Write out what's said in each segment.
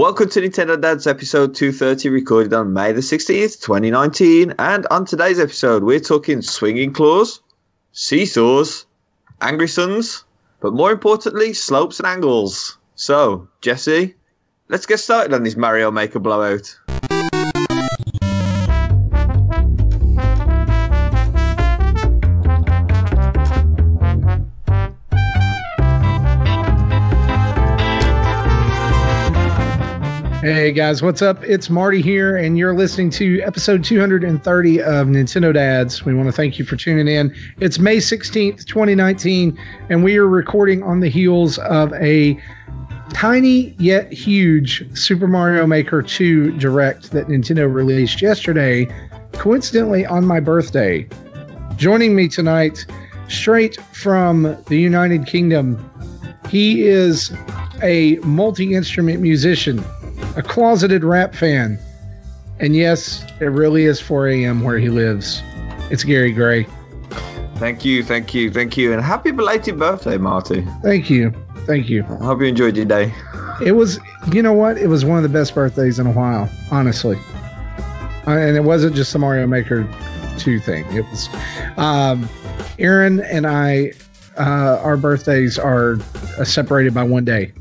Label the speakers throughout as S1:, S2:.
S1: Welcome to Nintendo Dads episode 230, recorded on May the 16th, 2019. And on today's episode, we're talking swinging claws, seesaws, angry suns, but more importantly, slopes and angles. So, Jesse, let's get started on this Mario Maker blowout.
S2: Hey guys, what's up? It's Marty here, and you're listening to episode 230 of Nintendo Dads. We want to thank you for tuning in. It's May 16th, 2019, and we are recording on the heels of a tiny yet huge Super Mario Maker 2 direct that Nintendo released yesterday, coincidentally on my birthday. Joining me tonight, straight from the United Kingdom, he is a multi instrument musician a closeted rap fan. And yes, it really is 4 a.m. where he lives. It's Gary Gray.
S1: Thank you, thank you, thank you, and happy belated birthday, Marty.
S2: Thank you, thank you.
S1: I hope you enjoyed your day.
S2: It was, you know what? It was one of the best birthdays in a while, honestly. Uh, and it wasn't just the Mario Maker 2 thing. It was, um, Aaron and I, uh, our birthdays are uh, separated by one day.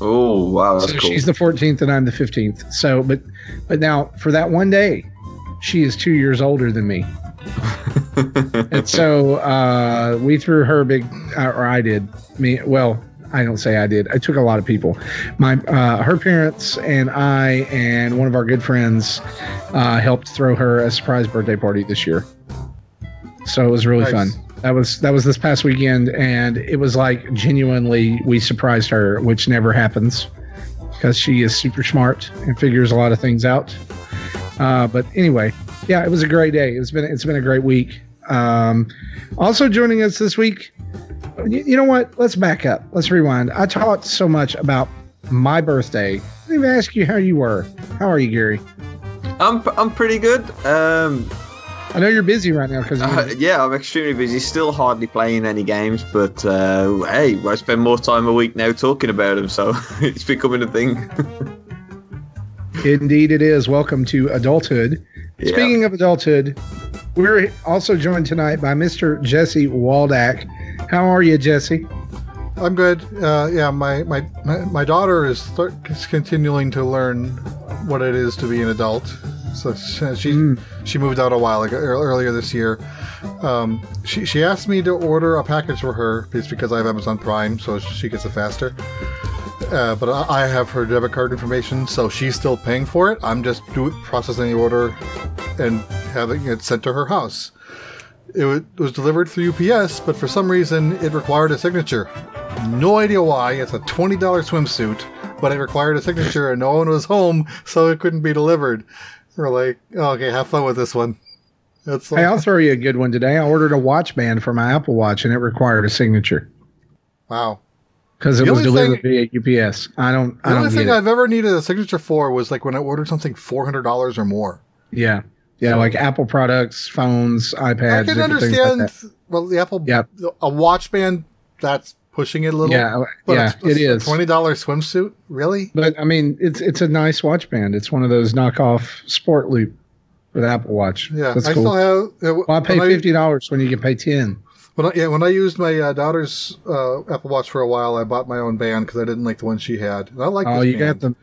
S1: Oh wow, that's
S2: so
S1: cool.
S2: she's the 14th and I'm the 15th. So, but but now for that one day, she is two years older than me. and so uh, we threw her big, uh, or I did. Me, well, I don't say I did. I took a lot of people. My uh, her parents and I and one of our good friends uh, helped throw her a surprise birthday party this year. So it was really
S3: Nice.
S2: fun. That was that was this past weekend, and it was like genuinely we surprised her, which never happens because she is super smart and figures a lot of things out. Uh, but anyway, yeah, it was a great day. It's been it's been a great week. Um, also joining us this week, you, you know what? Let's back up. Let's rewind. I talked so much about my birthday. Let me ask you how you were. How are you, Gary?
S1: I'm I'm pretty good. Um,
S2: I know you're busy right now because
S1: uh, yeah, I'm extremely busy. Still hardly playing any games, but uh, hey, I spend more time a week now talking about them, so it's becoming a thing.
S2: Indeed, it is. Welcome to adulthood.
S1: Yeah.
S2: Speaking of adulthood, we're also joined tonight by Mr. Jesse Waldack. How are you, Jesse?
S3: I'm good. Uh, yeah, my, my, my, my daughter is, th- is continuing to learn what it is to be an adult. So she she, she moved out a while ago, earlier this year. Um, she, she asked me to order a package for her it's because I have Amazon Prime, so she gets it faster. Uh, but I I have her debit card information, so she's still paying for it. I'm just do, processing the order and having it sent to her house. It it was delivered through UPS, but for some reason it required a signature. No idea why. It's a $20 swimsuit, but it required a signature and no one was home, so it couldn't be delivered. We're like, "Oh, okay, have fun with this one. That's
S2: Hey, I'll throw you a good one today. I ordered a watch band for my Apple Watch, and it required a signature
S3: wow.
S2: because it
S3: The
S2: was
S3: only
S2: delivered via UPS. I don't.
S3: The
S2: I
S3: only
S2: don't get
S3: thing
S2: it.
S3: I've ever needed a signature for was like when I ordered something $400 or more.
S2: yeah, yeah, like Apple products, phones, iPads.
S3: I can understand,
S2: Like
S3: well, the Apple,
S2: Yep.
S3: a watch band, that's pushing it a little.
S2: Yeah,
S3: But
S2: yeah,
S3: a,
S2: it is.
S3: $20 swimsuit? Really?
S2: But I mean, it's it's a nice watch band. It's one of those knockoff Sport Loop for the Apple Watch.
S3: Yeah,
S2: that's
S3: I
S2: cool.
S3: still have. uh,
S2: well, I pay fifty dollars when you can pay ten.
S3: When I, yeah, when I used my uh, daughter's uh, Apple Watch for a while, I bought my own band because I didn't like the one she had. And I like.
S2: Oh, you
S3: band.
S2: got the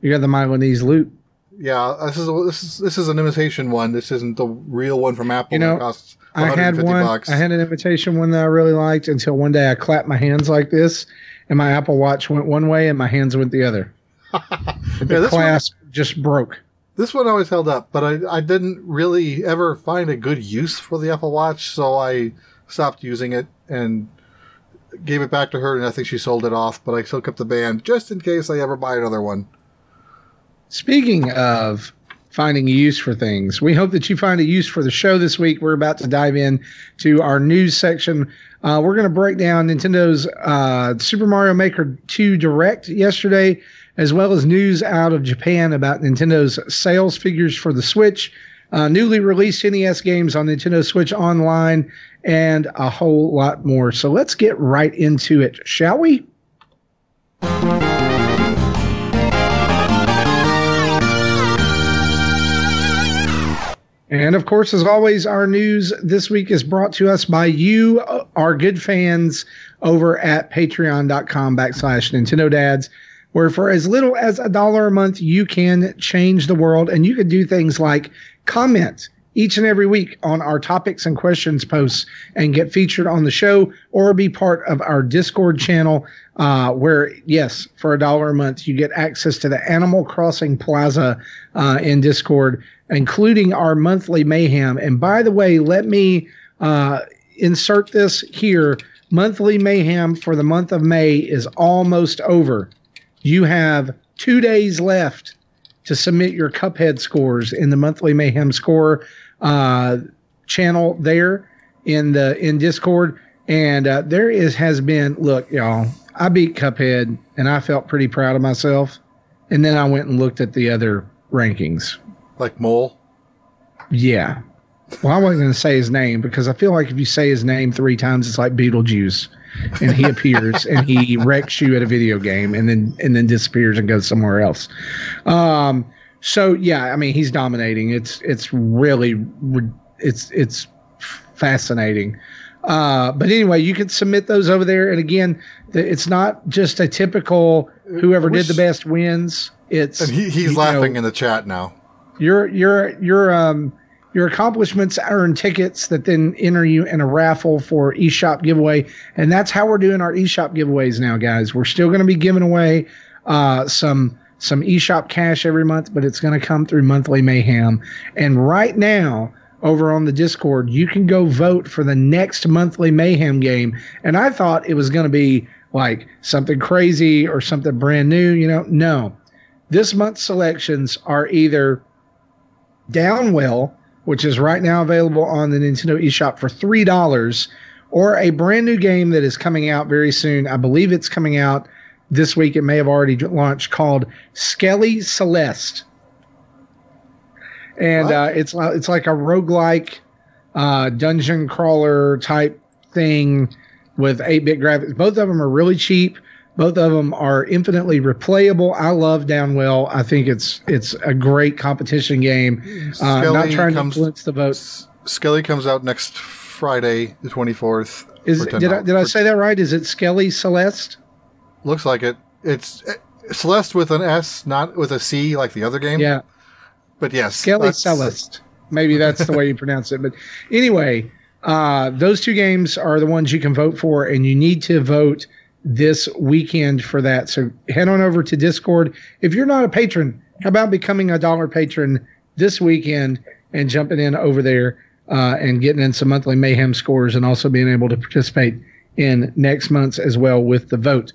S2: you got the Milanese loop.
S3: Yeah, this is this is this is an imitation one. This isn't the real one from Apple.
S2: You know,
S3: costs
S2: I had one.
S3: bucks.
S2: I had an imitation one that I really liked until one day I clapped my hands like this, and my Apple Watch went one way and my hands went the other.
S3: Yeah,
S2: The
S3: this one-
S2: clasp just broke.
S3: This one always held up, but I, I didn't really ever find a good use for the Apple Watch, so I stopped using it and gave it back to her, and I think she sold it off, but I still kept the band just in case I ever buy another one.
S2: Speaking of finding a use for things, we hope that you find a use for the show this week. We're about to dive in to our news section. Uh, we're going to break down Nintendo's uh, Super Mario Maker 2 Direct yesterday, as well as news out of Japan about Nintendo's sales figures for the Switch, uh, newly released NES games on Nintendo Switch Online, and a whole lot more. So let's get right into it, shall we? And of course, as always, our news this week is brought to us by you, our good fans, over at patreon.com backslash Nintendo Dads, where for as little as a dollar a month, you can change the world. And you can do things like comment each and every week on our topics and questions posts and get featured on the show or be part of our Discord channel. Uh, where, yes, for a dollar a month, you get access to the Animal Crossing Plaza uh, in Discord, including our monthly mayhem. And by the way, let me uh, insert this here. Monthly mayhem for the month of May is almost over. You have two days left to submit your Cuphead scores in the monthly mayhem score uh, channel there in the in Discord, and uh, there is has been look, y'all. I beat Cuphead, and I felt pretty proud of myself. And then I went and looked at the other rankings.
S3: Like Mole.
S2: Yeah. Well, I wasn't going to say his name because I feel like if you say his name three times, it's like Beetlejuice, and he appears and he wrecks you at a video game, and then and then disappears and goes somewhere else. Um, so yeah, I mean he's dominating. It's it's really it's it's fascinating. Uh, but anyway, you can submit those over there, and again, it's not just a typical whoever wish, did the best wins. It's
S3: and he, he's laughing know, in the chat now.
S2: Your your your um your accomplishments earn tickets that then enter you in a raffle for eShop giveaway, and that's how we're doing our eShop giveaways now, guys. We're still going to be giving away uh, some some eShop cash every month, but it's going to come through monthly mayhem. And right now, over on the Discord, you can go vote for the next monthly mayhem game. And I thought it was going to be like something crazy or something brand new. You know, no. This month's selections are either Downwell, which is right now available on the Nintendo eShop for $3, or a brand new game that is coming out very soon. I believe it's coming out this week it may have already launched called Skelly Selest. And uh, it's it's like a roguelike uh, dungeon crawler type thing with 8-bit graphics. Both of them are really cheap. Both of them are infinitely replayable. I love Downwell. I think it's it's a great competition game. Uh, not trying to influence the votes.
S3: Skelly comes out next Friday, the twenty fourth.
S2: Is did I did I say that right? Is it Skelly Selest?
S3: Looks like it. It's uh, Selest with an S, not with a C like the other game.
S2: Yeah.
S3: But yes.
S2: Skelly Selest. Maybe that's the way you pronounce it. But anyway, uh, those two games are the ones you can vote for, and you need to vote this weekend for that. So head on over to Discord. If you're not a patron, how about becoming a dollar patron this weekend and jumping in over there uh, and getting in some monthly mayhem scores and also being able to participate in next month's as well with the vote.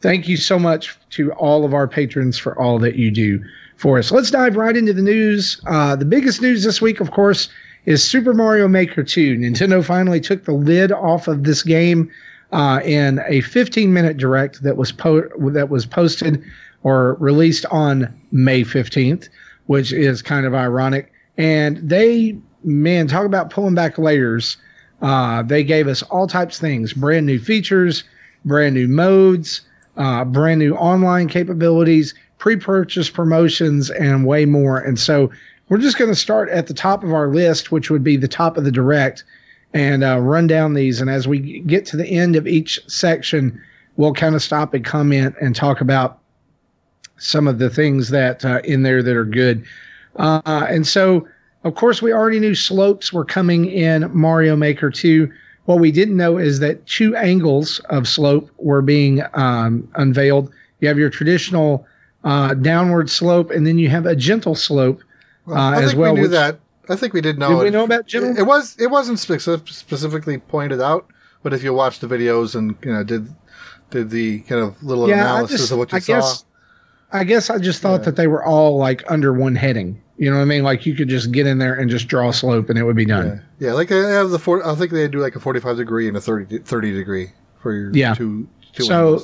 S2: Thank you so much to all of our patrons for all that you do for us. Let's dive right into the news. Uh, the biggest news this week, of course, is Super Mario Maker 2. Nintendo finally took the lid off of this game uh, in a 15 minute direct that was po- that was posted or released on May 15th, which is kind of ironic. And they, man, talk about pulling back layers. Uh, they gave us all types of things, brand new features, brand new modes, uh, brand new online capabilities, pre purchase promotions, and way more. And so we're just going to start at the top of our list, which would be the top of the direct, and uh, run down these. And as we get to the end of each section, we'll kind of stop and comment and talk about some of the things that uh, in there that are good. Uh, and so, of course, we already knew slopes were coming in Mario Maker 2. What we didn't know is that two angles of slope were being um, unveiled. You have your traditional uh, downward slope, and then you have a gentle slope
S3: well, uh, as well. I think we knew that. I think we did know.
S2: Did it. we know about gentle?
S3: It, it was. It wasn't specific, specifically pointed out, but if you watch the videos and you know did did the kind of little yeah, analysis just, of what you I saw.
S2: Guess, I guess I just thought yeah. that they were all like under one heading. You know what I mean? Like you could just get in there and just draw a slope and it would be done.
S3: Yeah, yeah like they have the four. I think they do like a forty-five degree and a 30, 30 degree for your
S2: yeah.
S3: two. two
S2: so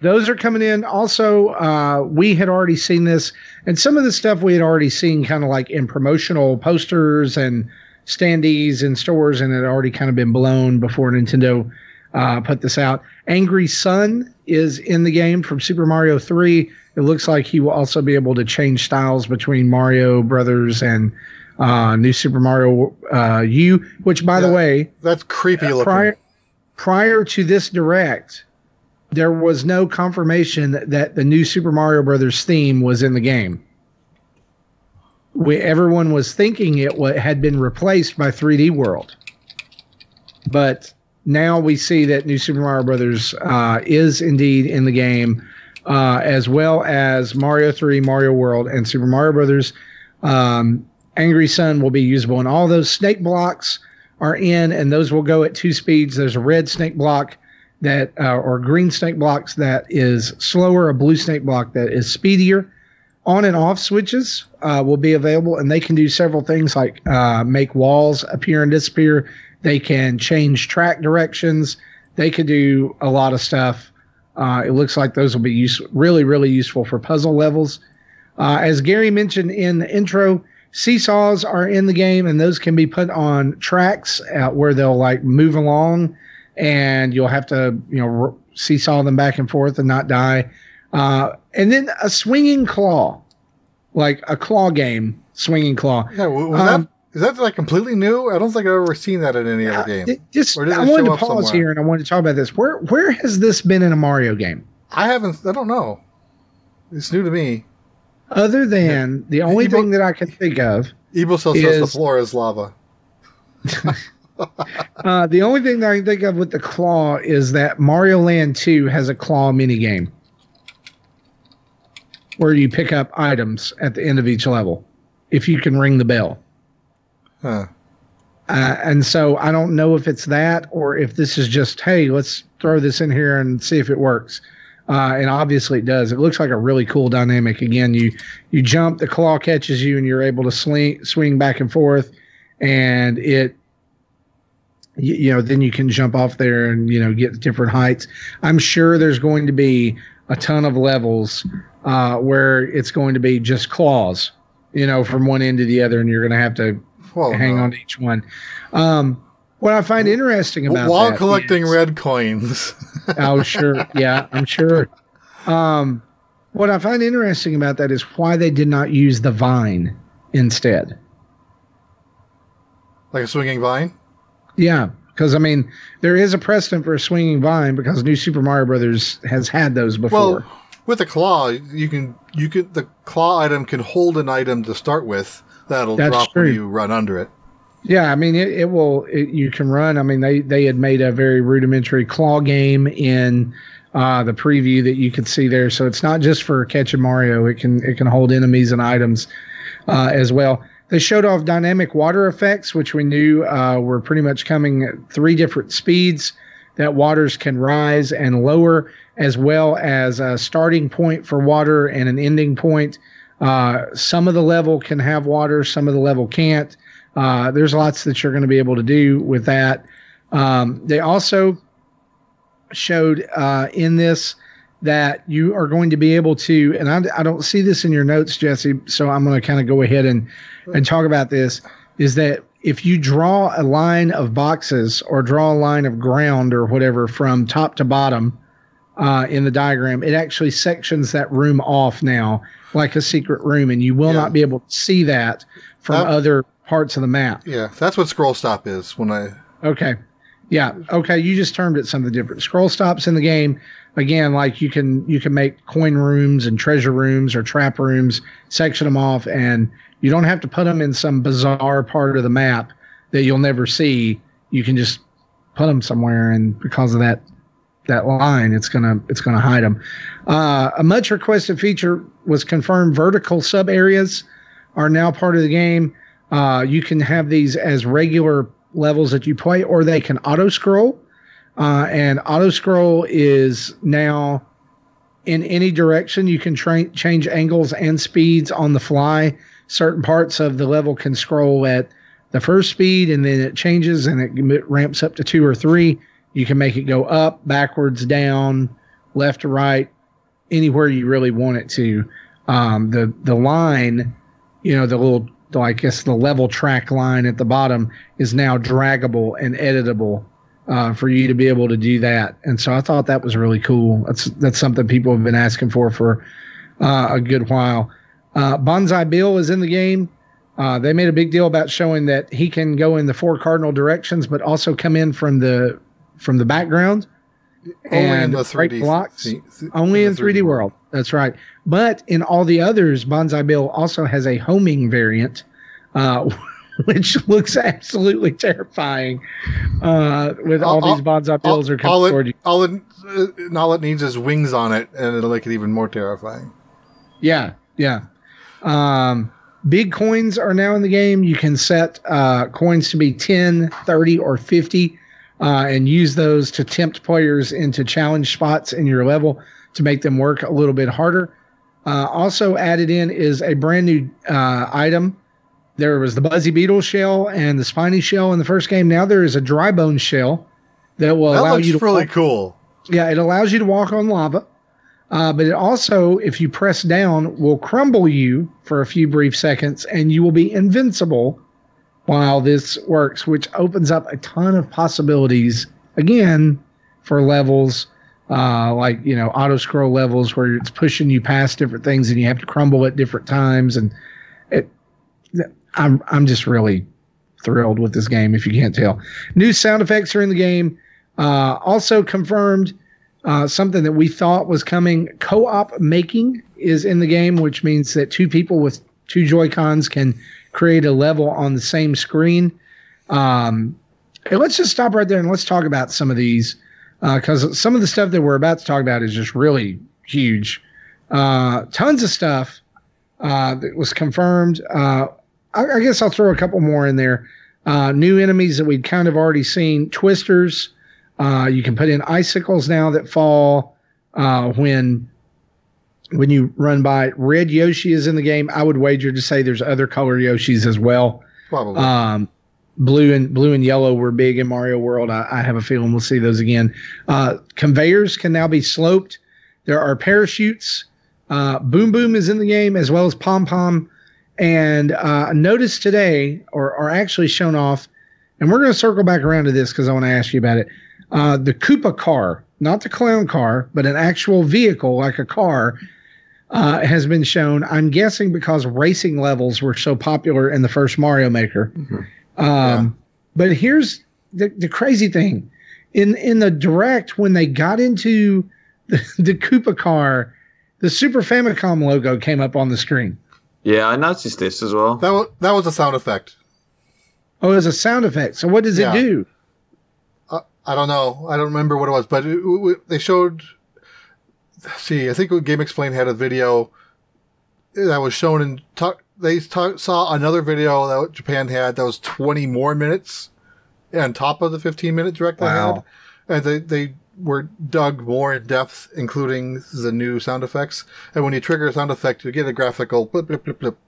S2: those are coming in. Also, uh, we had already seen this, and some of the stuff we had already seen, kind of like in promotional posters and standees in stores, and it had already kind of been blown before Nintendo uh, put this out. Angry Sun is in the game from Super Mario Three. It looks like he will also be able to change styles between Mario Brothers and uh, New Super Mario uh, U, which by the way,
S3: That's creepy looking.
S2: prior prior to this direct, there was no confirmation that the new Super Mario Brothers theme was in the game. We, everyone was thinking it had been replaced by 3D World, but now we see that New Super Mario Brothers uh, is indeed in the game, uh, as well as Mario 3, Mario World, and Super Mario Brothers. Um, Angry Sun will be usable in all those snake blocks are in, and those will go at two speeds. There's a red snake block that, uh, or green snake blocks that is slower, a blue snake block that is speedier. On and off switches uh, will be available, and they can do several things like uh, make walls appear and disappear. They can change track directions. They could do a lot of stuff. Uh, it looks like those will be use- really, really useful for puzzle levels. Uh, as Gary mentioned in the intro, seesaws are in the game, and those can be put on tracks uh, where they'll like move along, and you'll have to you know r- seesaw them back and forth and not die. Uh, and then a swinging claw, like a claw game, swinging claw.
S3: Yeah, was
S2: Um,
S3: that is that like completely new? I don't think I've ever seen that in any other game.
S2: It- Just
S3: Or did
S2: I
S3: it
S2: wanted to pause
S3: somewhere?
S2: here, and I wanted to talk about this. Where where has this been in a Mario game?
S3: I haven't. I don't know. It's new to me.
S2: Other than the only
S3: Evo-
S2: thing that I can think of
S3: Ebo still says the floor is lava.
S2: Uh, the only thing that I can think of with the claw is that Mario Land 2 has a claw mini game where you pick up items at the end of each level if you can ring the bell.
S3: Huh.
S2: Uh, and so I don't know if it's that or if this is just, hey, let's throw this in here and see if it works. Uh, and obviously it does. It looks like a really cool dynamic. Again, you you jump, the claw catches you, and you're able to swing swing back and forth, and it you, you know then you can jump off there and you know get different heights. I'm sure there's going to be a ton of levels uh, where it's going to be just claws, you know, from one end to the other, and you're going to have to
S3: Well,
S2: hang
S3: no.
S2: on to each one. Um, what I find interesting about
S3: while collecting
S2: is-
S3: red coins.
S2: oh, sure, yeah, I'm sure. Um, what I find interesting about that is why they did not use the vine instead.
S3: like a swinging vine.
S2: Yeah, because I mean, there is a precedent for a swinging vine because New Super Mario Brothers has had those before.
S3: Well, with the claw, you can you can the claw item can hold an item to start with that'll
S2: That's
S3: drop
S2: true.
S3: when you run under it.
S2: Yeah, I mean it, it will. It, you can run. I mean they they had made a very rudimentary claw game in uh, the preview that you could see there. So it's not just for catching Mario. It can it can hold enemies and items uh, as well. They showed off dynamic water effects, which we knew uh, were pretty much coming at three different speeds that waters can rise and lower, as well as a starting point for water and an ending point. Uh, some of the level can have water, some of the level can't. Uh, there's lots that you're going to be able to do with that. Um, they also showed uh, in this that you are going to be able to, and I, I don't see this in your notes, Jesse, so I'm going to kind of go ahead and, and talk about this. Is that if you draw a line of boxes or draw a line of ground or whatever from top to bottom uh, in the diagram, it actually sections that room off now like a secret room, and you will
S3: Yeah.
S2: not be able to see that from
S3: That-
S2: other parts of the map.
S3: Yeah, that's what scroll stop is. When I
S2: Okay. Yeah. Okay. You just termed it something different. Scroll stops in the game. Again, like you can you can make coin rooms and treasure rooms or trap rooms, section them off, and you don't have to put them in some bizarre part of the map that you'll never see. You can just put them somewhere, and because of that that line, it's gonna it's gonna hide them. Uh, a much requested feature was confirmed. Vertical sub areas are now part of the game. Uh, you can have these as regular levels that you play, or they can auto scroll. Uh, and auto scroll is now in any direction. You can tra- change angles and speeds on the fly. Certain parts of the level can scroll at the first speed, and then it changes and it ramps up to two or three. You can make it go up, backwards, down, left to right, anywhere you really want it to. Um, the the line, you know, the little I guess the level track line at the bottom is now draggable and editable uh, for you to be able to do that. And so I thought that was really cool. That's that's something people have been asking for for uh, a good while. Uh, Banzai Bill is in the game. Uh, they made a big deal about showing that he can go in the four cardinal directions, but also come in from the from the background
S3: Only in
S2: and
S3: the 3D.
S2: blocks.
S3: th- th-
S2: Only in
S3: the
S2: 3D world. That's right. But in all the others, Banzai Bill also has a homing variant, uh, which looks absolutely terrifying. Uh, with all,
S3: All-
S2: these Banzai Bills are coming
S3: all
S2: toward
S3: it,
S2: you.
S3: all it, uh, all it needs is wings on it, and it'll make it even more terrifying.
S2: Yeah, yeah. Um, big coins are now in the game. You can set uh, coins to be 10, 30, or 50 uh, and use those to tempt players into challenge spots in your level to make them work a little bit harder. Uh, also added in is a brand new uh, item. There was the Buzzy Beetle shell and the Spiny shell in the first game. Now there is a dry bone shell that will
S3: That
S2: allow
S3: looks
S2: you to
S3: really
S2: walk-
S3: cool.
S2: yeah, it allows you to walk on lava. Uh, but it also, if you press down, will crumble you for a few brief seconds and you will be invincible while this works, which opens up a ton of possibilities again for levels uh, like, you know, auto scroll levels where it's pushing you past different things and you have to crumble at different times. And it, I'm, I'm just really thrilled with this game, if you can't tell. New sound effects are in the game. Uh, also confirmed uh, something that we thought was coming. Co-op making is in the game, which means that two people with two Joy Cons can create a level on the same screen. Um, let's just stop right there and let's talk about some of these because some of the stuff that we're about to talk about is just really huge. Uh, tons of stuff uh, that was confirmed. Uh, I, I guess I'll throw a couple more in there. Uh, new enemies that we'd kind of already seen. Twisters. Uh, you can put in icicles now that fall uh, when when you run by. Red Yoshi is in the game. I would wager to say there's other color Yoshis as well.
S3: Probably.
S2: Um, blue and blue and yellow were big in Mario World. I, I have a feeling we'll see those again. Uh, conveyors can now be sloped. There are parachutes. Uh, Boom Boom is in the game as well as Pom Pom. And uh, notice today, or, or actually shown off, and we're going to circle back around to this because I want to ask you about it. Uh, the Koopa car, not the clown car, but an actual vehicle like a car, uh, has been shown. I'm guessing because racing levels were so popular in the first Mario Maker. Um, But here's the, the crazy thing: in in the direct when they got into the, the Koopa car, the Super Famicom logo came up on the screen.
S1: Yeah, I noticed this as well.
S3: that was that was a sound effect.
S2: Oh, it's a sound effect. So what does
S3: Yeah.
S2: it do?
S3: I don't know. I don't remember what it was, but it, it- they showed. See, I think GameXplain had a video that was shown in. Talk, they ta- saw another video that Japan had that was 20 more minutes on top of the 15 minute direct they
S2: Wow.
S3: had, and they they were dug more in depth, including the new sound effects. And when you trigger a sound effect, you get a graphical blip blip blip blip,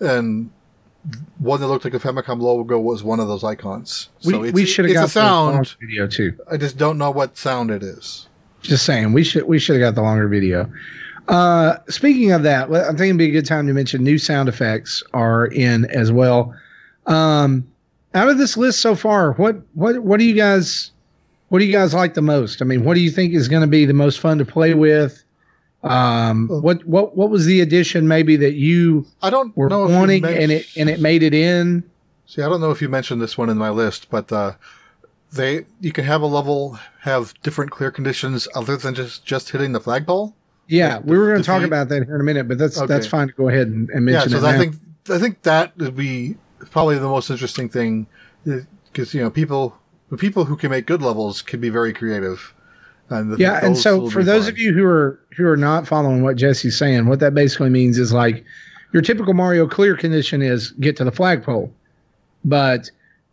S3: and one that looked like a Famicom logo was one of those icons.
S2: We,
S3: so it's,
S2: we should have got
S3: a sound.
S2: video too.
S3: I just don't know what sound it is.
S2: Just saying, we should we should have got the longer video. Uh, speaking of that, I think it'd be a good time to mention new sound effects are in as well. Um, out of this list so far, what what what do you guys what do you guys like the most? I mean, what do you think is going to be the most fun to play with? Um, what what what was the addition maybe that you
S3: I don't
S2: were
S3: know
S2: wanting
S3: men-
S2: and it and it made it in?
S3: See, I don't know if you mentioned this one in my list, but uh, they you can have a level have different clear conditions other than just just hitting the flagpole.
S2: Yeah,
S3: Like
S2: we were going to talk about that here in a minute, but that's
S3: Okay.
S2: that's fine to go ahead and, and
S3: Yeah,
S2: mention
S3: so I
S2: now.
S3: think I think that would be probably the most interesting thing eh, because you know people the people who can make good levels can be very creative. And
S2: yeah and so for those
S3: fun.
S2: of you who are who are not following what jesse's saying what that basically means is like your typical mario clear condition is get to the flagpole but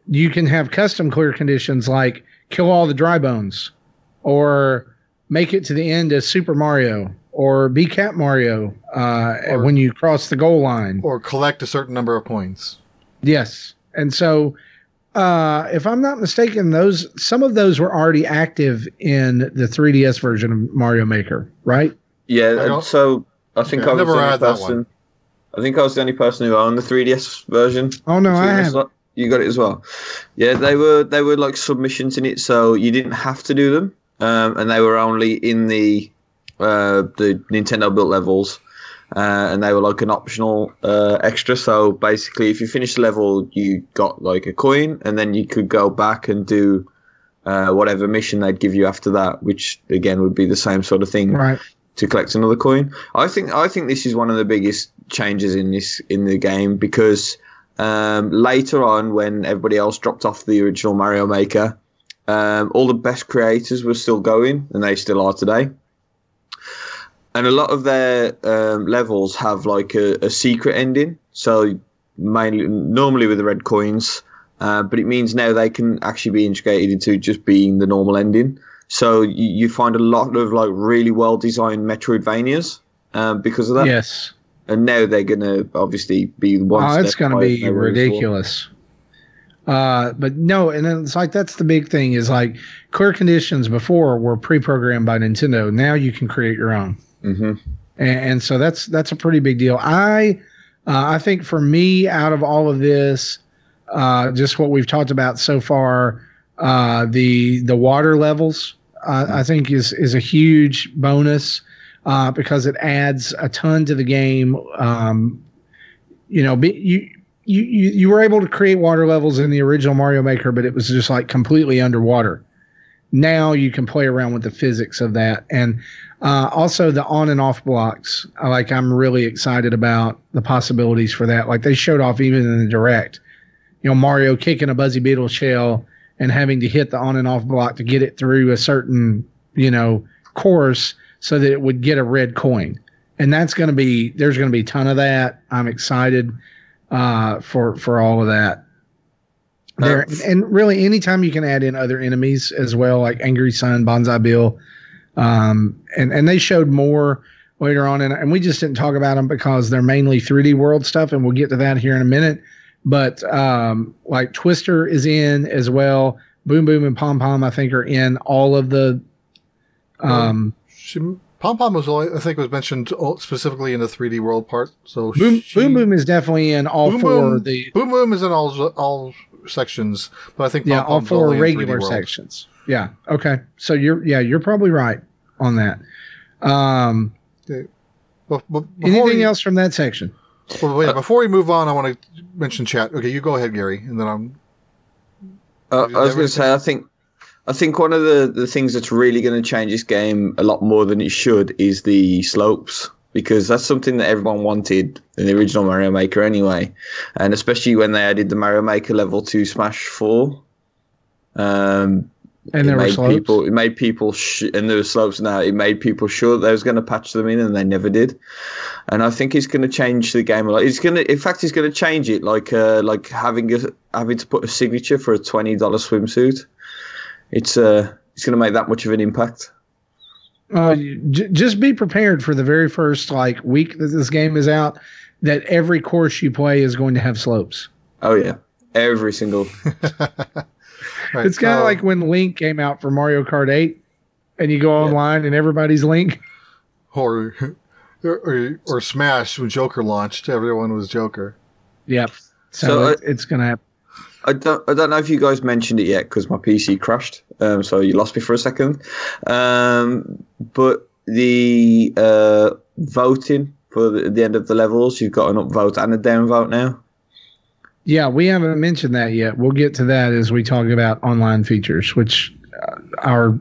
S2: you can have custom clear conditions like kill all the dry bones or make it to the end as super mario or be cat mario uh,
S3: Or-
S2: when you cross the goal line
S3: or collect a certain number of points.
S2: Yes. And so uh if I'm not mistaken, those some of those were already active in the 3DS version of Mario Maker, right?
S1: Yeah,
S3: I
S1: and so I think
S3: Okay,
S1: I
S3: I've
S1: was
S3: never
S1: the only
S3: had that
S1: person.
S3: one.
S1: I think I was the only person who owned the 3DS version.
S2: Oh no, I
S1: Between us
S2: have.
S1: lot. You got it as well. Yeah, they were they were like submissions in it, so you didn't have to do them, um, and they were only in the uh, the Nintendo built levels. uh, and they were like an optional uh, extra. So basically, if you finish the level, you got like a coin, and then you could go back and do uh, whatever mission they'd give you after that, which again would be the same sort of thing
S2: Right.
S1: to collect another coin. I think I think this is one of the biggest changes in this in the game because um, later on, when everybody else dropped off the original Mario Maker, um, all the best creators were still going, and they still are today. And a lot of their um, levels have like a, a secret ending, so mainly normally with the red coins. Uh, but it means now they can actually be integrated into just being the normal ending. So you, you find a lot of like really well designed Metroidvanias um, because of that.
S2: Yes.
S1: And now they're gonna obviously be one.
S2: Oh, it's going to be
S1: than they were before.
S2: ridiculous. Uh, but no, and it's like that's the big thing is like clear conditions before were pre-programmed by Nintendo. Now you can create your own.
S1: mm-hmm.
S2: and, and so that's that's a pretty big deal. I uh, I think for me, out of all of this, uh, just what we've talked about so far, uh, the the water levels uh, I think is is a huge bonus uh, because it adds a ton to the game. Um, you know, be, you. You, you, were able to create water levels in the original Mario Maker, but it was just like completely underwater. Now you can play around with the physics of that, and uh, also the on and off blocks. Like I'm really excited about the possibilities for that. Like they showed off even in the direct. You know, Mario kicking a Buzzy Beetle shell and having to hit the on and off block to get it through a certain you know course so that it would get a red coin. And that's going to be there's going to be a ton of that. I'm excited uh, for for all of that. There
S1: Uh,
S2: and really anytime you can add in other enemies as well, like Angry Sun, Banzai Bill, um, and and they showed more later on, and, and we just didn't talk about them because they're mainly 3D world stuff, and we'll get to that here in a minute. But um, like Twister is in as well. Boom Boom and Pom Pom, I think, are in all of the. Um,
S3: She, Pom Pom was only, I think was mentioned specifically in the 3D world part. So
S2: Boom
S3: she-
S2: Boom Boom is definitely in all
S3: Boom
S2: four.
S3: Boom-
S2: the
S3: Boom Boom is in all all sections, but I think
S2: yeah, all
S3: Pom's
S2: four
S3: only
S2: regular sections. Yeah. Okay. So you're yeah you're probably right on that. Um,
S3: But, but before
S2: anything
S3: we,
S2: else from that section?
S3: Well, wait, before we move on, I want to mention chat. Okay, you go ahead, Gary, and then I'm.
S1: Uh, I was going to say, I think, I think one of the, the things that's really going to change this game a lot more than it should is the slopes because that's something that everyone wanted in the original Mario Maker anyway, and especially when they added the Mario Maker level to Smash Four. Um,
S2: And
S1: it
S2: there were
S1: made
S2: slopes.
S1: people, it made people, sh- and there were slopes now. It made people sure that they was going to patch them in, and they never did. And I think it's going to change the game a lot. It's going to, in fact, it's going to change it. Like, uh, like having a, having to put a signature for a twenty dollar swimsuit. It's uh, it's going to make that much of an impact.
S2: Uh, j- just be prepared for the very first like week that this game is out. That every course you play is going to have slopes.
S1: Oh yeah, every single.
S3: Right,
S2: It's kind of
S3: uh,
S2: like when Link came out for Mario Kart 8, and you go online and everybody's Link.
S3: or, or or Smash when Joker launched. Everyone was Joker.
S2: Yep. So,
S1: So, uh,
S2: it, it's gonna happen.
S1: I don't, I don't know if you guys mentioned it yet because my PC crashed. Um, so you lost me for a second. Um, but the uh, voting for the, the end of the levels, you've got an upvote and a downvote now.
S2: Yeah, we haven't mentioned that yet. We'll get to that as we talk about online features, which uh, are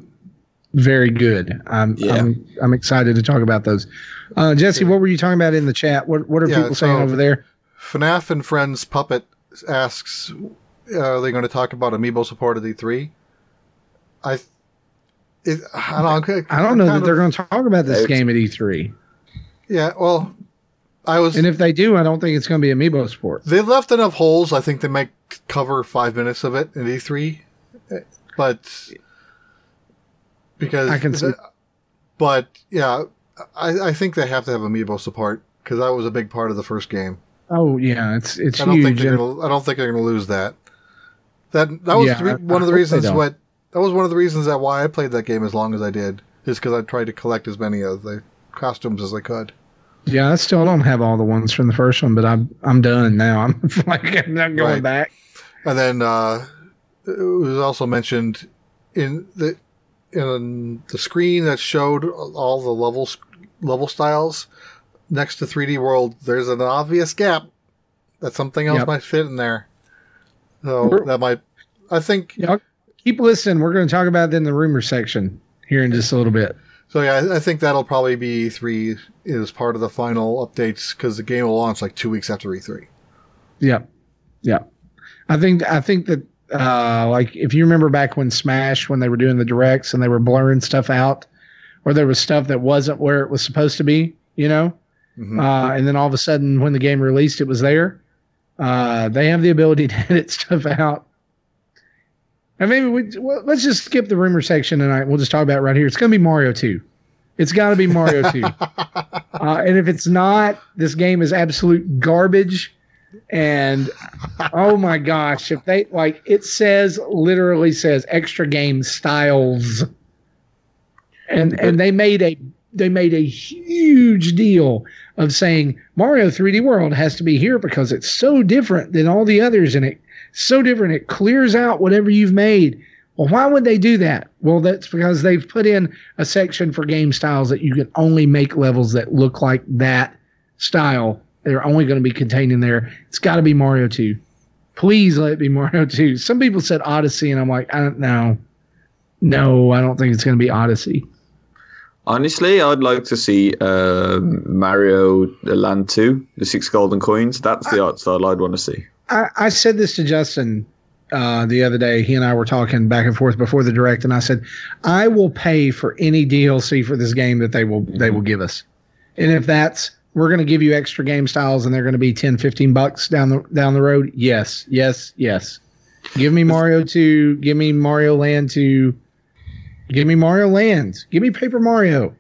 S2: very good. I'm
S1: Yeah.
S2: I'm, I'm excited to talk about those. Uh, Jesse, what were you talking about in the chat? What What are
S3: Yeah,
S2: people saying
S3: so-
S2: over there?
S3: FNAF and Friends Puppet asks, uh, "Are they going to talk about amiibo support at E3?" I, it, I don't, know,
S2: I don't know that they're going to talk about this game at E3,
S3: Yeah, well, I was.
S2: and if they do, I don't think it's going to be amiibo support.
S3: They left enough holes. I think they might cover five minutes of it in E3, but because
S2: I can see-
S3: But yeah, I, I think they have to have amiibo support because that was a big part of the first game.
S2: Oh yeah, it's it's
S3: I don't think
S2: huge.
S3: they're gonna. I don't think they're gonna lose that. That that was
S2: Yeah,
S3: re- one
S2: I
S3: of the reasons what that was one of the reasons that why I played that game as long as I did is because I tried to collect as many of the costumes as I could.
S2: Yeah, I still don't have all the ones from the first one, but I'm I'm done now. I'm like I'm not going
S3: Right.
S2: back.
S3: And then uh, it was also mentioned in the in the screen that showed all the levels level styles. next to 3D World, there's an obvious gap that something else
S2: Yep.
S3: might fit in there. So
S2: We're-
S3: that might, I think.
S2: Y'all keep listening. We're going to talk about it in the rumor section here in just a little bit.
S3: So yeah, I, I think that'll probably be E3 is part of the final updates because the game will launch like two weeks after E E3.
S2: Yeah, yeah. I think I think that uh, like if you remember back when Smash when they were doing the directs and they were blurring stuff out, or there was stuff that wasn't where it was supposed to be, you know,
S3: Mhm.
S2: uh, and then all of a sudden when the game released, it was there. Uh, they have the ability to edit stuff out. And maybe we well, let's just skip the rumor section tonight. We'll just talk about it right here. It's going to be Mario Two. It's got to be Mario Two. Uh, and if it's not, this game is absolute garbage. And oh my gosh, if they like it says literally says extra game styles. And and they made a they made a huge deal of saying Mario 3D World has to be here because it's so different than all the others and it so different it clears out whatever you've made. Well, why would they do that? Well, that's because they've put in a section for game styles that you can only make levels that look like that style. They're only going to be contained in there. It's got to be Mario 2. Please let it be Mario 2. Some people said Odyssey, and I'm like, uh, I don't know. No, I don't think it's going to be Odyssey.
S1: Honestly, I'd like to see um Mario Land 2, the six golden coins. That's the art style I'd want to see.
S2: I, I said this to Justin uh, the other day. He and I were talking back and forth before the direct, and I said, I will pay for any DLC for this game that they will they will give us. And if that's we're going to give you extra game styles and they're going to be 10, 15 bucks down the down the road, yes, yes, yes. Give me Mario 2, give me Mario Land 2, give me Mario Land, give me Paper Mario.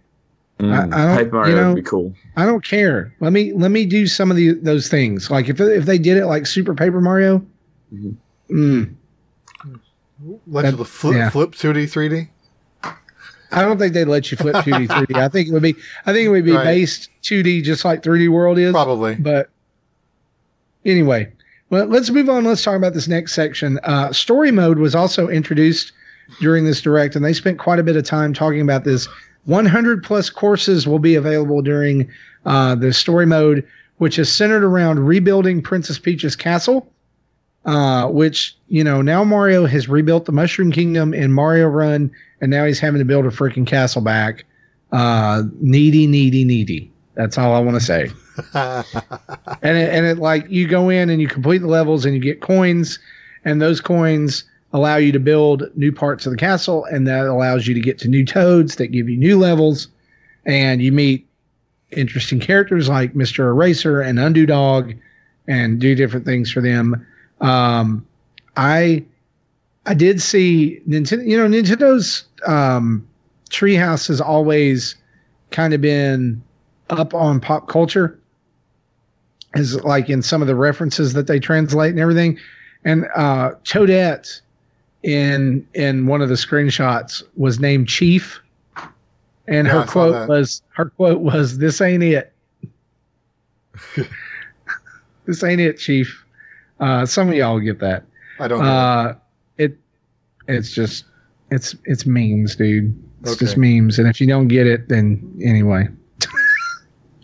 S1: Mm.
S2: I- I don't-
S1: Paper Mario
S2: you know-
S1: would be cool.
S2: I don't care. Let me let me do some of the those things. Like if if they did it like Super Paper Mario,
S1: Mhm.
S2: mm,
S3: Let's
S2: That-
S3: the flip,
S2: yeah.
S3: flip 2D, 3D.
S2: I don't think they'd let you flip 2D 3D. I think it would be I think it would be
S3: Right.
S2: based 2D just like 3D World is.
S3: Probably.
S2: But anyway, well, let's move on. Let's talk about this next section. Uh, story mode was also introduced during this direct, and they spent quite a bit of time talking about this. 100 plus courses will be available during uh, the story mode, which is centered around rebuilding Princess Peach's castle. Uh, which you know now Mario has rebuilt the Mushroom Kingdom in Mario Run, and now he's having to build a freaking castle back. Uh, needy, needy, needy. That's all I want to say and it, and it like you go in and you complete the levels and you get coins and those coins allow you to build new parts of the castle and that allows you to get to new toads that give you new levels and you meet interesting characters like mr eraser and Undodog and do different things for them um, i i did see nintendo you know nintendo's um, treehouse has always kind of been up on pop culture is like in some of the references that they translate and everything. And uh, Toadette in in one of the screenshots was named Chief, and
S3: Yeah,
S2: her
S3: saw
S2: quote was her quote was "This ain't it. this ain't it, Chief." Uh, some of y'all get that.
S3: I don't.
S2: Uh, it it's just it's it's memes, dude. It's just memes, and if you don't get it, then anyway.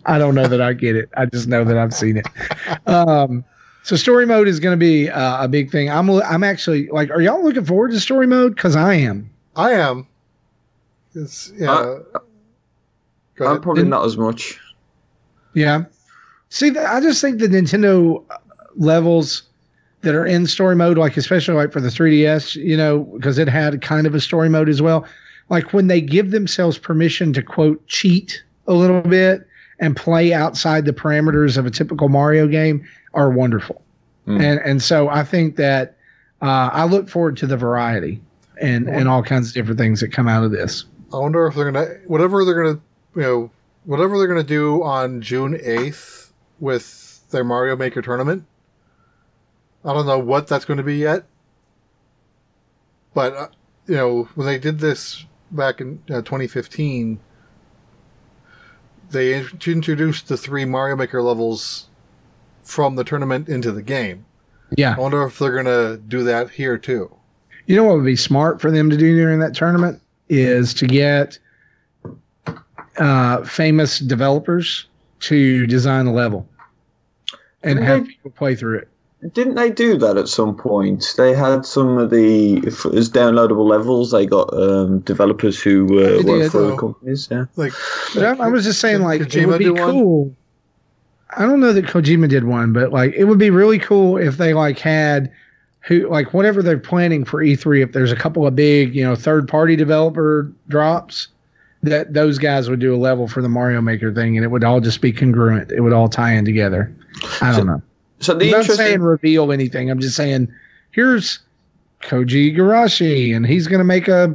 S2: I don't know that I get it. I just know that I've seen it. Um, so story mode is going to be uh, a big thing. I'm I'm actually like, are y'all looking forward to story mode? Because I am.
S3: I am. It's, yeah.
S1: Uh, I'm probably
S2: Didn't-
S1: as much.
S2: Yeah. See, th- I just think the Nintendo uh, levels that are in story mode, like especially like for the 3DS, you know, because it had kind of a story mode as well. Like when they give themselves permission to quote cheat a little bit and play outside the parameters of a typical Mario game are wonderful.
S1: Mm.
S2: And and so I think that uh, I look forward to the variety and and all kinds of different things that come out of this.
S3: I wonder if they're gonna whatever they're gonna you know whatever they're gonna do on June eighth with their Mario Maker tournament. I don't know what that's going to be yet, but uh, you know when they did this back in uh, 2015, they introduced the three Mario Maker levels from the tournament into the game.
S2: Yeah.
S3: I wonder if they're going to do that here too.
S2: You know what would be smart for them to do during that tournament is to get uh, famous developers to design a level and
S1: Didn't
S2: have
S1: they-
S2: people play through it.
S1: Didn't they do that at some point? They had some of the if- as downloadable levels. They got um, developers who uh,
S2: They
S1: work for the
S3: Oh.
S1: companies. Yeah.
S3: Like,
S2: But I, I was just saying,
S3: Did
S2: like, it would be
S3: cool. one?
S2: I don't know that Kojima did one, but like, it would be really cool if they like had who like whatever they're planning for E3. If there's a couple of big, you know, third party developer drops, that those guys would do a level for the Mario Maker thing, and it would all just be congruent. It would all tie in together. I don't
S1: So-
S2: know.
S1: So the
S2: I'm not
S1: interesting
S2: saying reveal anything. I'm just saying here's Koji Igarashi, and he's gonna make a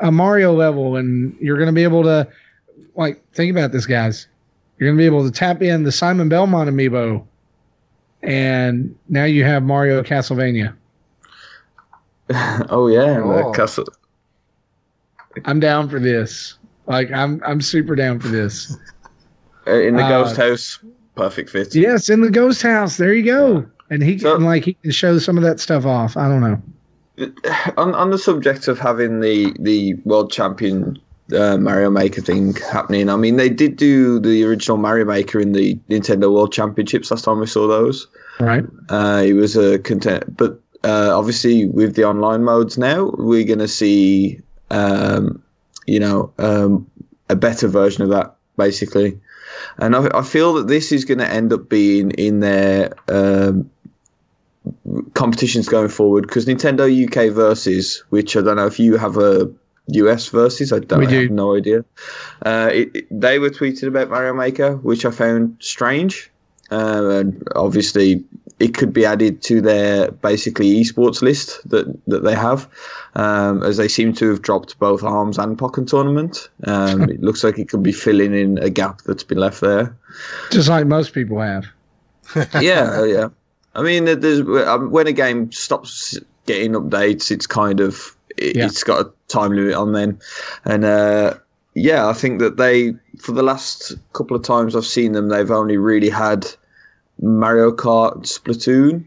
S2: a Mario level, and you're gonna be able to like think about this, guys. You're gonna be able to tap in the Simon Belmont amiibo, and now you have Mario Castlevania.
S1: oh yeah, the
S3: Oh.
S1: castle.
S2: I'm down for this. Like I'm I'm super down for this.
S1: Uh, in the
S2: Uh,
S1: ghost house. Perfect fit.
S2: Yes, in the ghost house. There you go. And he
S1: So-
S2: can like he can show some of that stuff off. I don't know.
S1: on on the subject of having the the world champion uh, Mario Maker thing happening, I mean they did do the original Mario Maker in the Nintendo World Championships last time we saw those.
S2: Right.
S1: Uh, it was a content, but uh, obviously with the online modes now, we're going to see, um, you know, um, a better version of that basically. And I, I feel that this is going to end up being in their um, competitions going forward because Nintendo UK versus, which I don't know if you have a US versus, I don't I
S2: do.
S1: have no idea. Uh, it, it- they were tweeted about Mario Maker, which I found strange. Uh, and obviously, it could be added to their basically esports list that, that they have, um, as they seem to have dropped both Arms and Pokken Tournament. Um, it looks like it could be filling in a gap that's been left there.
S2: Just like most people have.
S1: yeah, uh, yeah. I mean, there's um, when a game stops getting updates, it's kind of it,
S2: Yeah.
S1: it's got a time limit on them. and uh, yeah, I think that they for the last couple of times I've seen them, they've only really had Mario Kart, Splatoon,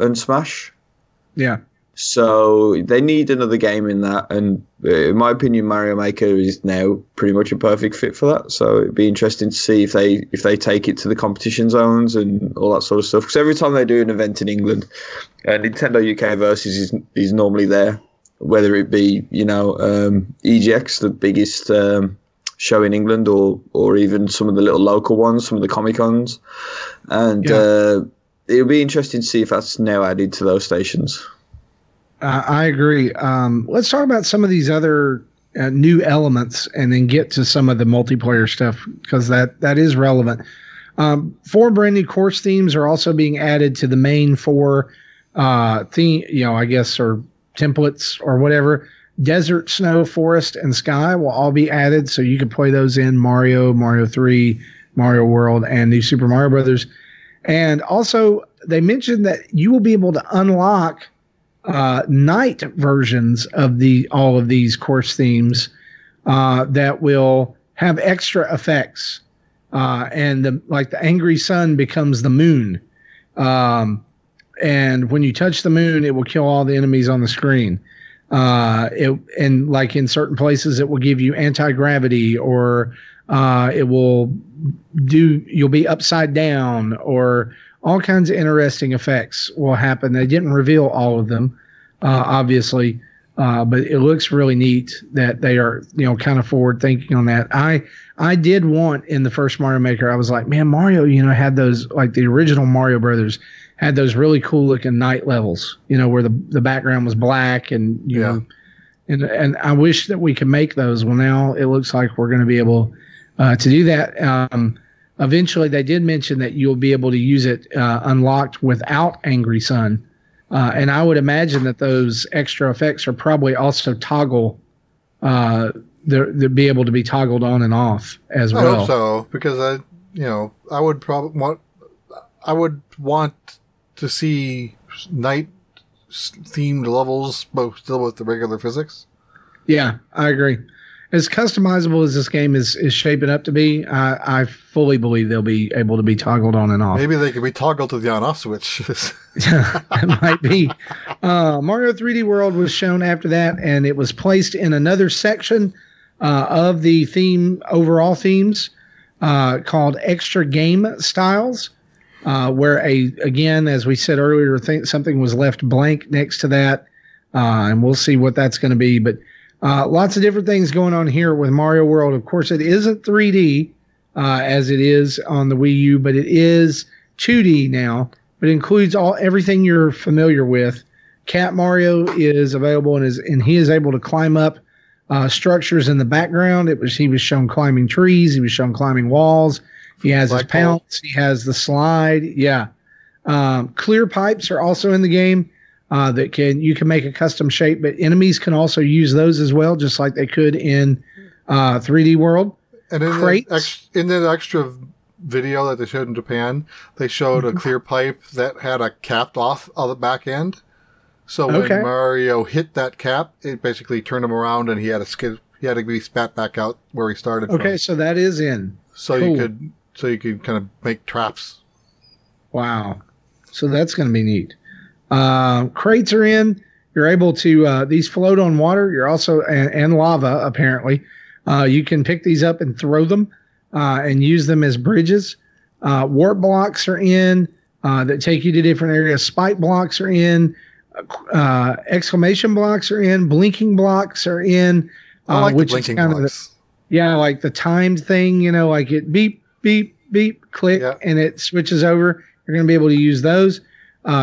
S1: and Smash.
S2: Yeah.
S1: So they need another game in that, and uh, in my opinion, Mario Maker is now pretty much a perfect fit for that. So it'd be interesting to see if they if they take it to the competition zones and all that sort of stuff. Because every time they do an event in England, uh, Nintendo UK versus is is normally there, whether it be you know um, EGX, the biggest um, show in England, or or even some of the little local ones, some of the Comic Cons, and
S2: Yeah.
S1: uh, it'll be interesting to see if that's now added to those stations.
S2: Uh, I agree. Um, let's talk about some of these other uh, new elements, and then get to some of the multiplayer stuff because that that is relevant. Um, four brand new course themes are also being added to the main four uh, theme. You know, I guess or templates or whatever. Desert, snow, forest, and sky will all be added, so you can play those in Mario, Mario Three, Mario World, and New Super Mario Brothers. And also, they mentioned that you will be able to unlock uh, night versions of the all of these course themes uh, that will have extra effects, uh, and the, like the angry sun becomes the moon, um, and when you touch the moon, it will kill all the enemies on the screen. Uh, it and like in certain places, it will give you anti gravity, or uh, it will do you'll be upside down, or all kinds of interesting effects will happen. They didn't reveal all of them, uh, obviously, uh, but it looks really neat that they are, you know, kind of forward thinking on that. I I did want in the first Mario Maker, I was like, man, Mario, you know, had those like the original Mario Brothers had those really cool looking night levels, you know, where the the background was black and you
S3: Yeah.
S2: know, and and I wish that we could make those. Well, now it looks like we're going to be able uh, to do that. Um, eventually, they did mention that you'll be able to use it uh, unlocked without Angry Sun, uh, and I would imagine that those extra effects are probably also toggle. Uh, they're, they'll be able to be toggled on and off as
S3: I
S2: well.
S3: hope so because I, you know, I would probably want, I would want to see night themed levels, but still with the regular physics.
S2: Yeah, I agree. As customizable as this game is is shaping up to be, I, I fully believe they'll be able to be toggled on and off.
S3: Maybe they could be toggled to the on-off switch.
S2: it might be. Uh, Mario 3D World was shown after that, and it was placed in another section uh, of the theme overall themes. uh, called Extra Game Styles, uh, where a again, as we said earlier, think something was left blank next to that, uh, and we'll see what that's going to be. But uh, lots of different things going on here with Mario World. Of course, it isn't 3D uh, as it is on the Wii U, but it is 2D now. But includes all everything you're familiar with. Cat Mario is available and is and he is able to climb up uh, structures in the background. It was he was shown climbing trees. He was shown climbing walls. He has Black his pounce. He has the slide. Yeah. Um, clear pipes are also in the game uh, that can you can make a custom shape, but enemies can also use those as well, just like they could in uh, 3D World.
S3: And in Crates. the, ex- in the extra video that they showed in Japan, they showed mm-hmm. a clear pipe that had a capped off of the back end. So when okay. Mario hit that cap, it basically turned him around, and he had to skid. He had to be spat back out where he started.
S2: Okay,
S3: from.
S2: so that is in.
S3: So cool. you could, so you can kind of make traps.
S2: Wow, so that's going to be neat. Uh, crates are in. You're able to uh, these float on water. You're also and, and lava apparently. Uh, you can pick these up and throw them uh, and use them as bridges. Uh, warp blocks are in uh, that take you to different areas. Spike blocks are in. Uh, exclamation blocks are in. Blinking blocks are in.
S3: I like which the blinking is kind blocks.
S2: Of the, yeah, like the timed thing. You know, like it beep beep beep click yeah. and it switches over. You're going to be able to use those.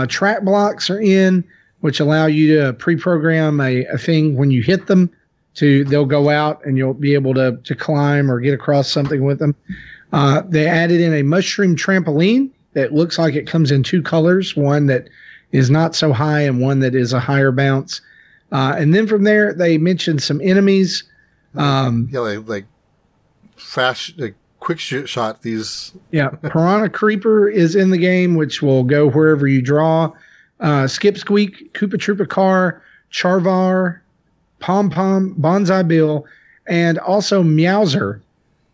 S2: track blocks are in, which allow you to pre-program a, a thing when you hit them to they'll go out and you'll be able to to climb or get across something with them. Uh, they added in a mushroom trampoline that looks like it comes in two colors, one that is not so high and one that is a higher bounce. Uh, and then from there, they mentioned some enemies. Um,
S3: yeah, like, like fast, like quick shot. These.
S2: Yeah, Piranha Creeper is in the game, which will go wherever you draw. Uh, Skipsqueak, Koopa Troopa Car, Charvaargh, Pom Pom, Banzai Bill, and also Meowser,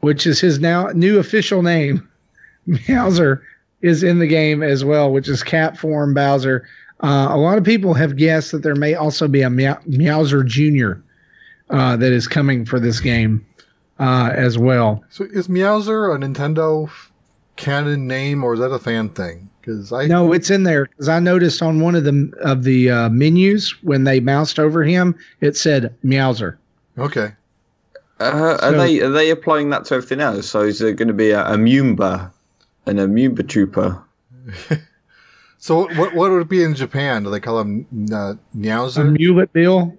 S2: which is his now new official name. Meowser is in the game as well, which is cat form Bowser. Uh, a lot of people have guessed that there may also be a Meow- Meowser Jr. Uh, that is coming for this game uh, as well.
S3: So is Meowser a Nintendo canon name or is that a fan thing?
S2: Because I no, it's in there because I noticed on one of the of the uh, menus when they moused over him, it said Meowser.
S3: Okay.
S1: Uh, so, are they are they applying that to everything else? So is there going to be a, a Mumba, an Amumba Trooper?
S3: so what what would it be in Japan? Do they call him uh, Meowser?
S2: A Mulet Bill,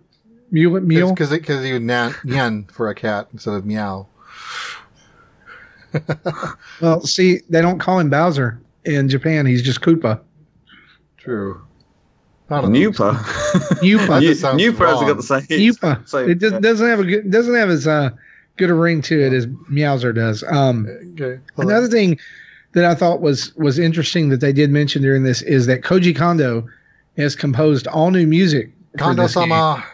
S2: Mulet Meal?
S3: Because because you nyan for a cat instead of meow.
S2: well, see, they don't call him Bowser in Japan, he's just Koopa.
S3: True.
S1: Nupa.
S2: Nupa.
S1: Nupa has got the same.
S2: Nupa. So, it just, doesn't have a good, doesn't have as uh, good a ring to it as Meowser does. Um, okay. Another thing that I thought was was interesting that they did mention during this is that Koji Kondo has composed all new music.
S3: Kondo sama.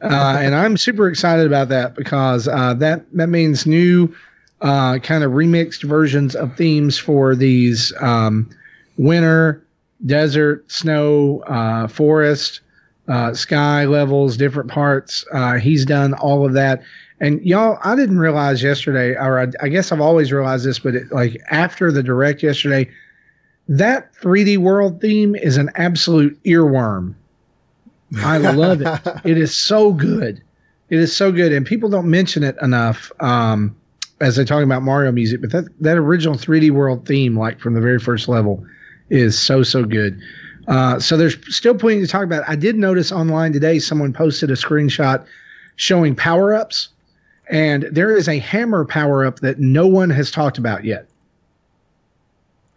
S2: Uh, and I'm super excited about that because uh, that that means new uh, kind of remixed versions of themes for these um, winter, desert, snow, uh, forest, uh, sky levels, different parts. Uh, he's done all of that. And y'all, I didn't realize yesterday, or I, I guess I've always realized this, but it, like after the direct yesterday, that 3D world theme is an absolute earworm. I love it. It is so good. It is so good, and people don't mention it enough. Um, as they talk about Mario music, but that that original 3D world theme, like from the very first level, is so so good. Uh, so there's still plenty to talk about. I did notice online today someone posted a screenshot showing power ups, and there is a hammer power up that no one has talked about yet.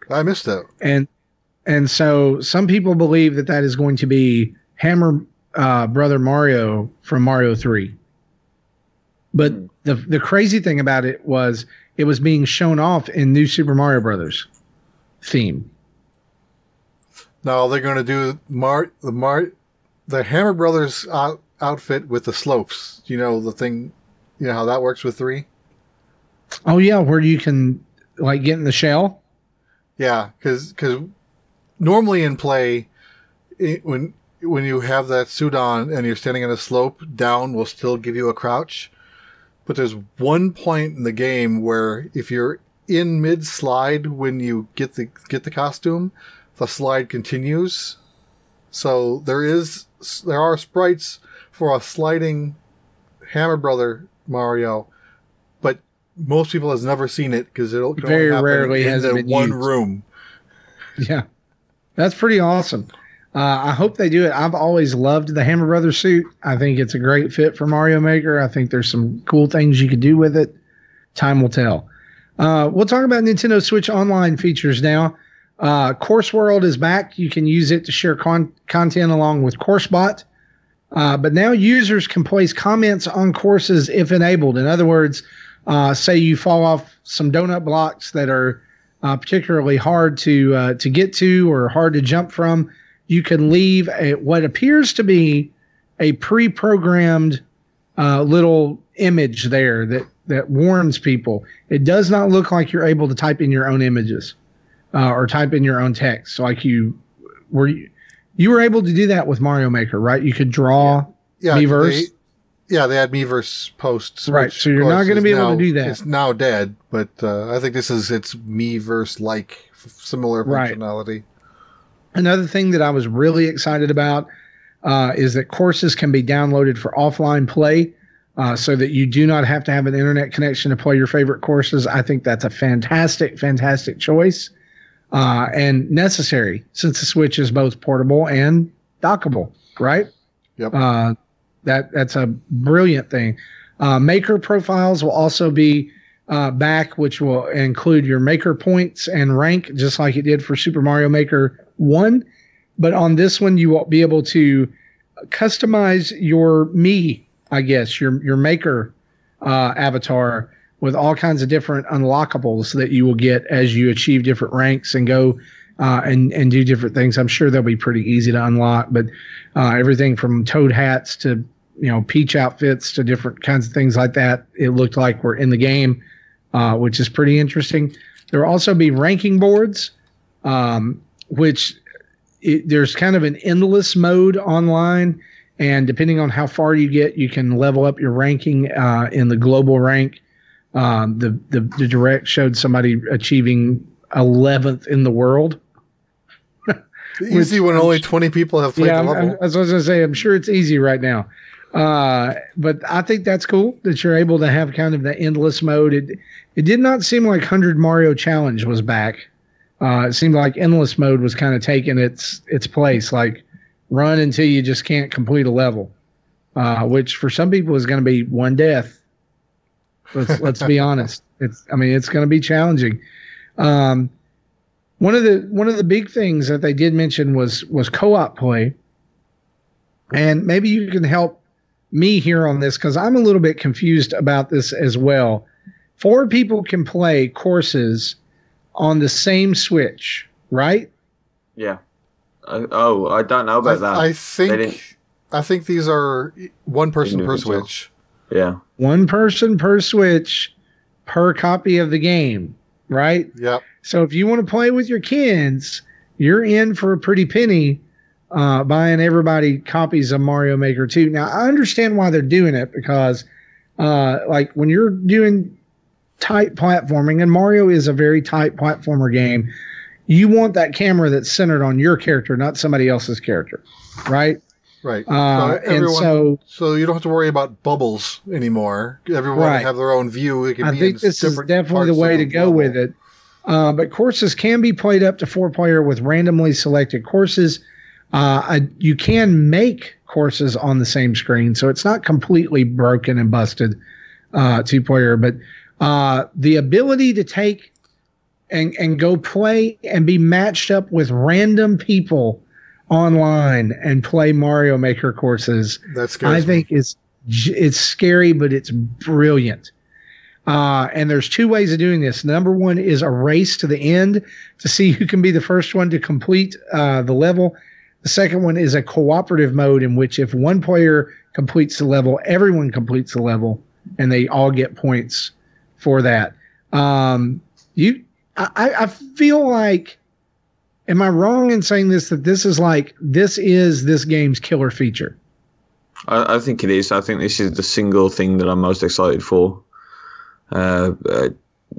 S3: I missed that.
S2: And and so some people believe that that is going to be Hammer uh, Brother Mario from Mario Three. But hmm. the the crazy thing about it was it was being shown off in New Super Mario Brothers theme.
S3: Now they're going to do Mar the Mar the Hammer Brothers out, outfit with the slopes. You know the thing. You know how that works with three.
S2: Oh yeah, where you can like get in the shell.
S3: Yeah, because because normally in play, it, when when you have that suit on and you're standing on a slope, down will still give you a crouch. But there's one point in the game where if you're in mid slide when you get the get the costume, the slide continues. So there is there are sprites for a sliding Hammer Brother Mario, but most people has never seen it because it'll
S2: Very rarely
S3: in
S2: has been
S3: one
S2: used.
S3: room.
S2: Yeah, that's pretty awesome. Uh, I hope they do it. I've always loved the Hammer Brothers suit. I think it's a great fit for Mario Maker. I think there's some cool things you could do with it. Time will tell. Uh, we'll talk about Nintendo Switch Online features now. Uh, Course World is back. You can use it to share con- content along with CourseBot. Uh, but now users can place comments on courses if enabled. In other words, uh, say you fall off some donut blocks that are uh, particularly hard to uh, to get to or hard to jump from, you can leave a, what appears to be a pre-programmed uh, little image there that that warns people. It does not look like you're able to type in your own images uh, or type in your own text. Like you were you, you were able to do that with Mario Maker, right? You could draw
S3: Yeah,
S2: Miiverse.
S3: they- yeah, they had Miiverse posts.
S2: Right, so you're not gonna be able to do that.
S3: It's now dead, but uh, I think this is its Miiverse like similar
S2: Right. Another thing that I was really excited about uh, is that courses can be downloaded for offline play uh, so that you do not have to have an internet connection to play your favorite courses. I think that's a fantastic, fantastic choice uh, and necessary since the Switch is both portable and dockable, right?
S3: Yep.
S2: Uh, that that's a brilliant thing. Uh, maker profiles will also be uh, back, which will include your maker points and rank, just like it did for Super Mario Maker One. But on this one, you will be able to customize your me, I guess, your your maker uh, avatar with all kinds of different unlockables that you will get as you achieve different ranks and go uh, and and do different things. I'm sure they'll be pretty easy to unlock, but uh, everything from toad hats to you know peach outfits to different kinds of things like that. It looked like were in the game, uh, which is pretty interesting. There will also be ranking boards, um, which it, there's kind of an endless mode online, and depending on how far you get, you can level up your ranking uh, in the global rank. Um, the, the the direct showed somebody achieving 11th in the world.
S3: Easy when only 20 people have played
S2: Yeah,
S3: the level.
S2: As I was going to say, I'm sure it's easy right now. Uh, but I think that's cool that you're able to have kind of the endless mode. It it did not seem like 100 Mario Challenge was back. Uh, it seemed like endless mode was kind of taking its its place, like run until you just can't complete a level, uh, which for some people is going to be one death. Let's let's be honest. It's I mean it's going to be challenging. Um, one of the one of the big things that they did mention was was co-op play, and maybe you can help me here on this because I'm a little bit confused about this as well. Four people can play courses on the same Switch, right?
S1: Yeah. Uh, oh, I don't know about that.
S3: I, I think I think these are one person per
S1: Individual.
S3: Switch.
S1: yeah.
S2: One person per Switch per copy of the game, right?
S3: Yep.
S2: So if you want to play with your kids, you're in for a pretty penny uh, buying everybody copies of Mario Maker 2. Now, I understand why they're doing it because, uh, like, when you're doing tight platforming, and Mario is a very tight platformer game, you want that camera that's centered on your character, not somebody else's character, right?
S3: Right.
S2: Uh,
S3: so
S2: and so
S3: so you don't have to worry about bubbles anymore. Everyone
S2: Right.
S3: have their own view. It can
S2: I
S3: be
S2: think this is definitely the way to go
S3: level.
S2: with it. Uh, but courses can be played up to four player with randomly selected courses. Uh, I, you can make courses on the same screen, so it's not completely broken and busted uh, two player. But uh, the ability to take and and go play and be matched up with random people online and play Mario Maker courses
S3: That scares
S2: I think it's j- it's scary, but it's brilliant. Uh, and there's two ways of doing this. Number one is a race to the end to see who can be the first one to complete uh, the level. The second one is a cooperative mode in which if one player completes the level, everyone completes the level, and they all get points for that. Um, you, I, I feel like, am I wrong in saying this? That this is like this is this game's killer feature.
S1: I, I think it is. I think this is the single thing that I'm most excited for. Uh, uh,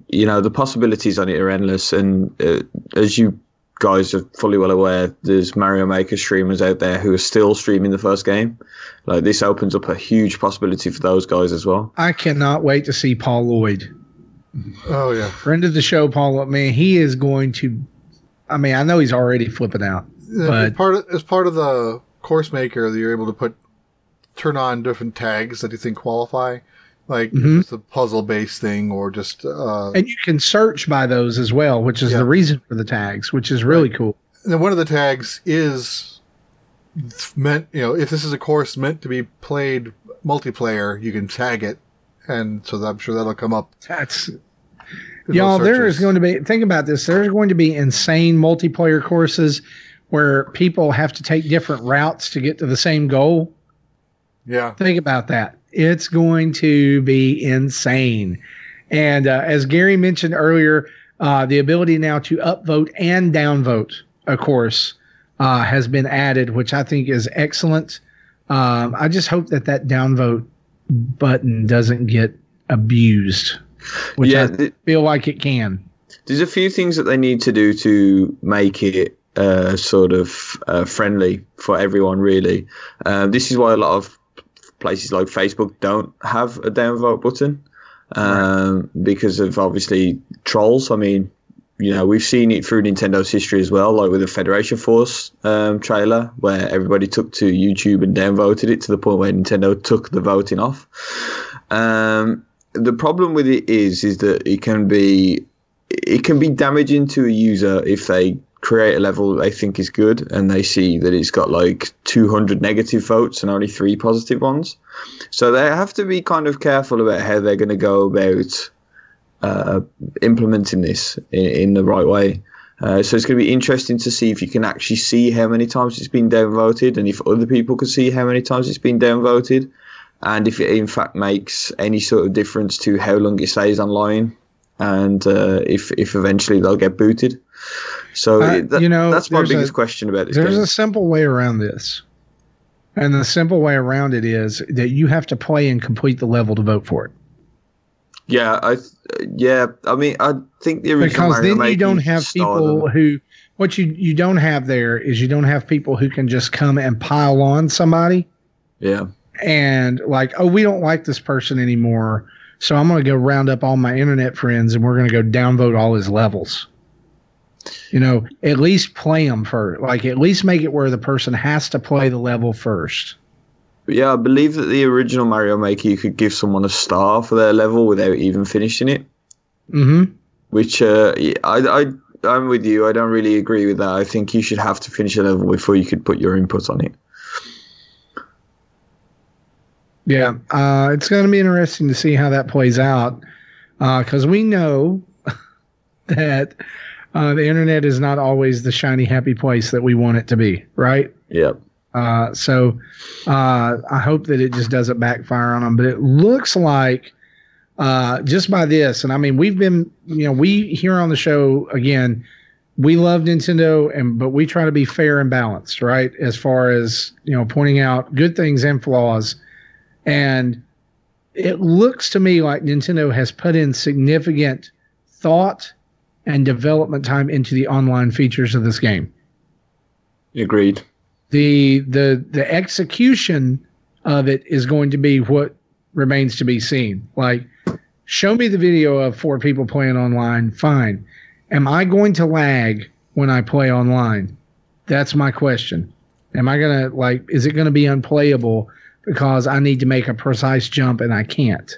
S1: you know the possibilities on it are endless, and uh, as you guys are fully well aware, there's Mario Maker streamers out there who are still streaming the first game. Like this opens up a huge possibility for those guys as well.
S2: I cannot wait to see Paul Lloyd.
S3: Oh yeah,
S2: friend of the show, Paul. Man, he is going to. I mean, I know he's already flipping out. But
S3: as part of, as part of the course maker, that you're able to put turn on different tags that you think qualify, like mm-hmm. it's a puzzle based thing or just. Uh,
S2: and you can search by those as well, which is yeah. the reason for the tags, which is really right. cool.
S3: And one of the tags is meant, you know, if this is a course meant to be played multiplayer, you can tag it, and so I'm sure that'll come up.
S2: That's y'all. There is going to be think about this. There's going to be insane multiplayer courses where people have to take different routes to get to the same goal.
S3: Yeah.
S2: Think about that. It's going to be insane. And uh, as Gary mentioned earlier, uh, the ability now to upvote and downvote a course uh, has been added, which I think is excellent. Um, I just hope that that downvote button doesn't get abused, which yeah, I feel like it can.
S1: There's a few things that they need to do to make it uh, sort of uh, friendly for everyone, really. Uh, this is why a lot of places like Facebook don't have a downvote button um, because of obviously trolls. I mean, you know, we've seen it through Nintendo's history as well, like with the Federation Force um, trailer, where everybody took to YouTube and downvoted it to the point where Nintendo took the voting off. Um, the problem with it is, is that it can be it can be damaging to a user if they create a level they think is good and they see that it's got like 200 negative votes and only three positive ones. So they have to be kind of careful about how they're going to go about uh, implementing this in, in, the right way. Uh, so it's going to be interesting to see if you can actually see how many times it's been downvoted and if other people can see how many times it's been downvoted and if it in fact makes any sort of difference to how long it stays online and uh, if, if eventually they'll get booted. So uh, that, you know, that's my biggest a, question about this.
S2: There's
S1: game.
S2: a simple way around this, and the simple way around it is that you have to play and complete the level to vote for it.
S1: Yeah, I yeah, I mean, I think the
S2: original because then you don't have people who. What you you don't have there is you don't have people who can just come and pile on somebody.
S1: Yeah.
S2: And like, oh, we don't like this person anymore, so I'm going to go round up all my internet friends and we're going to go downvote all his levels you know, at least play them first. Like, at least make it where the person has to play the level first.
S1: Yeah, I believe that the original Mario Maker, you could give someone a star for their level without even finishing it.
S2: Mm-hmm.
S1: Which, uh, I, I, I'm with you. I don't really agree with that. I think you should have to finish a level before you could put your input on it.
S2: Yeah, uh, it's going to be interesting to see how that plays out because uh, we know that uh, the internet is not always the shiny, happy place that we want it to be, right?
S1: Yep.
S2: Uh, so uh, I hope that it just doesn't backfire on them. But it looks like uh, just by this, and I mean, we've been, you know, we here on the show again, we love Nintendo, and but we try to be fair and balanced, right? As far as you know, pointing out good things and flaws, and it looks to me like Nintendo has put in significant thought and development time into the online features of this game.
S1: Agreed.
S2: The the the execution of it is going to be what remains to be seen. Like show me the video of four people playing online, fine. Am I going to lag when I play online? That's my question. Am I going to like is it going to be unplayable because I need to make a precise jump and I can't?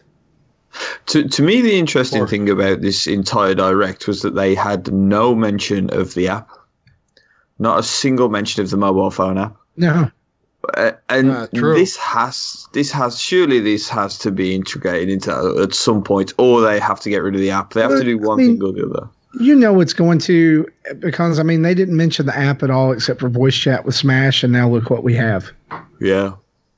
S1: To, to me, the interesting or, thing about this entire direct was that they had no mention of the app, not a single mention of the mobile phone app.
S2: No.
S1: Uh, and uh, this has this has surely this has to be integrated into at some point, or they have to get rid of the app. They have but, to do one I mean, thing or the other.
S2: You know it's going to because I mean they didn't mention the app at all except for voice chat with Smash, and now look what we have.
S1: Yeah.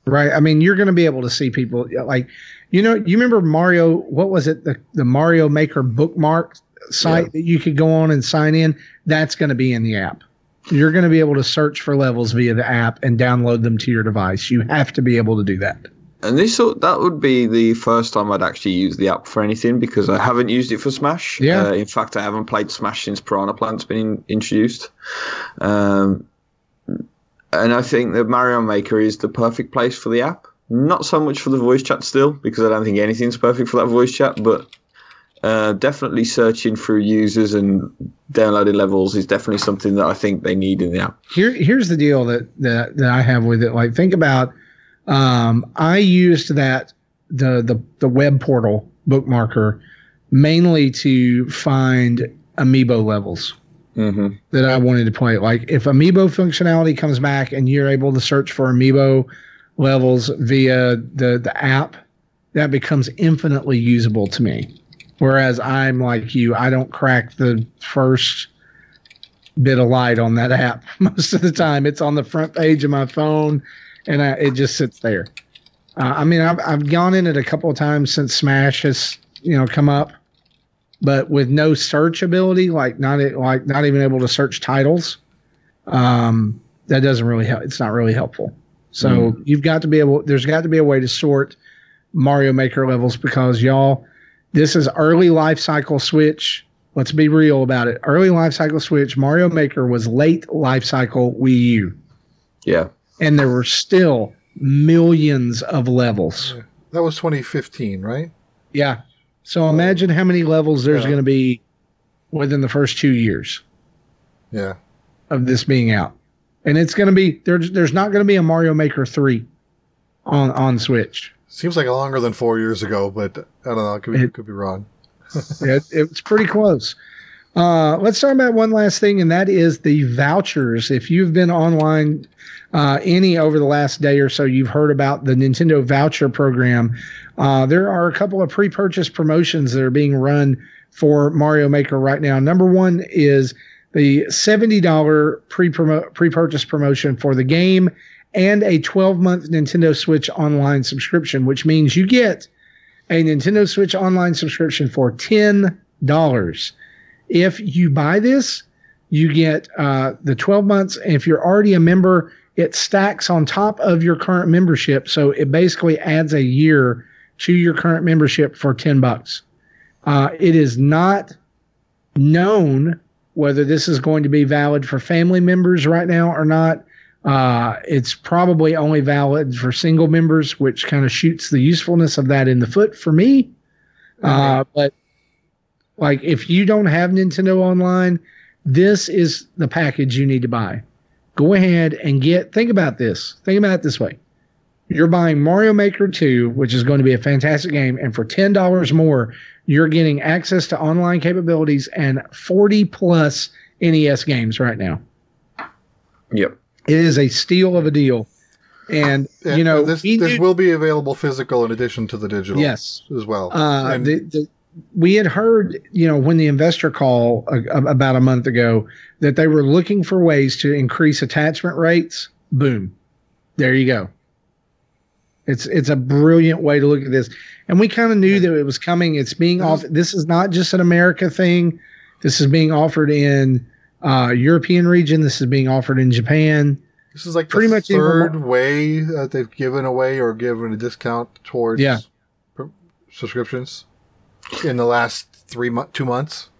S2: Right. I mean, you're going to be able to see people like you know, you remember Mario? What was it? The the Mario Maker bookmark site yeah. that you could go on and sign in. That's going to be in the app. You're going to be able to search for levels via the app and download them to your device. You have to be able to do that.
S1: And this that would be the first time I'd actually use the app for anything because I haven't used it for Smash.
S2: Yeah.
S1: Uh, in fact, I haven't played Smash since Piranha Plant's been in, introduced. Um, and I think that Mario Maker is the perfect place for the app. Not so much for the voice chat still, because I don't think anything's perfect for that voice chat, but uh, definitely searching through users and downloading levels is definitely something that I think they need in the app.
S2: Here, here's the deal that that that I have with it. Like, think about, um, I used that the the the web portal bookmarker mainly to find amiibo levels
S1: Mm-hmm.
S2: that I wanted to play. Like, if amiibo functionality comes back and you're able to search for amiibo levels via the the app, that becomes infinitely usable to me. Whereas I'm like you, I don't crack the first bit of light on that app most of the time. It's on the front page of my phone, and I, it just sits there. Uh, I mean, I've I've gone in it a couple of times since Smash has you know come up, but with no search ability, like not like not even able to search titles, um, that doesn't really help. It's not really helpful. So hmm. you've got to be able. There's got to be a way to sort Mario Maker levels because y'all, this is early life cycle Switch. Let's be real about it. Early life cycle Switch, Mario Maker was late life cycle Wii U,
S1: Yeah.
S2: and there were still millions of levels.
S3: That was 2015, right?
S2: Yeah. So imagine how many levels there's
S3: Yeah.
S2: going to be within the first two years
S3: Yeah.
S2: of this being out, and it's going to be there's there's not going to be a Mario Maker three on on Switch.
S3: Seems like longer than four years ago, but I don't know. It could be,
S2: It-
S3: could be wrong.
S2: it, it's pretty close. Uh, let's talk about one last thing, and that is the vouchers. If you've been online uh, any over the last day or so, you've heard about the Nintendo voucher program. Uh, there are a couple of pre-purchase promotions that are being run for Mario Maker right now. Number one is the seventy dollar pre pre-purchase promotion for the game and a 12 month Nintendo Switch online subscription, which means you get a Nintendo Switch online subscription for $10. If you buy this, you get uh, the 12 months. And if you're already a member, it stacks on top of your current membership. So it basically adds a year to your current membership for 10 bucks. Uh, it is not known whether this is going to be valid for family members right now or not. Uh, it's probably only valid for single members, which kind of shoots the usefulness of that in the foot for me. Uh, but like, if you don't have Nintendo Online, this is the package you need to buy. Go ahead and get. Think about this. Think about it this way: you're buying Mario Maker 2, which is going to be a fantastic game, and for ten dollars more, you're getting access to online capabilities and 40 plus NES games right now.
S1: Yep.
S2: It is a steal of a deal. And,
S3: And
S2: you know,
S3: this
S2: we
S3: this
S2: knew-
S3: will be available physical in addition to the digital.
S2: yes.
S3: as well.
S2: Uh,
S3: And-
S2: the, the, we had heard, you know, when the investor call uh, about a month ago that they were looking for ways to increase attachment rates. Boom, there you go. It's it's a brilliant way to look at this, and we kind of knew that it was coming. It's being off. This is not just an America thing. This is being offered in uh, European region. This is being offered in Japan.
S3: This is like
S2: Pretty
S3: the
S2: much even
S3: third way that they've given away or given a discount towards
S2: Yeah.
S3: pr- subscriptions in the last three month, two months.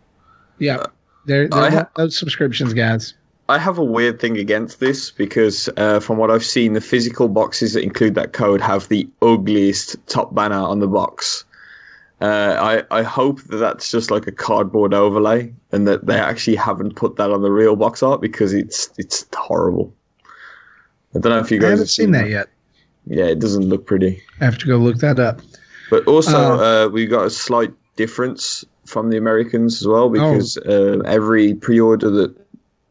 S2: Yeah, they're, they're
S1: ha-
S2: those subscriptions, guys.
S1: I have a weird thing against this because, uh, from what I've seen, the physical boxes that include that code have the ugliest top banner on the box. Uh, I I hope that that's just like a cardboard overlay and that they actually haven't put that on the real box art because it's it's horrible. I don't know if you
S2: I
S1: guys
S2: haven't
S1: have
S2: seen that yet.
S1: Yeah, it doesn't look pretty.
S2: I have to go look that up.
S1: But also,
S2: Uh,
S1: uh, we got a slight difference from the Americans as well because uh, every pre-order that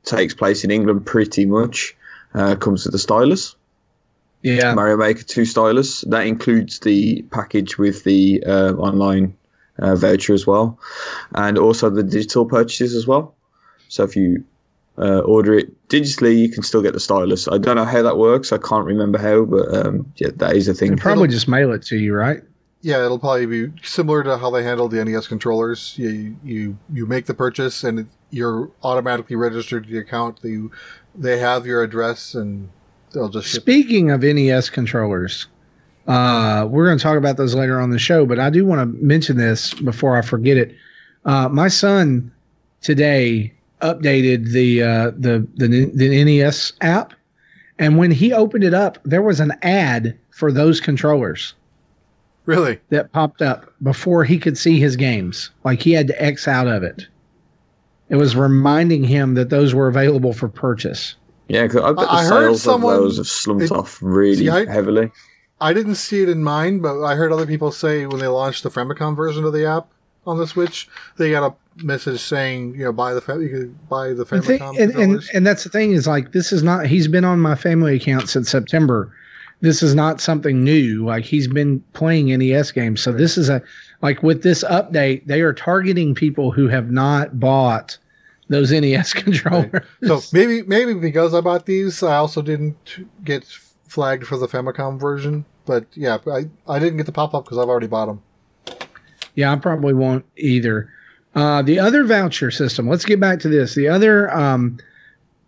S1: takes place in England, pretty much, uh, comes with a stylus.
S2: Yeah,
S1: Mario Maker 2 stylus. That includes the package with the uh, online uh, voucher as well, and also the digital purchases as well. So if you uh, order it digitally, you can still get the stylus. I don't know how that works. I can't remember how, but um, yeah, that is a thing.
S2: They'll probably just mail it to you, right?
S3: Yeah, it'll probably be similar to how they handle the NES controllers. You you you make the purchase and you're automatically registered to the account. You they have your address and they'll just.
S2: Speaking of NES controllers, Uh, we're going to talk about those later on the show, but I do want to mention this before I forget it. Uh, my son today updated the uh, the the the NES app, and when he opened it up, there was an ad for those controllers
S3: Really?
S2: that popped up before he could see his games. Like he had to X out of it. It was reminding him that those were available for purchase.
S1: Yeah, 'cause I bet the
S3: I- I heard
S1: sales
S3: someone-
S1: of those have slumped
S3: it-
S1: off really
S3: See, I-
S1: heavily.
S3: I didn't see it in mine, but I heard other people say when they launched the Famicom version of the app on the Switch, they got a message saying, you know, buy the fa- you could buy the
S2: The thing- and, and and that's the thing is like this is not he's been on my family account since September. This is not something new. Like he's been playing NES games. So this is a like with this update, they are targeting people who have not bought those NES controllers.
S3: so maybe maybe because I bought these, I also didn't get flagged for the Famicom version. But yeah, I, I didn't get the pop up because I've already bought them.
S2: Yeah, I probably won't either. Uh, the other voucher system, let's get back to this. The other um,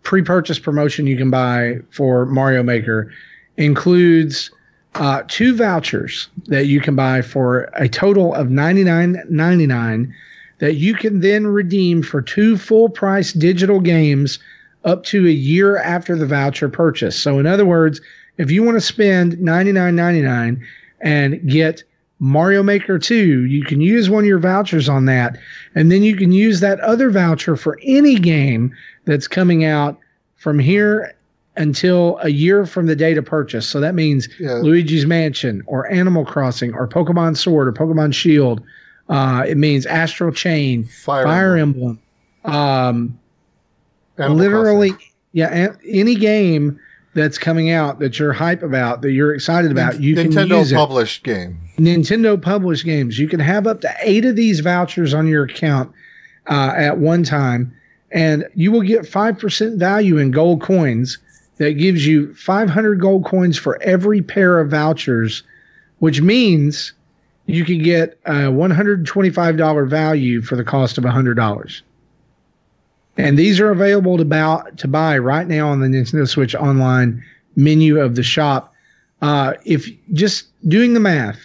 S2: pre purchase promotion you can buy for Mario Maker includes uh, two vouchers that you can buy for a total of $99.99 that you can then redeem for two full price digital games up to a year after the voucher purchase. So, in other words, if you want to spend $99.99 and get Mario Maker 2, you can use one of your vouchers on that. And then you can use that other voucher for any game that's coming out from here until a year from the date of purchase. So that means
S3: Yeah.
S2: Luigi's Mansion or Animal Crossing or Pokemon Sword or Pokemon Shield. Uh, it means Astral Chain,
S3: Fire,
S2: Fire Emblem. Um, literally,
S3: Crossing.
S2: yeah, a- any game that's coming out that you're hype about, that you're excited about, you can
S3: Nintendo
S2: use it.
S3: published game.
S2: Nintendo published games. You can have up to eight of these vouchers on your account uh, at one time, and you will get 5% value in gold coins. That gives you 500 gold coins for every pair of vouchers, which means you could get a $125 value for the cost of $100. And these are available to buy, to buy right now on the Nintendo Switch online menu of the shop. Uh, if just doing the math,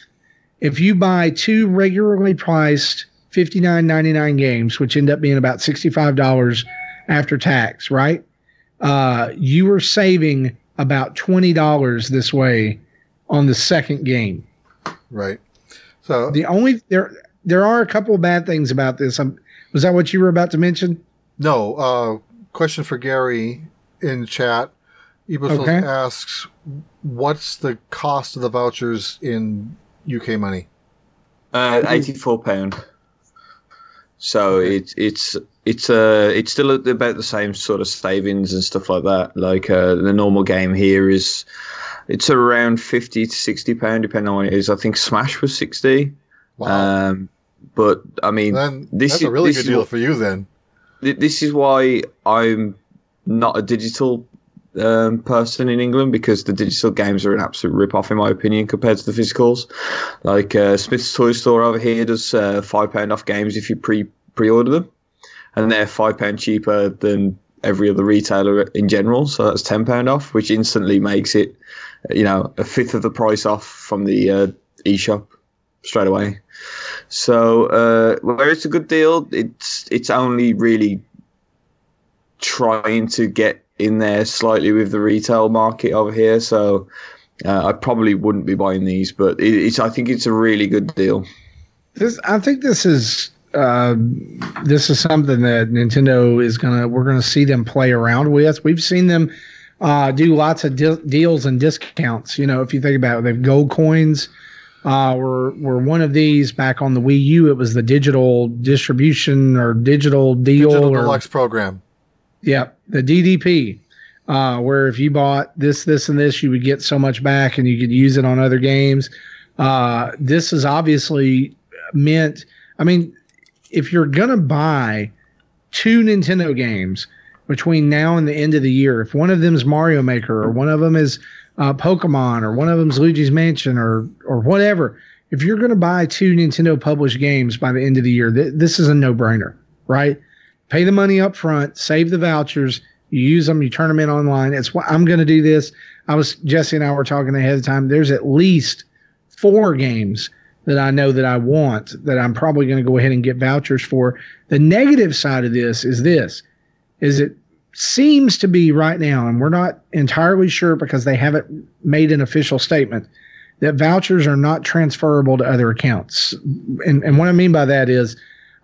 S2: if you buy two regularly priced $59.99 games, which end up being about $65 after tax, right? Uh, you were saving about $20 this way on the second game.
S3: Right. So
S2: The only there there are a couple of bad things about this. Um was that what you were about to mention?
S3: No, uh, question for Gary in chat. Ebosol
S2: Okay.
S3: asks, "What's the cost of the vouchers in UK money?"
S1: Uh, eighty-four pound. So it's it's it's uh it's still about the same sort of savings and stuff like that. Like uh, the normal game here is, it's around fifty to sixty pound depending on what it is. I think Smash was sixty.
S3: Wow,
S1: Um, but I mean,
S3: then
S1: this
S3: that's
S1: is
S3: a really good deal
S1: what-
S3: for you. Then
S1: this is why I'm not a digital um, person in England because the digital games are an absolute rip off in my opinion compared to the physicals. Like uh, Smyths Toy Store over here does uh, five pound off games if you pre pre order them, and they're five pound cheaper than every other retailer in general. So that's ten pound off, which instantly makes it you know a fifth of the price off from the uh, eShop straight away. So uh, where it's a good deal, it's it's only really trying to get in there slightly with the retail market over here. So uh, I probably wouldn't be buying these, but it, it's I think it's a really good deal.
S2: This I think this is uh, this is something that Nintendo is gonna we're gonna see them play around with. We've seen them uh, do lots of de- deals and discounts. You know, if you think about it, they've gold coins. Uh, were were one of these back on the Wii U. It was the digital distribution or digital deal
S3: digital
S2: or
S3: deluxe program.
S2: yeah, the DDP, uh, where if you bought this, this, and this, you would get so much back, and you could use it on other games. Uh, this is obviously meant. I mean, if you're gonna buy two Nintendo games between now and the end of the year, if one of them is Mario Maker or one of them is uh, Pokemon or one of them is Luigi's Mansion or or whatever, if you're gonna buy two Nintendo published games by the end of the year, th- this is a no brainer, right? pay the money up front, save the vouchers, you use them, you turn them in online. It's what I'm to do this. I was Jesse and I were talking ahead of time. There's at least four games that I know that I want that I'm probably going to go ahead and get vouchers for. The negative side of this is this is it seems to be right now, and we're not entirely sure because they haven't made an official statement that vouchers are not transferable to other accounts. And, and what I mean by that is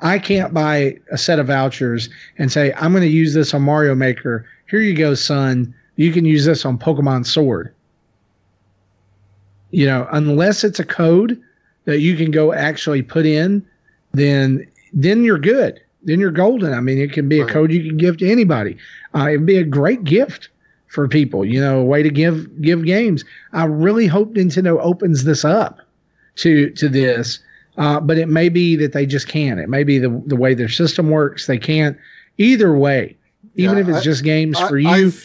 S2: I can't buy a set of vouchers and say, I'm going to use this on Mario Maker. Here you go, son. You can use this on Pokemon Sword. You know, unless it's a code that you can go actually put in, then then you're good. Then you're golden. I mean, it can be a code you can give to anybody. Uh, it'd be a great gift for people. You know, a way to give give games. I really hope Nintendo opens this up to to this, uh, but it may be that they just can't. It may be the the way their system works. They can't. Either way, even
S3: Yeah,
S2: if it's
S3: I-
S2: just games
S3: I-
S2: for you.
S3: I've-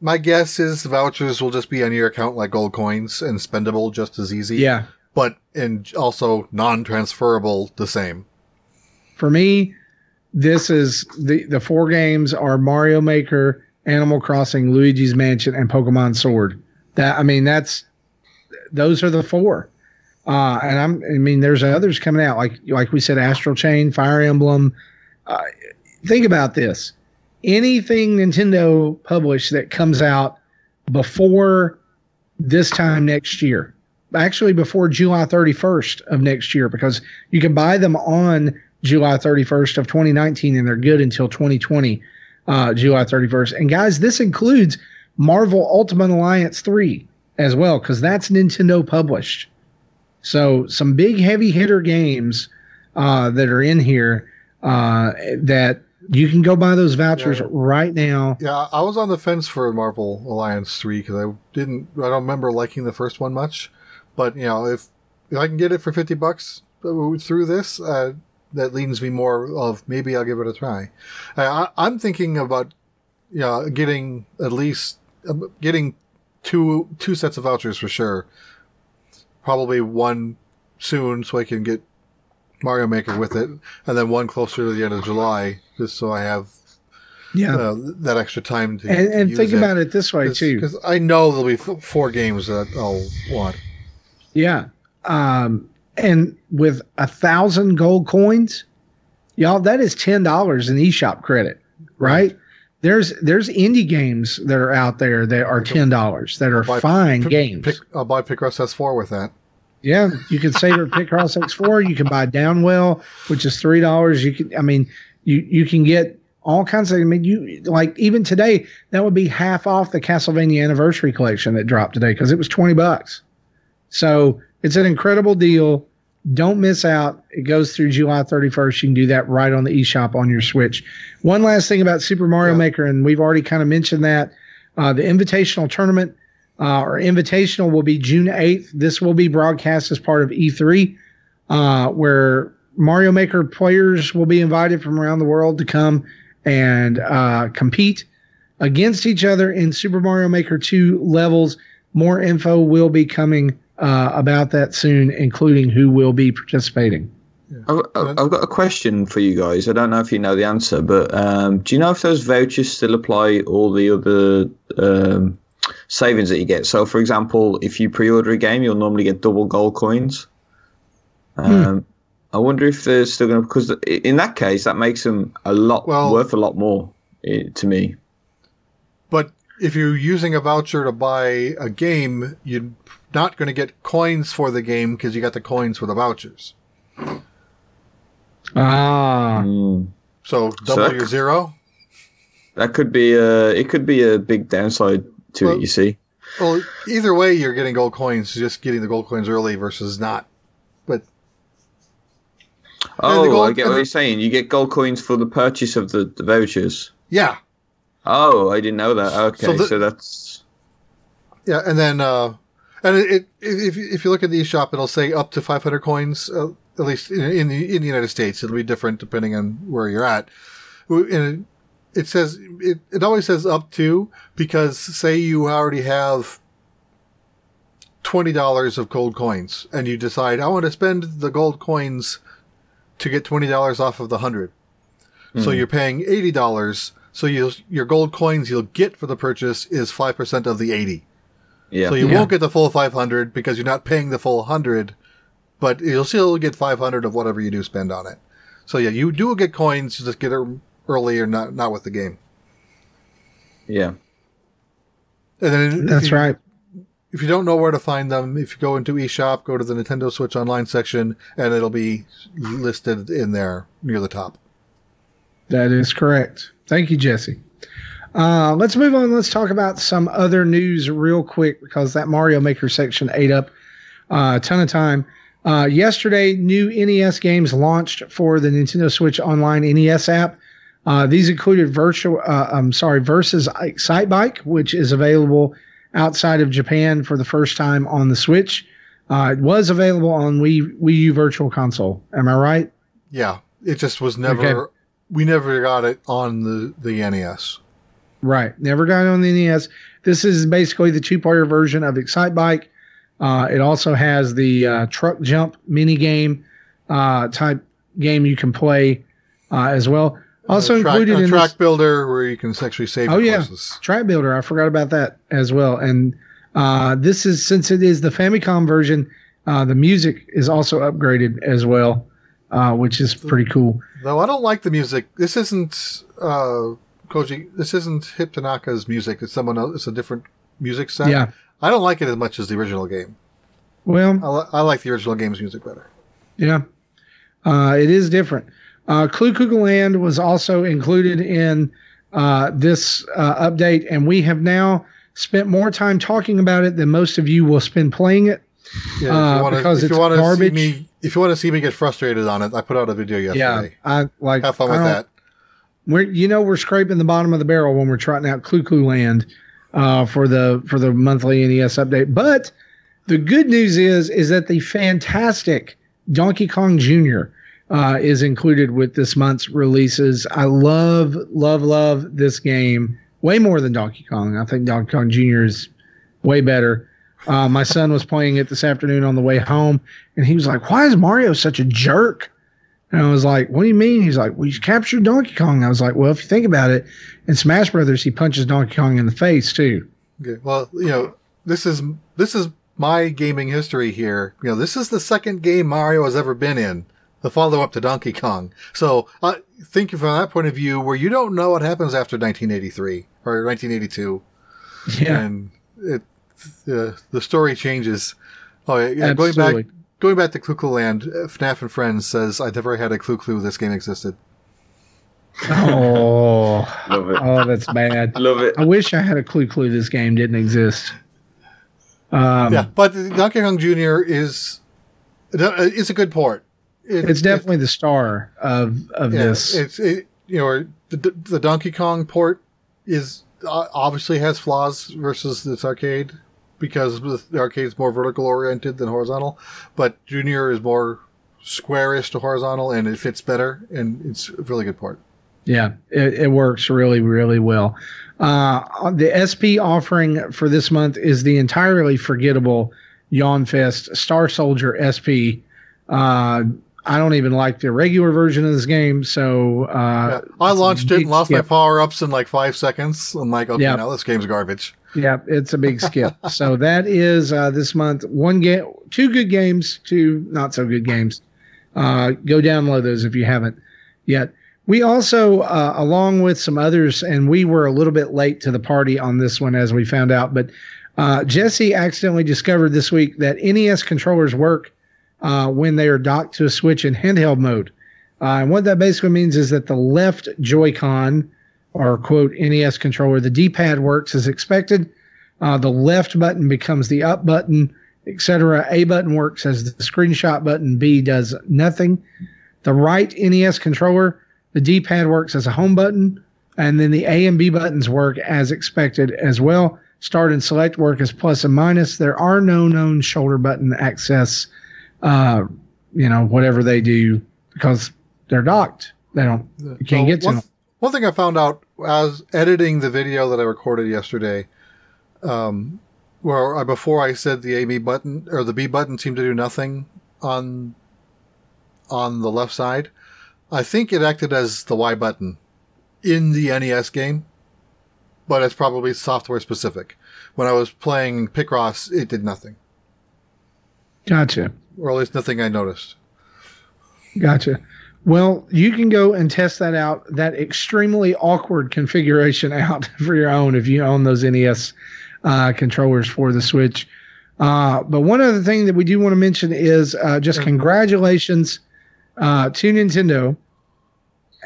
S3: my guess is vouchers will just be on your account like gold coins and spendable just as easy.
S2: yeah,
S3: But and also non-transferable the same.
S2: for me, this is the the four games are Mario Maker, Animal Crossing, Luigi's Mansion, and Pokemon Sword. That I mean, that's those are the four. Uh, and I'm I mean, there's others coming out like like we said, Astral Chain, Fire Emblem. Uh, think about this: anything Nintendo published that comes out before this time next year, actually before July 31st of next year, because you can buy them on July 31st of 2019, and they're good until 2020, uh, July 31st. And guys, this includes Marvel Ultimate Alliance 3 as well, because that's Nintendo published. So some big heavy hitter games uh, that are in here uh, that you can go buy those vouchers
S3: Yeah.
S2: right now.
S3: Yeah, I was on the fence for Marvel Alliance three because I didn't. I don't remember liking the first one much, but you know, if if I can get it for fifty bucks through this, uh, that leans me more of maybe I'll give it a try. Uh, I, I'm thinking about yeah, getting at least um, getting two two sets of vouchers for sure. Probably one soon, so I can get Mario Maker with it, and then one closer to the end of July, just so I have
S2: Yeah.
S3: uh, that extra time to
S2: and and think about it this way, too.
S3: because I know there'll be f- four games that I'll want.
S2: Yeah. Um, and with a thousand gold coins, y'all, that is ten dollars in eShop credit, right? There's there's indie games that are out there that are ten dollars that are
S3: buy
S2: fine
S3: Pick-
S2: games.
S3: Pick, I'll buy Picross S4 with that.
S2: Yeah, you can save at Picross X4. You can buy Downwell, which is three dollars. You can, I mean, you you can get all kinds of. I mean, you like even today that would be half off the Castlevania Anniversary Collection that dropped today because it was twenty bucks. So it's an incredible deal. Don't miss out. It goes through July 31st. You can do that right on the eShop on your Switch. One last thing about Super Mario
S3: Yeah.
S2: Maker, and we've already kind of mentioned that uh, the invitational tournament uh, or invitational will be June 8th. This will be broadcast as part of E3, uh, where Mario Maker players will be invited from around the world to come and uh, compete against each other in Super Mario Maker 2 levels. More info will be coming uh, about that soon, including who will be participating.
S1: I've, I've I've got a question for you guys. I don't know if you know the answer, but um, do you know if those vouchers still apply all the other um, savings that you get? So, for example, if you pre-order a game, you'll normally get double gold coins. Um, I wonder if they're still going to because in that case, that makes them a lot
S3: Well-
S1: worth a lot more to me.
S3: But if you're using a voucher to buy a game, you're not going to get coins for the game because you got the coins for the vouchers.
S2: Ah,
S1: Mm.
S3: So double
S1: that-
S3: your zero.
S1: That could be a it could be a big downside to
S3: Well-
S1: it. You see.
S3: Well, either way, you're getting gold coins. Just getting the gold coins early versus not. But
S1: Oh,
S3: gold-
S1: I get what you're saying. You get gold coins for the purchase of the, the vouchers.
S3: yeah,
S1: Oh, I didn't know that. Okay,
S3: So
S1: so, that's
S3: yeah, and then uh, and it, it if if you look at the shop, it'll say up to 500 coins. Uh, at least in, in the in the United States, it'll be different depending on where you're at. And it, it says it, it always says up to because say you already have twenty dollars of gold coins, and you decide I want to spend the gold coins to get twenty dollars off of the hundred. So you're paying eighty dollars. So you your gold coins you'll get for the purchase is five percent of the eighty.
S1: Yeah.
S3: So you
S2: Yeah.
S3: won't get the full 500 because you're not paying the full 100, but you'll still get 500 of whatever you do spend on it. So yeah, you do get coins, you just get it early or not not with the game.
S1: yeah.
S3: And then
S2: That's
S3: you-
S2: right.
S3: If you don't know where to find them, if you go into eShop, go to the Nintendo Switch Online section, and it'll be listed in there near the top.
S2: That is correct. Thank you, Jesse. Uh, let's move on. Let's talk about some other news real quick because that Mario Maker section ate up uh, a ton of time. Uh, yesterday, new NES games launched for the Nintendo Switch Online NES app. Uh, these included virtual, uh, I'm sorry, versus Excitebike, which is available outside of Japan for the first time on the Switch. Uh, it was available on Wii Wii U Virtual Console. Am I right?
S3: Yeah, it just was never.
S2: Okay.
S3: We never got it on the the NES.
S2: Right. Never got it on the NES. This is basically the two player version of Excitebike. Uh, it also has the uh, truck jump mini game uh, type game you can play uh, as well. Also
S3: track,
S2: included in
S3: track
S2: this
S3: builder where you can actually save
S2: Oh, yeah.
S3: courses.
S2: track builder. I forgot about that as well. And uh, this is since it is the Famicom version, uh, the music is also upgraded as well, uh, which is pretty cool.
S3: Though I don't like the music. This isn't uh, Koji. This isn't Hip Tanaka's music. It's someone else. It's a different music set.
S2: Yeah.
S3: I don't like it as much as the original game.
S2: Well,
S3: I, li- I like the original game's music better.
S2: Yeah, uh, it is different. Uh, Clu Clu Land was also included in uh, this uh, update, and we have now spent more time talking about it than most of you will spend playing it.
S3: Yeah,
S2: Uh,
S3: if you want
S2: because it's
S3: you want see
S2: garbage.
S3: me, if you want to see me get frustrated on it, I put out a video yesterday. Yeah.
S2: I like.
S3: Have fun with that.
S2: We're you know we're scraping the bottom of the barrel when we're trotting out Clu Clu Land uh, for the for the monthly NES update. But the good news is is that the fantastic Donkey Kong Jr. Uh, is included with this month's releases. I love love love this game way more than Donkey Kong. I think Donkey Kong Jr. is way better. Uh, my son was playing it this afternoon on the way home, and he was like, "Why is Mario such a jerk?" And I was like, "What do you mean?" He's like, "We captured Donkey Kong." I was like, "Well, if you think about it, in Smash Brothers, he punches Donkey Kong in the face too."
S3: Okay. Well, you know, this is this is my gaming history here. You know, this is the second game Mario has ever been in, the follow up to Donkey Kong. So, uh, think from that point of view, where you don't know what happens after 1983 or 1982,
S2: Yeah,
S3: and it the the story changes. Oh yeah, yeah going
S2: Absolutely.
S3: back going back to Clu Clu Land, uh, FNAF and Friends says I never had a clue clue this game existed.
S2: oh,
S1: Love it.
S2: oh, that's bad.
S1: Love it.
S2: I wish I had a clue. Clue this game didn't exist. Um,
S3: yeah, but Donkey Kong Jr. is it's a good port. It-
S2: it's definitely the star of of
S3: Yeah,
S2: this.
S3: It's it, you know the, the Donkey Kong port is uh, obviously has flaws versus this arcade because the arcade is more vertical oriented than horizontal, but Junior is more squarish to horizontal and it fits better and it's a really good port.
S2: Yeah, it, it works really, really well. Uh, the SP offering for this month is the entirely forgettable Yawnfest Star Soldier SP. Uh, I don't even like the regular version of this game, so uh,
S3: Yeah. I launched it and lost my power ups in like five seconds. I'm like, okay,
S2: Yeah.
S3: now this game's garbage.
S2: Yeah, it's a big skip. so that is uh, this month. One game, two good games, two not so good games. Uh, go download those if you haven't yet. We also, uh, along with some others, and we were a little bit late to the party on this one as we found out, but uh, Jesse accidentally discovered this week that NES controllers work uh, when they are docked to a Switch in handheld mode. Uh, and what that basically means is that the left Joy-Con or quote NES controller, the D-pad works as expected. Uh, the left button becomes the up button, etc. A button works as the screenshot button. B does nothing. The right NES controller, the D-pad works as a home button, and then the A and B buttons work as expected as well. Start and select work as plus and minus. There are no known shoulder button access. Uh, you know whatever they do because they're docked. They don't. You can't
S3: So
S2: get to
S3: one,
S2: them.
S3: one thing I found out as editing the video that I recorded yesterday, um, where I, before I said the A B button or the B button seemed to do nothing on on the left side. I think it acted as the Y button in the NES game. but it's probably software specific. When I was playing Picross, it did nothing,
S2: Gotcha.
S3: Or at least nothing I noticed.
S2: Gotcha. Well, you can go and test that out, that extremely awkward configuration out for your own if you own those NES uh, controllers for the Switch. Uh, but one other thing that we do want to mention is uh, just congratulations uh, to Nintendo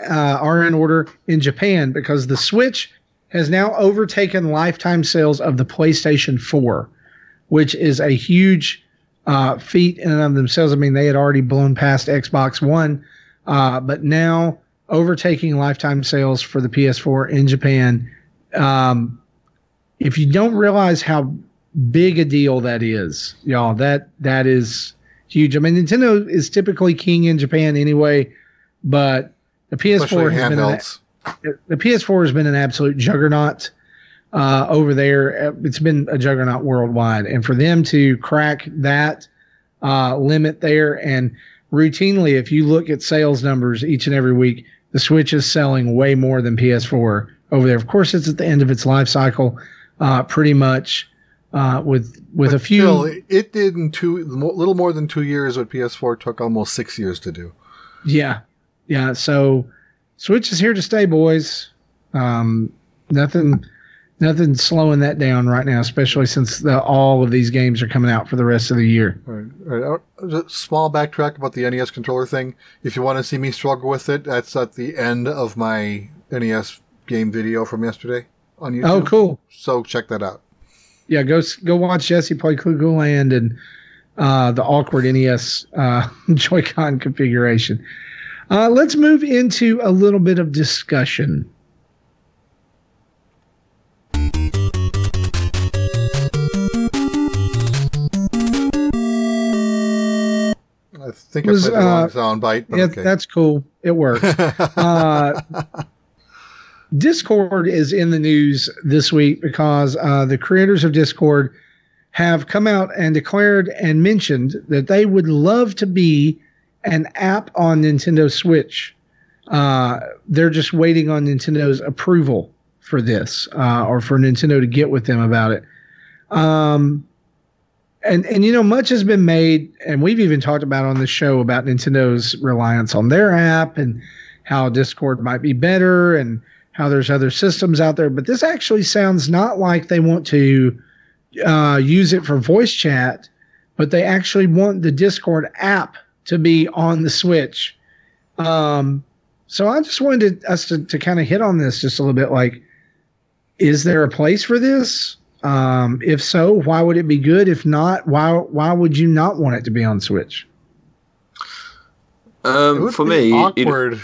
S2: uh, are in order in Japan because the Switch has now overtaken lifetime sales of the PlayStation 4, which is a huge uh, feat in and of themselves. I mean, they had already blown past Xbox One, uh, but now overtaking lifetime sales for the PS4 in Japan. Um, if you don't realize how big a deal that is, y'all, that that is huge. I mean, Nintendo is typically king in Japan anyway, but the PS4 has been an, the PS4 has been an absolute juggernaut uh, over there. It's been a juggernaut worldwide, and for them to crack that uh, limit there, and routinely, if you look at sales numbers each and every week, the Switch is selling way more than PS4 over there. Of course, it's at the end of its life cycle, uh, pretty much. Uh, with with a few,
S3: Still, it- it did in two, little more than two years what PS4 took almost six years to do.
S2: Yeah, yeah. So Switch is here to stay, boys. Um, nothing, nothing slowing that down right now, especially since the, all of these games are coming out for the rest of the year.
S3: Right, all right. Just Small backtrack about the NES controller thing. If you want to see me struggle with it, that's at the end of my NES game video from yesterday on YouTube.
S2: Oh, cool.
S3: So check that out.
S2: Yeah, go go watch Jesse play Cuckoo Land and uh, the awkward NES uh, Joy-Con configuration. Uh, let's move into a little bit of discussion.
S3: I think
S2: Was,
S3: I played the wrong
S2: uh,
S3: sound bite, but
S2: yeah,
S3: okay.
S2: that's cool. It works. uh, Discord is in the news this week because uh, the creators of Discord have come out and declared and mentioned that they would love to be an app on Nintendo Switch. Uh, they're just waiting on Nintendo's approval for this, uh, or for Nintendo to get with them about it. Um, and and you know much has been made and we've even talked about on the show about Nintendo's reliance on their app and how Discord might be better and how there's other systems out there. But this actually sounds not like they want to uh, use it for voice chat but they actually want the Discord app to be on the Switch. Um, so I just wanted to, us to, to kind of hit on this just a little bit like is there a place for this um, if so, why would it be good? If not, why why would you not want it to be on Switch?
S1: Um, for
S3: be
S1: me, it,
S3: awkward.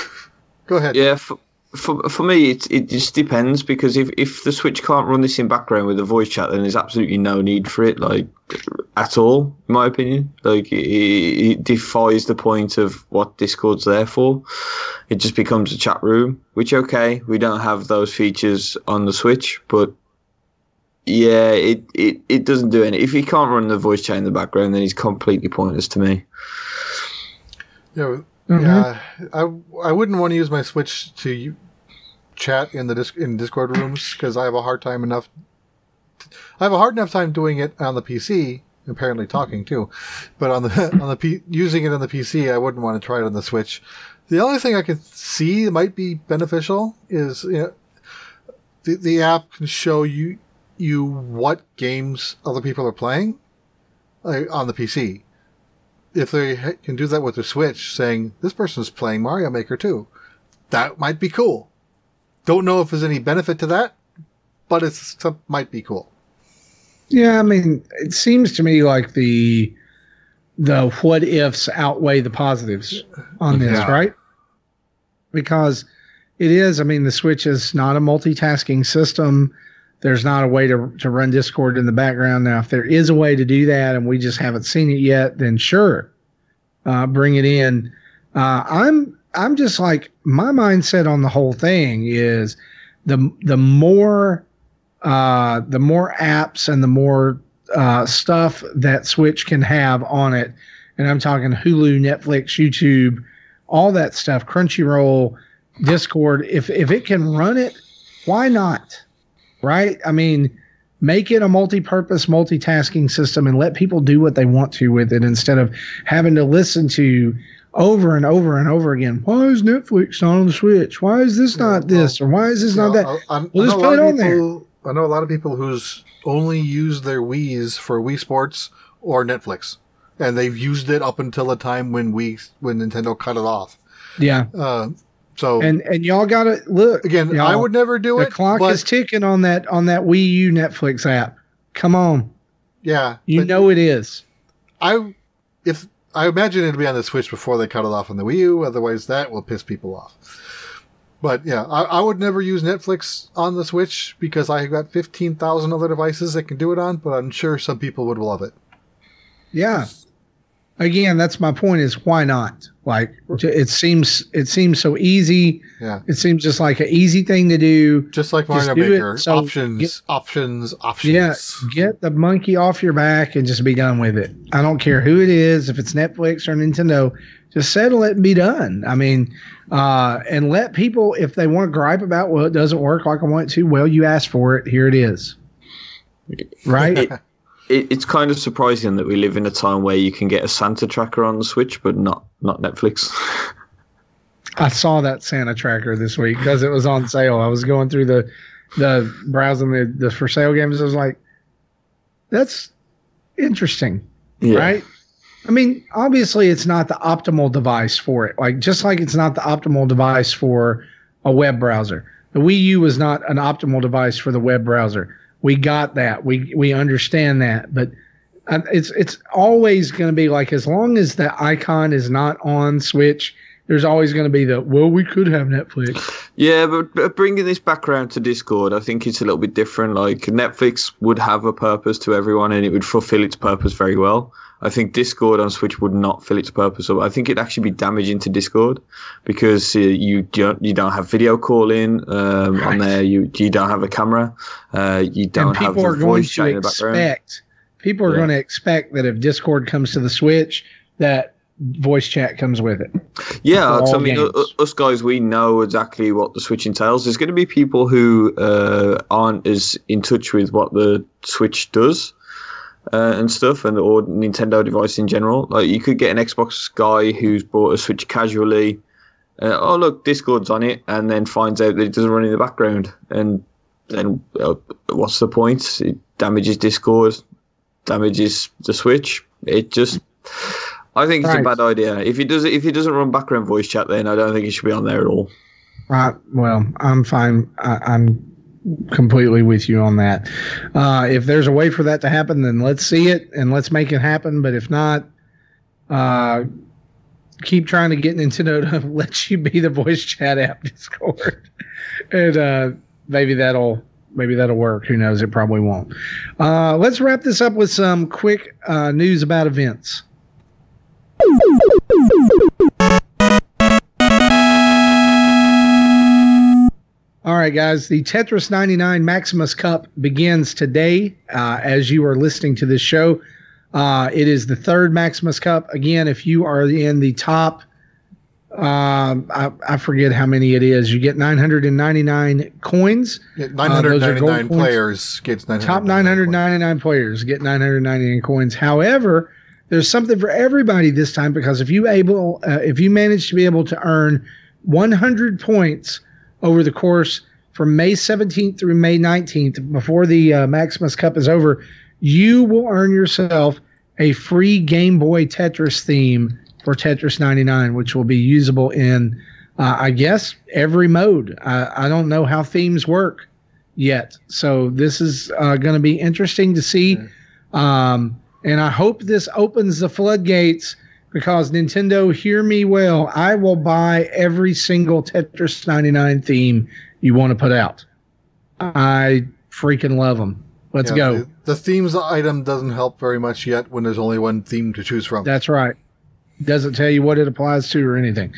S3: Go ahead.
S1: yeah, for, for, for me, it, it just depends because if, if the Switch can't run this in background with a voice chat, then there's absolutely no need for it, like at all, in my opinion. Like it, it defies the point of what Discord's there for. It just becomes a chat room, which okay, we don't have those features on the Switch, but yeah, it, it, it doesn't do any. If he can't run the voice chat in the background, then he's completely pointless to me.
S3: Yeah,
S2: Mhm.
S3: yeah. I I wouldn't want to use my Switch to chat in the disc, in Discord rooms because I have a hard time enough. I have a hard enough time doing it on the PC. Apparently, talking too, but on the on the P, using it on the PC, I wouldn't want to try it on the Switch. The only thing I can see might be beneficial is you know, the the app can show you you what games other people are playing like, on the PC if they ha- can do that with their Switch, saying this person's playing Mario Maker too, that might be cool. Don't know if there's any benefit to that, but it might be cool.
S2: Yeah, I mean, it seems to me like the the what ifs outweigh the positives on this,
S3: Yeah.
S2: right? Because it is, I mean, the Switch is not a multitasking system. There's not a way to, to run Discord in the background. Now, if there is a way to do that and we just haven't seen it yet, then sure, uh, bring it in. Uh, I'm I'm just like my mindset on the whole thing is the the more uh, the more apps and the more uh, stuff that Switch can have on it, and I'm talking Hulu, Netflix, YouTube, all that stuff, Crunchyroll, Discord. If if it can run it Why not? Right? I mean, make it a multi-purpose, multitasking system and let people do what they want to with it instead of having to listen to over and over and over again. Why is Netflix not on the Switch? Why is this
S3: Yeah,
S2: not this or why is this not
S3: know,
S2: that?
S3: I, I,
S2: We'll
S3: I
S2: just
S3: know a
S2: put
S3: lot
S2: it
S3: of
S2: on there.
S3: people. I know a lot of people who's only used their Wii's for Wii Sports or Netflix, and they've used it up until the time when we when Nintendo cut it off.
S2: Yeah.
S3: Uh, so
S2: And and y'all got to look
S3: again, I would never do
S2: the
S3: it.
S2: clock
S3: but
S2: is ticking on that on that Wii U Netflix app. Come on.
S3: yeah,
S2: You know it is.
S3: I if I imagine it'll be on the Switch before they cut it off on the Wii U. Otherwise, that will piss people off. But yeah, I, I would never use Netflix on the Switch because I have got fifteen thousand other devices that can do it on. But I'm sure some people would love it.
S2: Yeah. Again, that's my point is why not? Like it seems it seems so easy.
S3: Yeah.
S2: It seems just like an easy thing to do.
S3: Just like
S2: Just
S3: Mario
S2: do it,
S3: Maker,
S2: so
S3: options,
S2: get-
S3: options, options.
S2: Yeah, get the monkey off your back and just be done with it. I don't care who it is, if it's Netflix or Nintendo, just settle it and be done. I mean, uh, and let people, if they want to gripe about, well, it doesn't work like I want it to, well, you asked for it. Here it is. Right?
S1: It, it, it's kind of surprising that we live in a time where you can get a Santa tracker on the Switch, but not not Netflix.
S2: I saw that Santa tracker this week because it was on sale. I was going through the the browsing the, the for sale games. I was like, that's interesting.
S1: yeah.
S2: right? I mean, obviously, it's not the optimal device for it. Like, just like it's not the optimal device for a web browser. The Wii U was not an optimal device for the web browser. We got that. We we understand that, but uh, it's it's always going to be like as long as the icon is not on Switch, there's always going to be the well, we could have Netflix.
S1: Yeah, but, but bringing this back around to Discord, I think it's a little bit different. Like Netflix would have a purpose to everyone, and it would fulfill its purpose very well. I think Discord on Switch would not fill its purpose. Up. I think it'd actually be damaging to Discord because uh, you don't you don't have video calling um,
S2: Right.
S1: on there. You you don't have a camera. Uh, you don't
S2: and
S1: have
S2: people
S1: the
S2: are going
S1: voice chat
S2: to
S1: in the background.
S2: expect people are
S1: Yeah.
S2: going to expect that if Discord comes to the Switch, that voice chat comes with it.
S1: Yeah, I mean,
S2: games.
S1: us guys, we know exactly what the Switch entails. There's going to be people who uh, aren't as in touch with what the Switch does uh, and stuff, and or Nintendo device in general. Like, you could get an Xbox guy who's bought a Switch casually. Uh, oh, look, Discord's on it, and then finds out that it doesn't run in the background, and then uh, what's the point? It damages Discord, damages the Switch. It just. I think it's
S2: Right.
S1: a bad idea. If it does, if it doesn't run background voice chat, then I don't think it should be on there at all.
S2: Right. Well, I'm fine. I, I'm completely with you on that. Uh, if there's a way for that to happen, then let's see it and let's make it happen. But if not, uh, keep trying to get Nintendo to let you be the voice chat app Discord, and uh, maybe that'll maybe that'll work. Who knows? It probably won't. Uh, let's wrap this up with some quick uh, news about events. All right, guys. The Tetris 99 Maximus Cup begins today uh, as you are listening to this show. Uh, it is the third Maximus Cup. Again, if you are in the top, um, I, I forget how many it is, you get 999 coins.
S3: Yeah,
S2: Uh, those are gold
S3: 999
S2: coins.
S3: players gets 999
S2: Top 999 players get 999 coins. However, there's something for everybody this time because if you able, uh, if you manage to be able to earn 100 points over the course from May 17th through May 19th, before the uh, Maximus Cup is over, you will earn yourself a free Game Boy Tetris theme for Tetris 99, which will be usable in, uh, I guess, every mode. I, I don't know how themes work yet. So this is uh, going to be interesting to see. Um, and I hope this opens the floodgates because Nintendo, hear me well, I will buy every single Tetris 99 theme you want to put out. I freaking love them. Let's
S3: Yeah,
S2: go.
S3: The, the themes item doesn't help very much yet when there's only one theme to choose from.
S2: That's right. Doesn't tell you what it applies to or anything.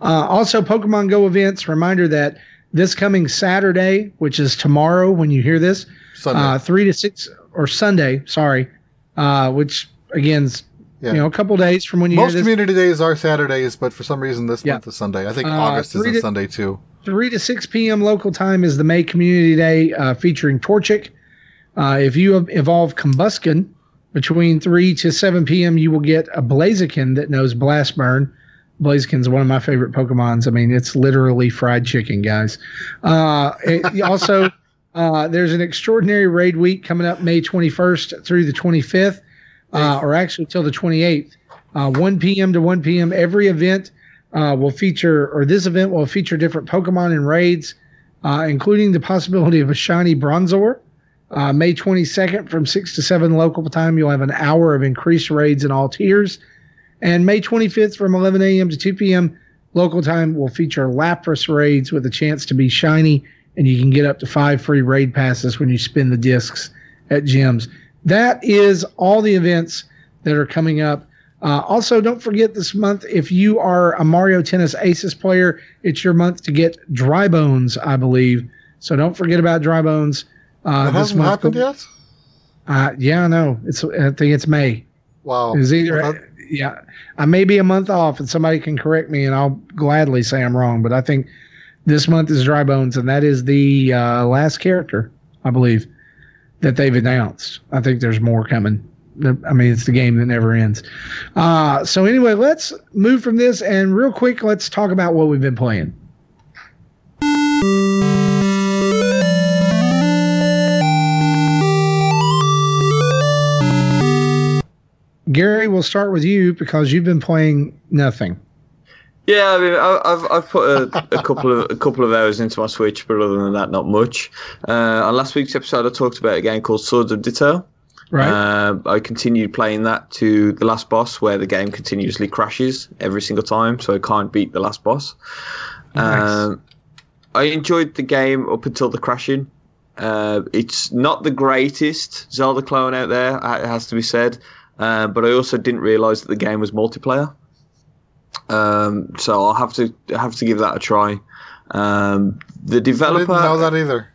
S2: Uh, also, Pokemon Go events. Reminder that this coming Saturday, which is tomorrow when you hear this,
S3: Sunday.
S2: uh, three to six or Sunday, sorry, uh, which again, is,
S3: Yeah.
S2: you know, a couple days from when you
S3: Most community days are Saturdays, but for some reason this
S2: Yeah.
S3: month is Sunday. I think
S2: Uh,
S3: August is a
S2: to-
S3: Sunday too.
S2: 3 to 6 p.m. local time is the May Community Day uh, featuring Torchic. Uh, if you evolve Combusken between 3 to 7 p.m., you will get a Blaziken that knows Blast Burn. Blaziken's one of my favorite Pokemons. I mean, it's literally fried chicken, guys. Uh, it, also, uh, there's an extraordinary raid week coming up May 21st through the 25th, uh, or actually till the 28th. Uh, 1 p.m. to 1 p.m. Every event uh, will feature, or this event will feature different Pokemon and raids, uh, including the possibility of a shiny Bronzor. Uh, May 22nd from 6 to 7 local time, you'll have an hour of increased raids in all tiers. And May 25th from 11 a.m. to 2 p.m. local time will feature Lapras raids with a chance to be shiny, and you can get up to five free raid passes when you spin the discs at gyms. That is all the events that are coming up. Uh, also, don't forget this month, if you are a Mario Tennis Aces player, it's your month to get Dry Bones, I believe. So don't forget about Dry Bones.
S3: Uh, that hasn't happened yet?
S2: Uh, yeah, I know. It's, I think it's May.
S3: Wow.
S2: It's either, yeah, I may be a month off and somebody can correct me and I'll gladly say I'm wrong, but I think this month is Dry Bones and that is the uh, last character, I believe, that they've announced. I think there's more coming. I mean, it's the game that never ends. Uh, so anyway, let's move from this and real quick, let's talk about what we've been playing. Gary, we'll start with you because you've been playing nothing.
S1: Yeah, I mean, I've I've put a, a, couple of a couple of hours into my Switch, but other than that, not much. Uh, on last week's episode, I talked about a game called Swords of Ditto.
S2: Right.
S1: Uh, I continued playing that to the last boss, where the game continuously crashes every single time, so I can't beat the last boss. Nice. Um, I enjoyed the game up until the crashing. Uh, it's not the greatest Zelda clone out there, it has to be said, uh, but I also didn't realise that the game was multiplayer. Um, so I'll have to have to give that a try. Um, the developer.
S3: I didn't know that either.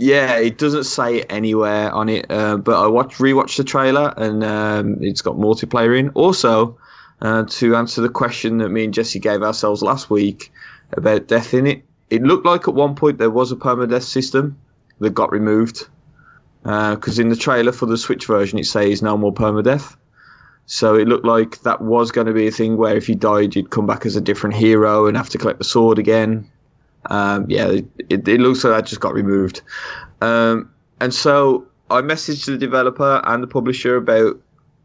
S1: Yeah, it doesn't say anywhere on it, uh, but I watched rewatched the trailer and um, it's got multiplayer in. Also, uh, to answer the question that me and Jesse gave ourselves last week about death in it, it looked like at one point there was a permadeath system that got removed because uh, in the trailer for the Switch version it says no more permadeath. So it looked like that was going to be a thing where if you died, you'd come back as a different hero and have to collect the sword again. Um, yeah, it, it, looks like that just got removed. Um, and so I messaged the developer and the publisher about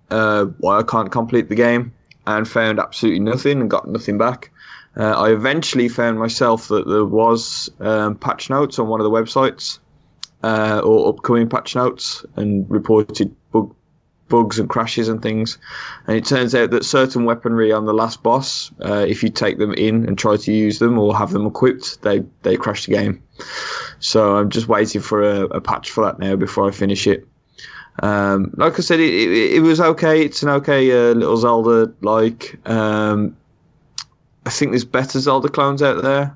S1: uh, why I can't complete the game and found absolutely nothing and got nothing back. Uh, I eventually found myself that there was um, patch notes on one of the websites uh, or upcoming patch notes and reported bugs and crashes and things. And it turns out that certain weaponry on the last boss, uh, if you take them in and try to use them or have them equipped, they they crash the game. So I'm just waiting for a, a patch for that now before I finish it. Um, like I said, it, it, it, was okay. It's an okay uh, little Zelda. Like um, I think there's better Zelda clones out there.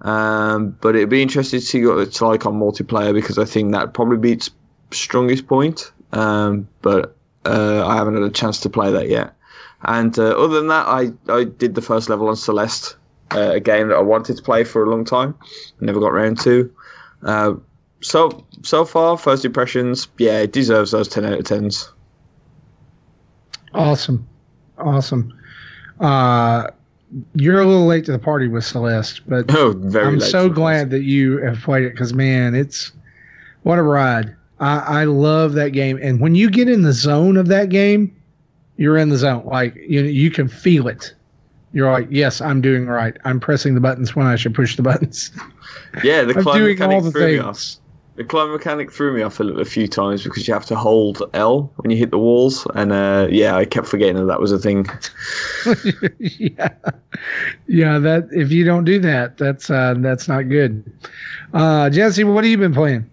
S1: Um, but it'd be interesting to see what it's like on multiplayer because I think that probably be its strongest point. Um, but uh, I haven't had a chance to play that yet. And uh, other than that, I, I did the first level on Celeste, uh, a game that I wanted to play for a long time, never got around to. Uh, so so far, first impressions, yeah, it deserves those ten out of tens.
S2: Awesome, awesome. Uh, you're a little late to the party with Celeste, but
S1: oh, I'm
S2: so glad that you have played it because man, it's what a ride. I, I love that game. And when you get in the zone of that game, you're in the zone. Like you you can feel it. You're like, yes, I'm doing right. I'm pressing the buttons when I should push the buttons.
S1: Yeah, the climb mechanic threw me off. The climb mechanic threw me off a, a, few times because you have to hold L when you hit the walls, and uh, yeah, I kept forgetting that that was a thing.
S2: yeah, yeah. That if you don't do that, that's uh, that's not good. Uh, Jesse, what have you been playing?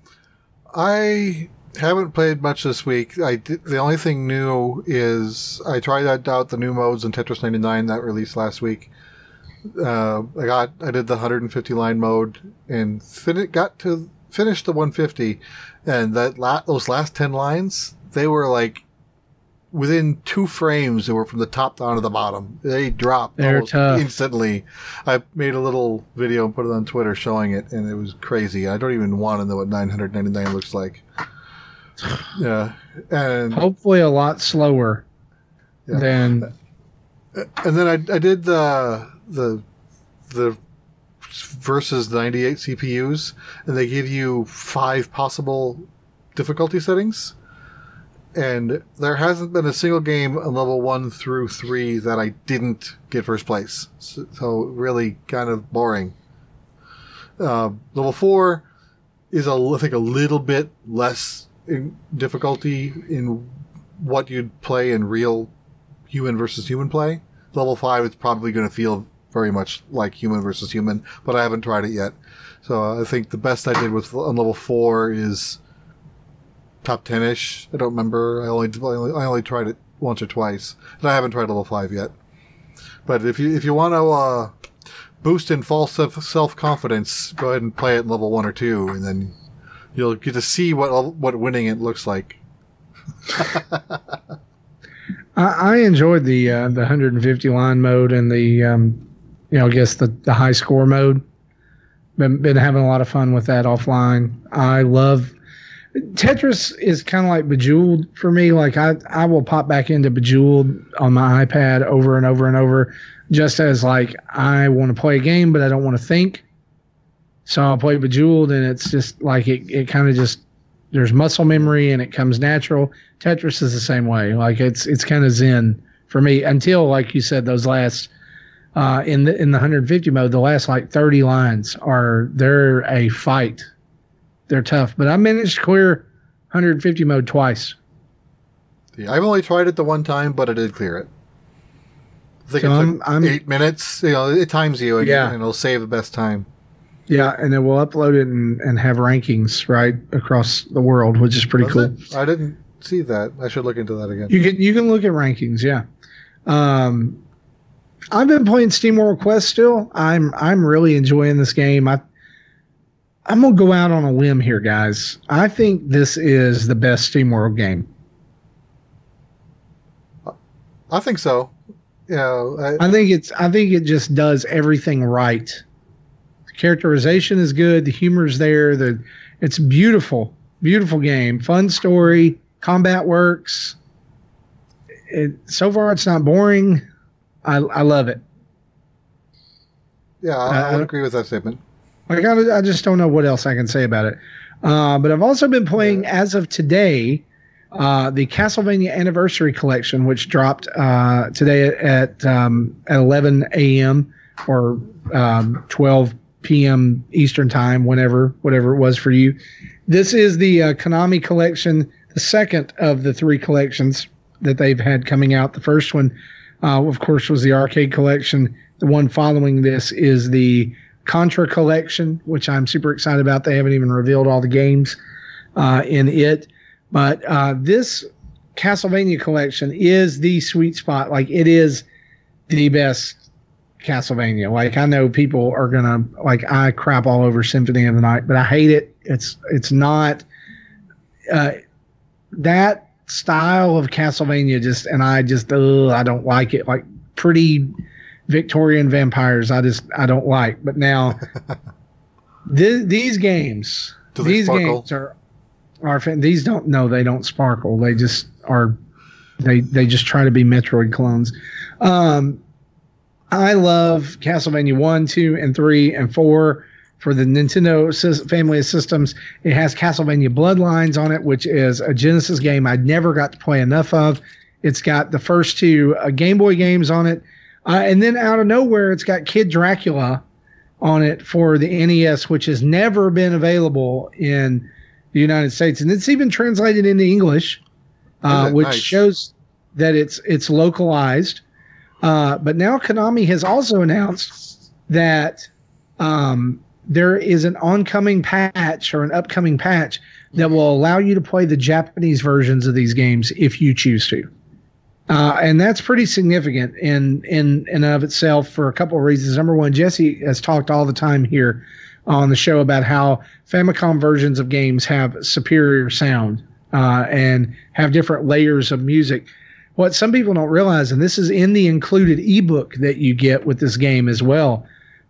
S3: I haven't played much this week. I did, the only thing new is I tried out the new modes in Tetris 99 that released last week. Uh, I got I did the 150 line mode and fin- got to finish the 150, and that la- those last 10 lines they were like within two frames, they were from the top down to the bottom. They dropped
S2: They're tough.
S3: instantly. I made a little video and put it on Twitter showing it, and it was crazy. I don't even want to know what 999 looks like. Yeah, and
S2: Hopefully, a lot slower
S3: Yeah.
S2: than
S3: and then I, I did the the the versus 98 CPUs, and they give you five possible difficulty settings. And there hasn't been a single game on level one through three that I didn't get first place. So, so really kind of boring. Uh, level four is a, I think a little bit less in difficulty in what you'd play in real human versus human play. Level five, it's probably going to feel very much like human versus human, but I haven't tried it yet. So uh, I think the best I did with on level four is top ten ish. I don't remember. I only, I only I only tried it once or twice, and I haven't tried level five yet. But if you if you want to uh, boost in false self confidence, go ahead and play it in level one or two, and then you'll get to see what what winning it looks like.
S2: I, I enjoyed the uh, the 150 line mode and the um, you know I guess the the high score mode. Been been having a lot of fun with that offline. I love Tetris is kind of like Bejeweled for me. Like I I will pop back into Bejeweled on my iPad over and over and over, just as like I want to play a game but I don't want to think. So I'll play Bejeweled and it's just like it it kind of just there's muscle memory and it comes natural. Tetris is the same way. Like it's it's kind of zen for me until like you said those last uh, in the in the 150 mode the last like 30 lines are they're a fight. They're tough, but I managed to clear 150 mode twice.
S3: Yeah, I've only tried it the one time, but I did clear it. I think
S2: So
S3: it
S2: I'm- I'm-
S3: eight minutes. You know, it times you, and,
S2: Yeah.
S3: and it'll save the best time.
S2: Yeah, and then we'll upload it and, and have rankings right across the world, which is pretty
S3: Does
S2: cool.
S3: it? I didn't see that. I should look into that again.
S2: You can you can look at rankings, yeah. Um, I've been playing SteamWorld Quest still. I'm I'm really enjoying this game. I I'm gonna go out on a limb here, guys. I think this is the best SteamWorld game.
S3: I think so. Yeah, I,
S2: I think it's I think it just does everything right. The characterization is good, the humor's there, the it's beautiful, beautiful game, fun story, combat works. It, so far it's not boring. I I love it.
S3: yeah, I, I would
S2: Uh,
S3: agree with that statement.
S2: Like I, I just don't know what else I can say about it. Uh, but I've also been playing as of today uh, the Castlevania Anniversary Collection, which dropped uh, today at um, at 11 a.m. or um, 12 p.m. Eastern time, whenever whatever it was for you. This is the uh, Konami collection, the second of the three collections that they've had coming out. The first one, uh, of course, was the arcade collection. The one following this is the Contra collection, which I'm super excited about. They haven't even revealed all the games uh, in it, but uh, this Castlevania collection is the sweet spot. Like it is the best Castlevania. Like I know people are gonna like I crap all over Symphony of the Night, but I hate it. It's it's not uh, that style of Castlevania. Just and I just ugh, I don't like it. Like pretty Victorian vampires. I just I don't like. But now th- these games, these
S3: sparkle?
S2: games are are these don't no they don't sparkle. They just are they they just try to be Metroid clones. Um, I love Castlevania one, two, and three, and four for the Nintendo family of systems. It has Castlevania Bloodlines on it, which is a Genesis game I never got to play enough of. It's got the first two uh, Game Boy games on it, uh, and then out of nowhere, it's got Kid Dracula on it for the NES, which has never been available in the United States, and it's even translated into English, uh, which
S3: Nice.
S2: shows that it's it's localized. Uh, but now Konami has also announced that um, there is an oncoming patch or an upcoming patch that will allow you to play the Japanese versions of these games if you choose to. Uh, and that's pretty significant in in and of itself for a couple of reasons. Number one, Jesse has talked all the time here on the show about how Famicom versions of games have superior sound uh, and have different layers of music. what some people don't realize, and this is in the included ebook that you get with this game as well,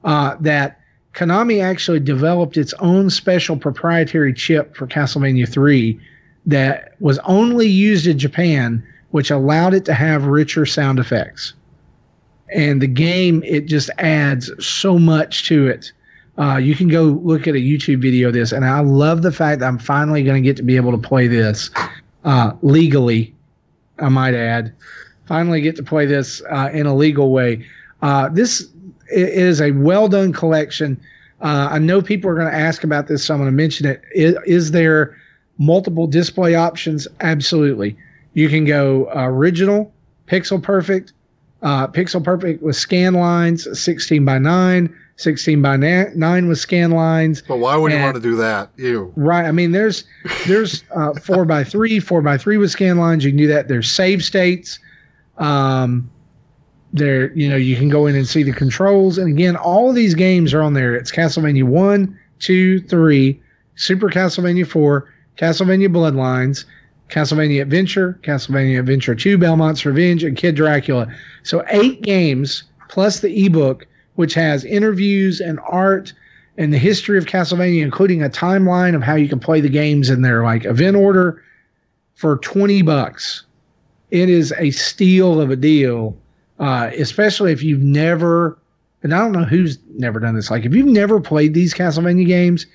S2: uh, that Konami actually developed its own special proprietary chip for Castlevania 3 that was only used in Japan, which allowed it to have richer sound effects. And the game, it just adds so much to it. Uh, you can go look at a YouTube video of this, and I love the fact that I'm finally going to get to be able to play this uh, legally. I might add, finally get to play this uh, in a legal way. Uh, this is a well done collection. Uh, I know people are going to ask about this, so I'm going to mention it. Is, is there multiple display options? Absolutely. You can go original, pixel perfect, uh, pixel perfect with scan lines, 16 by 9, 16 by 9 with scan lines.
S3: But why would and, you want to do that? You
S2: right. I mean, there's there's uh, four by three, four by three with scan lines. You can do that. There's save states. Um, there, you know, you can go in and see the controls. And again, all of these games are on there. It's Castlevania 1, 2, 3, Super Castlevania 4, Castlevania Bloodlines, Castlevania Adventure, Castlevania Adventure 2, Belmont's Revenge, and Kid Dracula. So eight games plus the ebook, which has interviews and art and the history of Castlevania, including a timeline of how you can play the games in their like event order for 20 bucks. It is a steal of a deal uh, especially if you've never, and I don't know who's never done this. Like if you've never played these Castlevania games,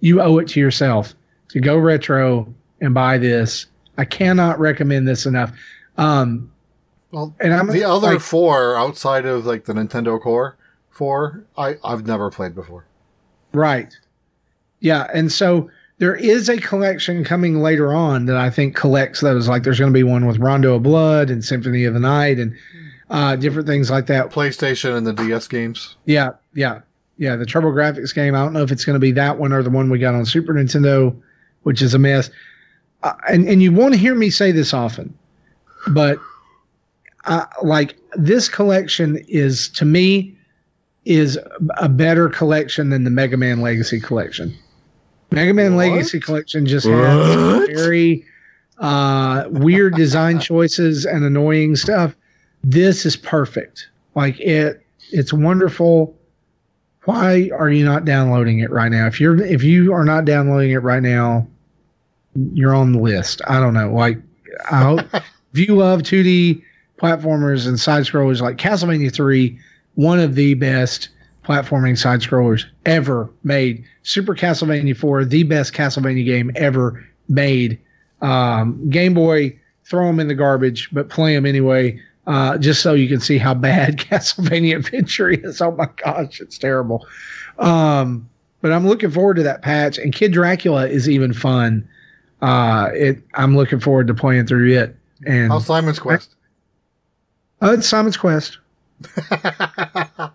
S2: you owe it to yourself to go retro and buy this. I cannot recommend this enough. Um,
S3: well, and I'm the other like, four outside of like the Nintendo Core four, I I've never played before.
S2: Right. Yeah, and so there is a collection coming later on that I think collects those. Like there's going to be one with Rondo of Blood and Symphony of the Night and uh, different things like that.
S3: PlayStation and the DS games.
S2: Yeah, yeah, yeah. The TurboGrafx game. I don't know if it's going to be that one or the one we got on Super Nintendo, which is a mess. Uh, and and you won't hear me say this often, but uh, like this collection is to me is a better collection than the Mega Man Legacy collection. Mega Man what? Legacy collection just has very uh, weird design choices and annoying stuff this is perfect. Like it, it's wonderful. Why are you not downloading it right now? If you're if you are not downloading it right now, you're on the list. I don't know. Like I hope if you love 2D platformers and side scrollers like Castlevania 3, one of the best platforming side scrollers ever made. Super Castlevania 4, the best Castlevania game ever made. Um, Game Boy, throw them in the garbage, but play them anyway uh, just so you can see how bad Castlevania Adventure is. Oh my gosh, it's terrible. Um, but I'm looking forward to that patch. And Kid Dracula is even fun. Uh, it I'm looking forward to playing through it. And
S3: how's Simon's Quest?
S2: Oh, it's Simon's Quest.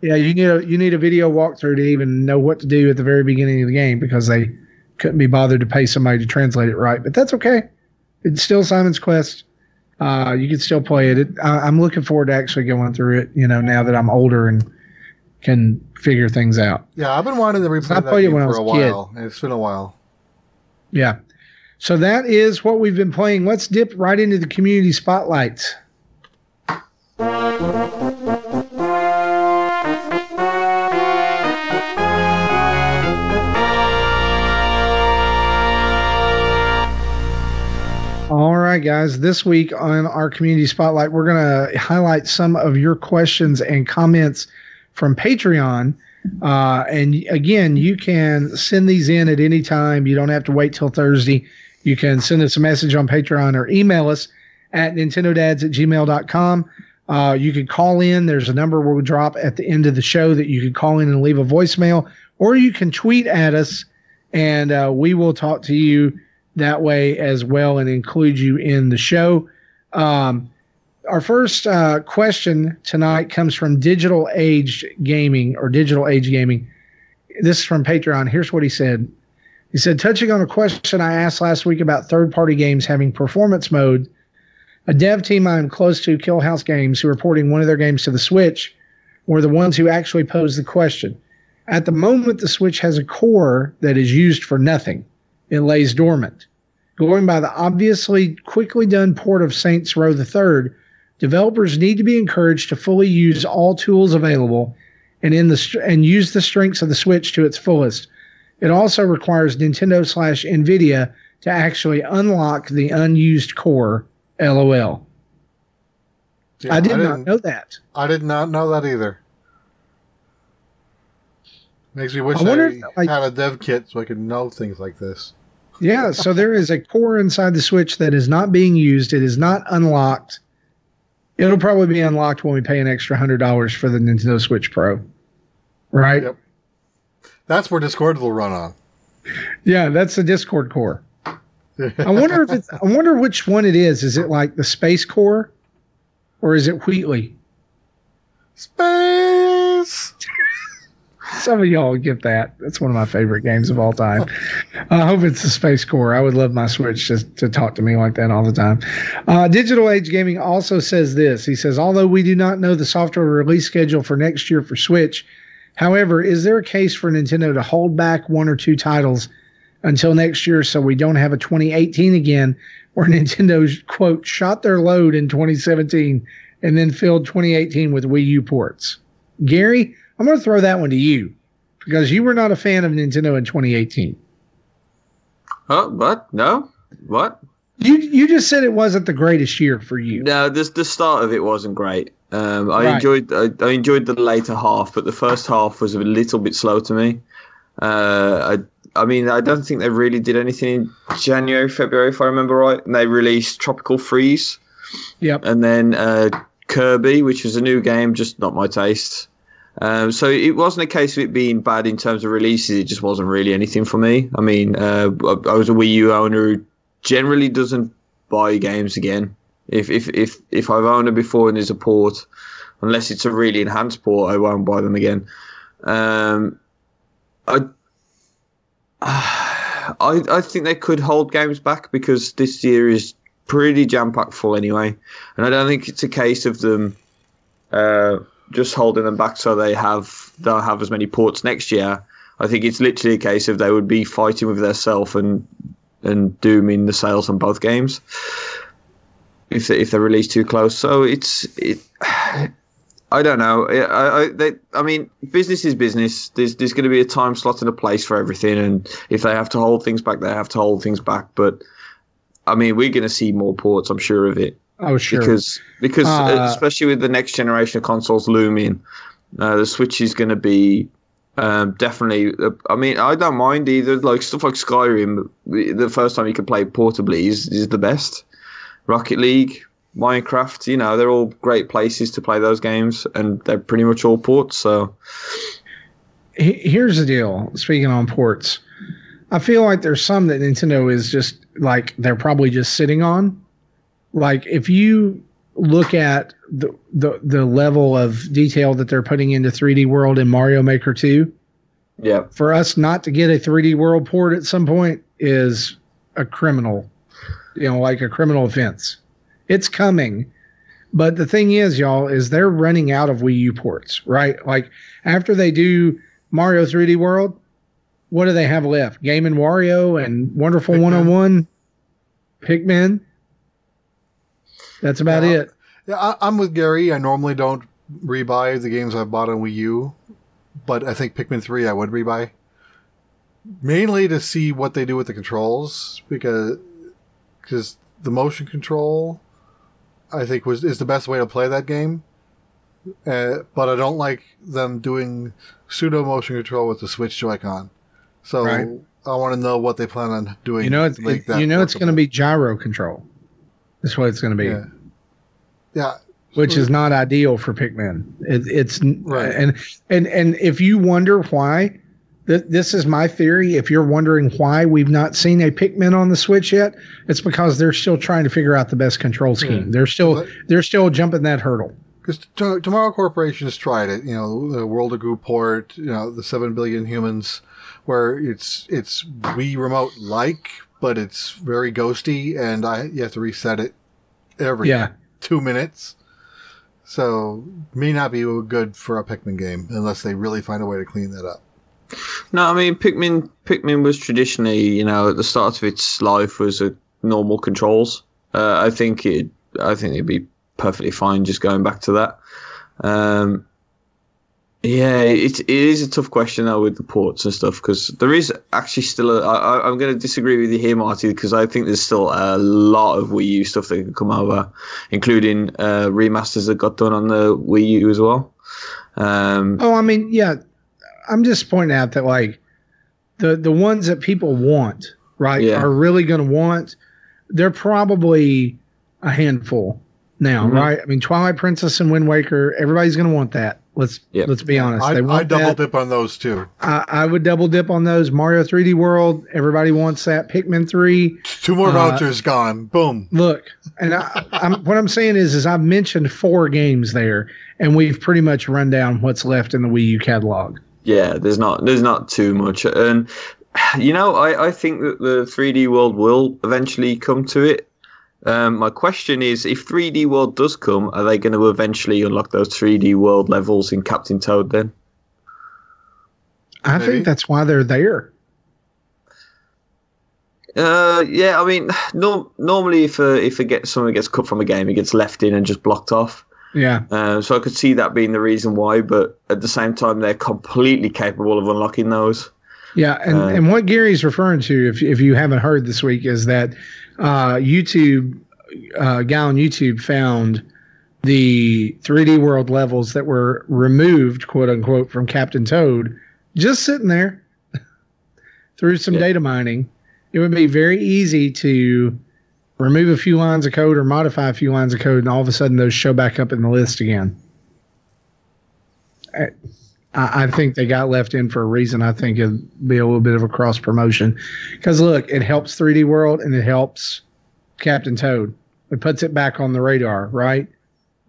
S2: yeah, you need a you need a video walkthrough to even know what to do at the very beginning of the game because they couldn't be bothered to pay somebody to translate it right. But that's okay. It's still Simon's Quest uh, you can still play it. it I, am looking forward to actually going through it. You know, now that I'm older and can figure things out.
S3: Yeah, I've been wanting to replay that game for a while. Kid. It's been a while.
S2: Yeah. So that is what we've been playing. Let's dip right into the community spotlights. All right, guys. This week on our community spotlight, we're going to highlight some of your questions and comments from Patreon. Uh, and again, you can send these in at any time. You don't have to wait till Thursday. You can send us a message on Patreon or email us at nintendodads at gmail.com. Uh, you could call in. There's a number we'll drop at the end of the show that you could call in and leave a voicemail, or you can tweet at us and uh, we will talk to you that way as well and include you in the show. Um, our first uh, question tonight comes from Digital Age Gaming or Digital Age Gaming. This is from Patreon. Here's what he said. He said, touching on a question I asked last week about third party games having performance mode, a dev team I'm close to, Killhouse Games, who are porting one of their games to the Switch, were the ones who actually posed the question. At the moment, the Switch has a core that is used for nothing it lays dormant. Going by the obviously quickly done port of Saints Row III, Developers need to be encouraged to fully use all tools available and in the and use the strengths of the Switch to its fullest. It also requires Nintendo slash Nvidia to actually unlock the unused core. LOL.
S3: Yeah,
S2: I did
S3: didn't-
S2: know that.
S3: I did not know that either. Makes me wish
S2: I
S3: I,
S2: if, like-
S3: had a dev kit so I could know things like this.
S2: Yeah, so there is a core inside the Switch that is not being used. It is not unlocked. It'll probably be unlocked when we pay an extra hundred dollars for the Nintendo Switch Pro. Right?
S3: Yep. That's where Discord will run on.
S2: Yeah, that's the Discord core. I wonder if it's I wonder which one it is. Is it like the Space Core? Or is it Wheatley?
S3: Space.
S2: Some of y'all get that. That's one of my favorite games of all time. I hope it's the Space Core. I would love my Switch just to talk to me like that all the time. Uh, Digital Age Gaming also says this. He says, although we do not know the software release schedule for next year for Switch, however, is there a case for Nintendo to hold back one or two titles until next year so we don't have a 2018 again where Nintendo, quote, shot their load in 2017 and then filled 2018 with Wii U ports? Gary, I'm going to throw that one to you because you were not a fan of Nintendo in 2018.
S1: Oh, what? No? What?
S2: You you just said it wasn't the greatest year for you.
S1: No, this the start of it wasn't great. Um, I
S2: Right.
S1: enjoyed I, I enjoyed the later half, but the first half was a little bit slow to me. Uh, I I mean I don't think they really did anything in January, February, if I remember right. And they released Tropical Freeze
S2: Yep.
S1: and then uh, Kirby, which was a new game, just not my taste. Um, so it wasn't a case of it being bad in terms of releases. It just wasn't really anything for me. I mean, uh, I, was a Wii U owner who generally doesn't buy games again. If if if if I've owned them before and there's a port, unless it's a really enhanced port, I won't buy them again. Um, I. I, I think they could hold games back because this year is pretty jam packed full anyway, and I don't think it's a case of them uh, just holding them back so they have they'll have as many ports next year. I think it's literally a case of they would be fighting with themselves and and dooming the sales on both games if they, if they're released too close. So it's it. I don't know. I, I, they, I mean, business is business. There's there's going to be a time slot and a place for everything, and if they have to hold things back, they have to hold things back. But I mean, we're going to see more ports. I'm sure of it
S2: Oh, sure.
S1: because because
S2: Uh,
S1: uh, especially with the next generation of consoles looming, uh, the Switch is going to be um, definitely. Uh, I mean, I don't mind either. Like stuff like Skyrim, the the first time you can play portably is is the best. Rocket League, Minecraft, you know, they're all great places to play those games, and they're pretty much all ports. So
S2: Here's the deal. Speaking on ports, I feel like there's some that Nintendo is just like they're probably just sitting on. Like if you look at the the, the level of detail that they're putting into 3D World and Mario Maker 2,
S1: yeah,
S2: for us not to get a 3D World port at some point is a criminal, you know, like a criminal offense. It's coming. But the thing is, y'all, is they're running out of Wii U ports, right? Like after they do Mario 3D World, what do they have left? Game and Wario and Wonderful
S3: Pikmin.
S2: 101, Pikmin. That's about
S3: Yeah.
S2: it.
S3: Yeah, I, I'm with Gary. I normally don't rebuy the games I've bought on Wii U, but I think Pikmin 3 I would rebuy. Mainly to see what they do with the controls, because because the motion control, I think was is the best way to play that game. Uh, but I don't like them doing pseudo motion control with the Switch Joy-Con. So
S2: Right.
S3: I want to know what they plan on doing.
S2: You know, it's it- you know it's going to be gyro control. That's what it's going to be.
S3: Yeah. Yeah,
S2: which is not ideal for Pikmin. It, it's
S3: Right.
S2: and and and if you wonder why, th- this is my theory. If you're wondering why we've not seen a Pikmin on the Switch yet, it's because they're still trying to figure out the best control scheme.
S3: Yeah.
S2: They're still
S3: But-
S2: they're still jumping that hurdle.
S3: Because t- Tomorrow Corporation has tried it. You know, the World of Goo port. You know, the seven billion humans, where it's it's Wii remote like, but it's very ghosty, and I you have to reset it every
S2: Yeah,
S3: two minutes. So may not be good for a Pikmin game unless they really find a way to clean that up.
S1: No, I mean Pikmin. Pikmin was traditionally, you know, at the start of its life was a normal controls. Uh, I think it. I think it'd be perfectly fine just going back to that. Um, yeah, it, it is a tough question though with the ports and stuff because there is actually still a. I, I'm going to disagree with you here, Marty, because I think there's still a lot of Wii U stuff that can come over, including uh, remasters that got done on the Wii U as well. Um,
S2: oh, I mean, yeah, I'm just pointing out that like the the ones that people want, right,
S1: Yeah.
S2: are really going to want. They're probably a handful now,
S1: Mhm.
S2: right? I mean, Twilight Princess and Wind Waker, everybody's going to want that. Let's
S1: Yep.
S2: let's be honest.
S3: I,
S2: they
S3: I double
S2: that.
S3: dip on those too.
S2: I, I would double dip on those. Mario 3D World, everybody wants that. Pikmin 3.
S3: Two more
S2: Uh,
S3: vouchers gone. Boom.
S2: Look, and I, I'm, what I'm saying is, is I've mentioned four games there, and we've pretty much run down what's left in the Wii U catalog.
S1: yeah, there's not there's not too much, and you know I, I think that the 3D world will eventually come to it. Um, my question is, if 3D world does come, are they going to eventually unlock those 3D world levels in Captain Toad? Then
S2: I
S3: Maybe.
S2: think that's why they're there.
S1: Uh, yeah, I mean, no, normally if uh, if it gets someone gets cut from a game, it gets left in and just blocked off.
S2: Yeah.
S1: Uh, so I could see that being the reason why, but at the same time, they're completely capable of unlocking those.
S2: Yeah, and,
S1: Uh,
S2: and what Gary's referring to, if if you haven't heard this week, is that uh, YouTube, uh, guy on YouTube found the 3D world levels that were removed, quote unquote, from Captain Toad, just sitting there through some
S1: Yeah.
S2: data mining. It would be very easy to remove a few lines of code or modify a few lines of code, and all of a sudden those show back up in the list again. I, I think they got left in for a reason. I think it'd be a little bit of a cross promotion because look, it helps 3D World and it helps Captain Toad. It puts it back on the radar, right?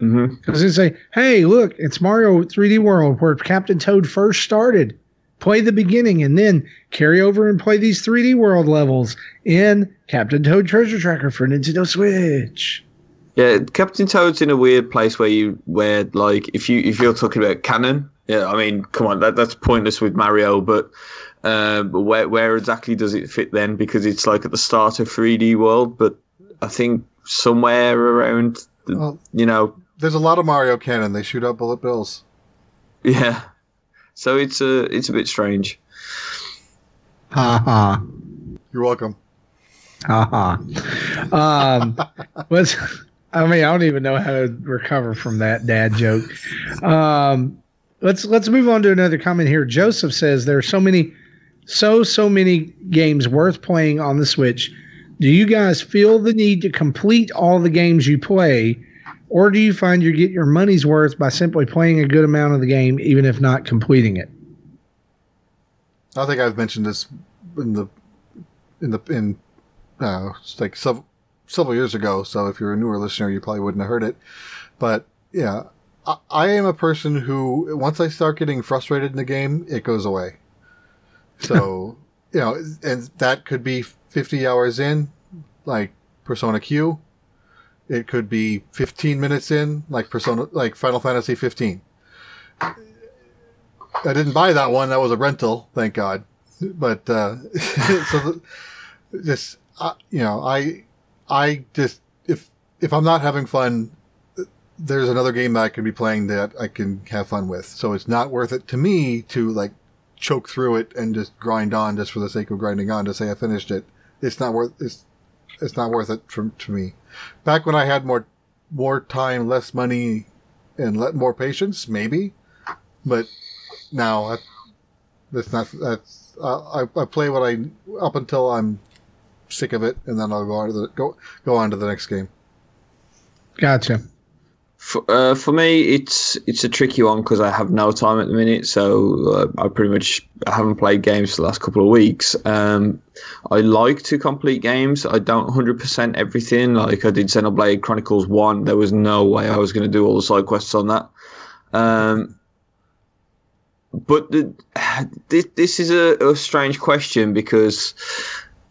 S1: Mm-hmm.
S2: Because they say, "Hey, look, it's Mario 3D World where Captain Toad first started. Play the beginning and then carry over and play these 3D World levels in Captain Toad Treasure Tracker for Nintendo Switch."
S1: Yeah, Captain Toad's in a weird place where you where like if you if you're talking about canon, yeah, I mean, come on, that that's pointless with Mario, but uh, where where exactly does it fit then? Because it's like at the start of 3D World, but I think somewhere around, the,
S3: Well-
S1: you know,
S3: There's a lot of Mario cannon. They shoot out bullet bills.
S1: yeah. So it's a it's a bit strange.
S2: Ha ha.
S3: You're welcome.
S2: Ha ha. Um, what's, I mean, I don't even know how to recover from that dad joke. Um, let's let's move on to another comment here. Joseph says there are so many, so so many games worth playing on the Switch. Do you guys feel the need to complete all the games you play, or do you find you get your money's worth by simply playing a good amount of the game, even if not completing it?
S3: I think I've mentioned this in the in the in uh, like several several years ago. So if you're a newer listener, you probably wouldn't have heard it. But yeah, I, I am a person who once I start getting frustrated in the game, it goes away. So you know, and that could be 50 hours in, like Persona Q. It could be 15 minutes in, like Persona, like Final Fantasy 15. I didn't buy that one. That was a rental, thank God. But uh, so just uh, you know, I I just if if I'm not having fun, there's another game that I can be playing that I can have fun with. So it's not worth it to me to like choke through it and just grind on just for the sake of grinding on to say I finished it. It's not worth it's it's not worth it for to me. Back when I had more more time, less money, and let more patience, maybe. But now I, that's not that's I, I play what I up until I'm sick of it, and then I'll go on to the go go on to the next game.
S2: Gotcha.
S1: For, uh, for me, it's it's a tricky one because I have no time at the minute. So uh, I pretty much haven't played games for the last couple of weeks. Um, I like to complete games. I don't 100% everything. Like I did Xenoblade Chronicles 1. There was no way I was going to do all the side quests on that. Um, but the, this, this is a, a strange question because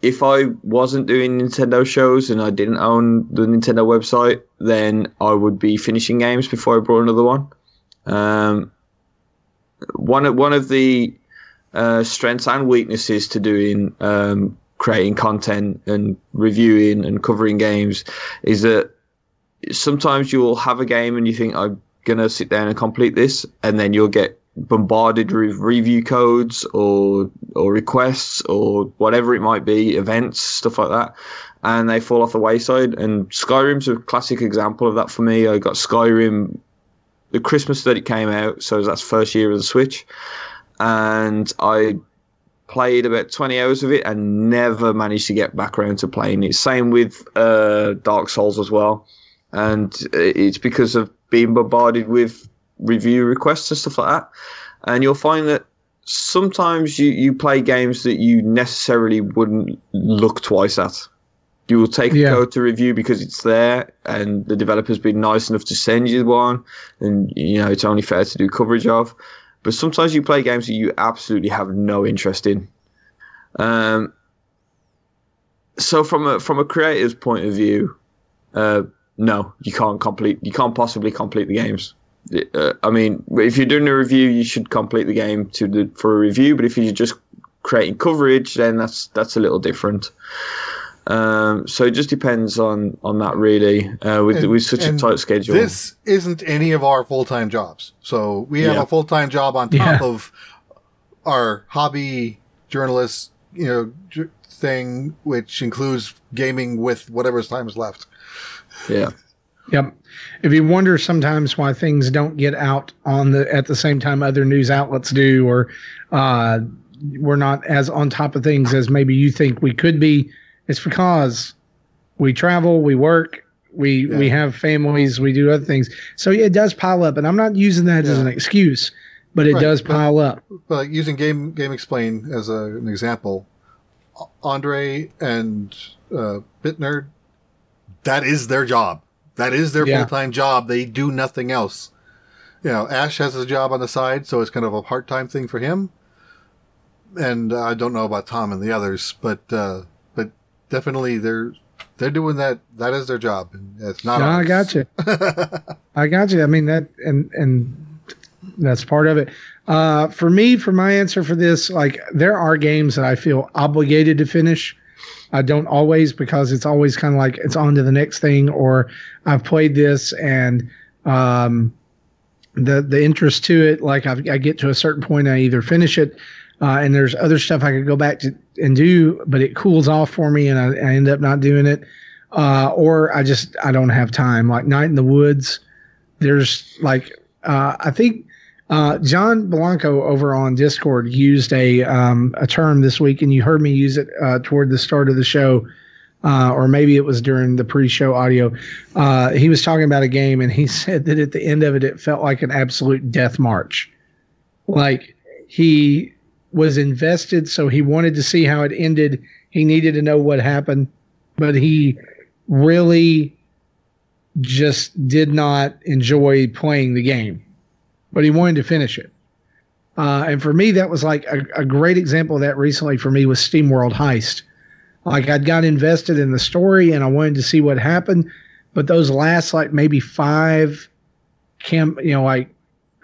S1: if I wasn't doing Nintendo shows and I didn't own the Nintendo website, then I would be finishing games before I brought another one. Um, one of one of the uh, strengths and weaknesses to doing um, creating content and reviewing and covering games is that sometimes you'll have a game and you think I'm gonna sit down and complete this, and then you'll get bombarded with review codes or or requests or whatever it might be, events, stuff like that, and they fall off the wayside. And Skyrim's a classic example of that for me. I got Skyrim the Christmas that it came out, so that's first year of the Switch, and I played about 20 hours of it and never managed to get back around to playing it. Same with uh, Dark Souls as well. And it's because of being bombarded with review requests and stuff like that. And you'll find that sometimes you, you play games that you necessarily wouldn't look twice at. You will take
S2: Yeah.
S1: a code to review because it's there and the developer's been nice enough to send you one and you know it's only fair to do coverage of. But sometimes you play games that you absolutely have no interest in. Um, so from a from a creator's point of view, uh, no, you can't complete. You can't possibly complete the games. Uh, I mean, if you're doing a review, you should complete the game to the for a review. But if you're just creating coverage, then that's that's a little different. Um, so it just depends on on that really. Uh, with
S3: And-
S1: with such a tight schedule.
S3: This isn't any of our full time jobs. So we have
S1: Yeah.
S3: a full time job on top
S2: Yeah.
S3: of our hobby journalist, you know, j- thing, which includes gaming with whatever's time is left.
S1: yeah.
S2: Yep. If you wonder sometimes why things don't get out on the at the same time other news outlets do, or uh, we're not as on top of things as maybe you think we could be, it's because we travel, we work, we we have families, we do other things. So it does pile up, and I'm not using that as an excuse, but it
S3: Right,
S2: does
S3: but-
S2: pile up.
S3: But using game GameXplain as a, an example, Andre and uh, Bitnerd, that is their job. That is their
S2: Yeah.
S3: full time job. They do nothing else. You know, Ash has a job on the side, so it's kind of a part time thing for him. And uh, I don't know about Tom and the others, but uh, but definitely they're they're doing that. That is their job. It's not.
S2: No, I got you. I got you. I mean that, and and that's part of it. Uh, for me, for my answer for this, like there are games that I feel obligated to finish. I don't always because it's always kind of like it's on to the next thing, or I've played this and um, the the interest to it, like I've, I get to a certain point, I either finish it, uh, and there's other stuff I could go back to and do, but it cools off for me, and I, I end up not doing it uh, or I just I don't have time. Like Night in the Woods, there's like uh, I think uh, John Blanco over on Discord used a um, a term this week, and you heard me use it uh, toward the start of the show, uh, or maybe it was during the pre-show audio. Uh, he was talking about a game, and he said that at the end of it, it felt like an absolute death march. Like he was invested, so he wanted to see how it ended. He needed to know what happened, but he really just did not enjoy playing the game, but he wanted to finish it. Uh, and for me, that was like a, a great example of that recently for me was SteamWorld Heist. Like I'd got invested in the story and I wanted to see what happened, but those last like maybe five camp, you know, like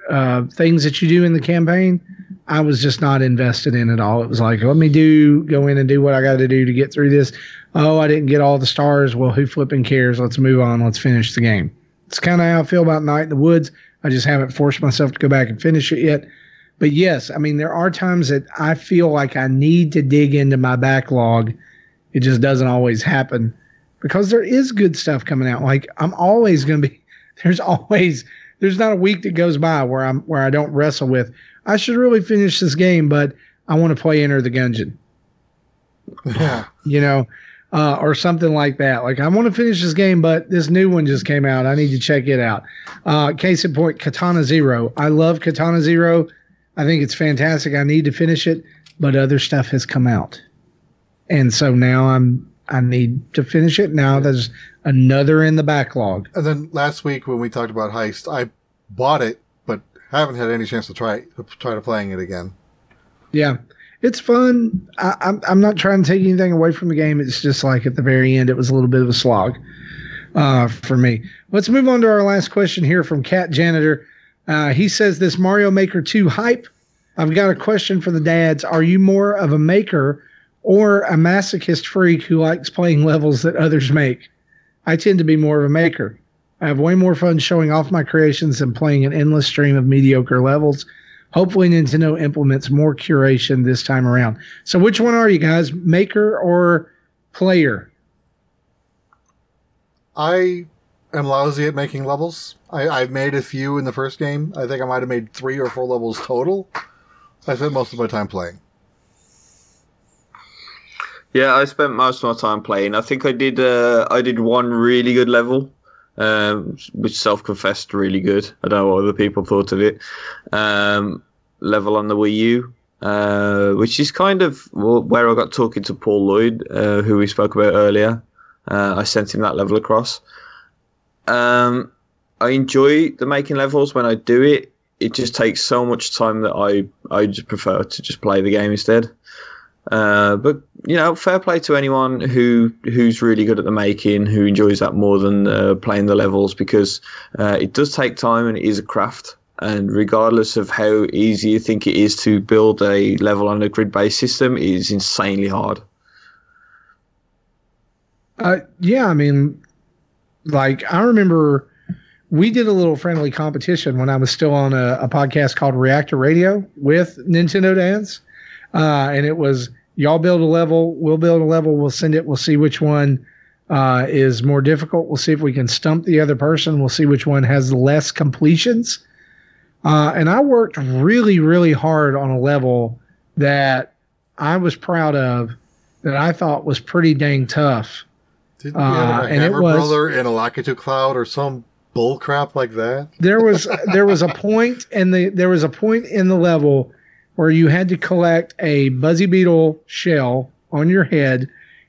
S2: uh, things that you do in the campaign, I was just not invested in at all. It was like, let me do go in and do what I got to do to get through this. Oh, I didn't get all the stars. Well, who flipping cares? Let's move on. Let's finish the game. It's kind of how I feel about Night in the Woods. I just haven't forced myself to go back and finish it yet. But yes, I mean, there are times that I feel like I need to dig into my backlog. It just doesn't always happen because there is good stuff coming out. Like I'm always going to be, there's always, there's not a week that goes by where I'm, where I don't wrestle with, I should really finish this game, but I want to play Enter the Gungeon
S3: Yeah.
S2: you know, uh, or something like that. Like, I want to finish this game, but this new one just came out. I need to check it out. Uh, case in point, Katana Zero. I love Katana Zero. I think it's fantastic. I need to finish it, but other stuff has come out, and so now I'm I need to finish it. Now there's another in the backlog.
S3: And then last week when we talked about Heist, I bought it, but haven't had any chance to try to try to playing it again.
S2: Yeah, it's fun. I, I'm I'm not trying to take anything away from the game. It's just like at the very end, it was a little bit of a slog uh, for me. Let's move on to our last question here from Cat Janitor. Uh, he says, "This Mario Maker 2 hype." I've got a question for the dads. Are you more of a maker or a masochist freak who likes playing levels that others make? I tend to be more of a maker. I have way more fun showing off my creations than playing an endless stream of mediocre levels. Hopefully, Nintendo implements more curation this time around. So, which one are you guys, maker or player?
S3: I am lousy at making levels. I, I've made a few in the first game. I think I might have made three or four levels total. I spent most of my time playing.
S1: Yeah, I spent most of my time playing. I think I did. Uh, I did one really good level, um, which self-confessed really good. I don't know what other people thought of it. Um, level on the Wii U, uh, which is kind of where I got talking to Paul Lloyd, uh, who we spoke about earlier. Uh, I sent him that level across. Um, I enjoy the making levels when I do it. It just takes so much time that I I just prefer to just play the game instead. Uh, but you know, fair play to anyone who who's really good at the making, who enjoys that more than uh, playing the levels, because uh, it does take time and it is a craft. And regardless of how easy you think it is to build a level on a grid-based system, it is insanely hard.
S2: Uh, yeah, I mean, like I remember we did a little friendly competition when I was still on a, a podcast called Reactor Radio with Nintendo Dads uh, and it was y'all build a level, we'll build a level, we'll send it, we'll see which one uh, is more difficult. We'll see if we can stump the other person. We'll see which one has less completions. Uh, and I worked really, really hard on a level that I was proud of, that I thought was pretty dang tough.
S3: Didn't you have a uh, Hammer was, Brother in a Lakitu Cloud or some bull crap like that?
S2: There was there was a point and the there was a point in the level where you had to collect a Buzzy Beetle shell on your head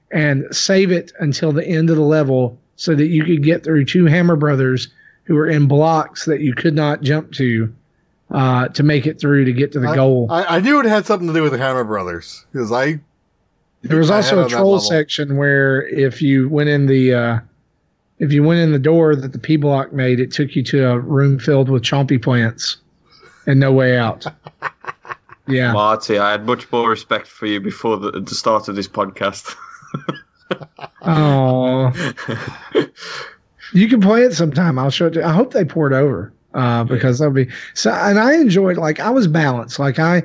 S2: and save it until the end of the level so that you could get through two Hammer Brothers who were in blocks that you could not jump to uh, to make it through to get to the
S3: I,
S2: goal.
S3: I, I, knew it had something to do with the Hammer Brothers because I.
S2: There was also a troll section where if you went in the uh, if you went in the door that the P block made, it took you to a room filled with chompy plants and no way out. Yeah.
S1: Marty, I had much more respect for you before the, the start of this podcast.
S2: oh. you can play it sometime. I'll show it to you. I hope they pour it over. Uh, because that'll be so and I enjoyed like I was balanced. Like I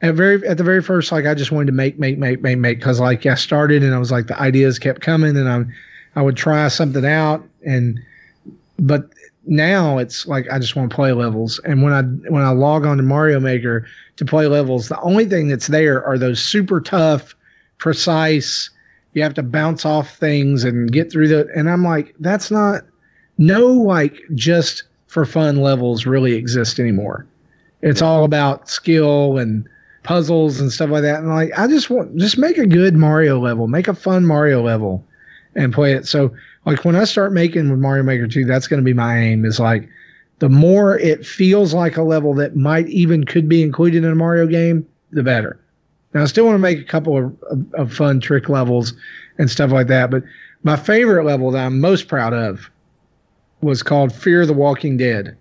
S2: at very at the very first like I just wanted to make make make make make because like I started and I was like the ideas kept coming and I I would try something out and but now it's like I just want to play levels. And when I when I log on to Mario Maker to play levels, the only thing that's there are those super tough, precise. You have to bounce off things and get through the. And I'm like, that's not no like just for fun levels really exist anymore. It's all about skill and puzzles and stuff like that. And like, I just want just make a good Mario level, make a fun Mario level, and play it. So like when I start making with Mario Maker 2, that's going to be my aim is like the more it feels like a level that might even could be included in a Mario game, the better. Now I still want to make a couple of, of, of fun trick levels and stuff like that, but my favorite level that I'm most proud of was called Fear the Walking Dead.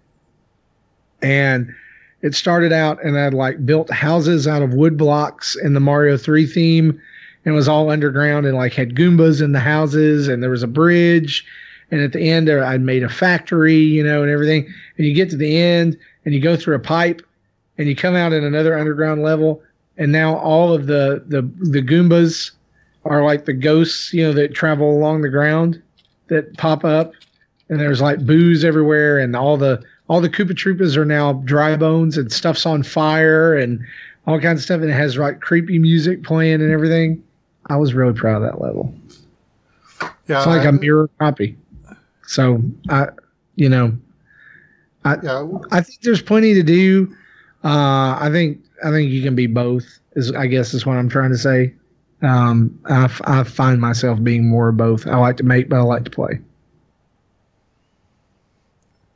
S2: And it started out and I'd like built houses out of wood blocks in the Mario 3 theme and was all underground and like had Goombas in the houses and there was a bridge. And at the end there, I'd made a factory, you know, and everything. And you get to the end and you go through a pipe and you come out in another underground level. And now all of the, the, the Goombas are like the ghosts, you know, that travel along the ground that pop up. And there's like Boos everywhere and all the, all the Koopa Troopas are now dry bones and stuff's on fire and all kinds of stuff. And it has like creepy music playing and everything. I was really proud of that level. Yeah, it's like I, a mirror copy. So I, you know, I yeah. I think there's plenty to do. Uh, I think I think you can be both. Is I guess is what I'm trying to say. Um, I, I find myself being more of both. I like to make, but I like to play.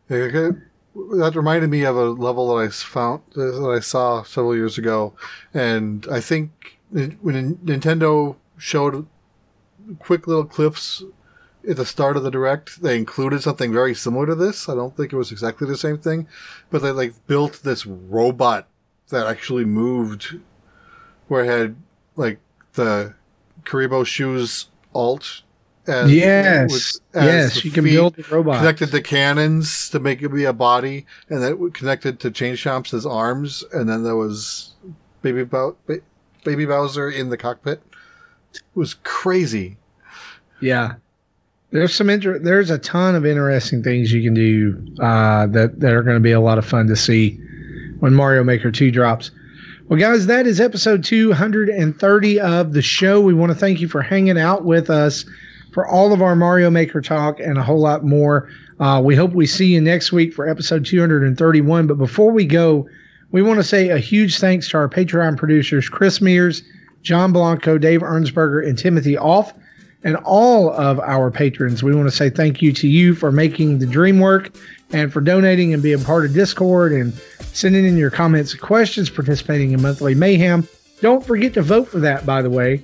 S3: that reminded me of a level that I found that I saw several years ago, and I think when Nintendo showed quick little clips at the start of the direct, they included something very similar to this. I don't think it was exactly the same thing, but they like built this robot that actually moved, where it had like the Kuribo shoes alt And
S2: yes,
S3: with- as
S2: yes, you can build the robot.
S3: connected to cannons to make it be a body, and then it connected to Chain Chomps arms, and then there was Baby Bow- ba- Baby Bowser in the cockpit. It was crazy.
S2: Yeah. There's some inter- there's a ton of interesting things you can do uh, that that are going to be a lot of fun to see when Mario Maker 2 drops. Well, guys, that is episode 230 of the show. We want to thank you for hanging out with us for all of our Mario Maker talk and a whole lot more. Uh, we hope we see you next week for episode 231. But before we go, we want to say a huge thanks to our Patreon producers, Chris Mears, John Blanco, Dave Ernsberger, and Timothy Off and all of our patrons. We want to say thank you to you for making the dream work and for donating and being part of Discord and sending in your comments and questions, participating in monthly mayhem. Don't forget to vote for that, by the way.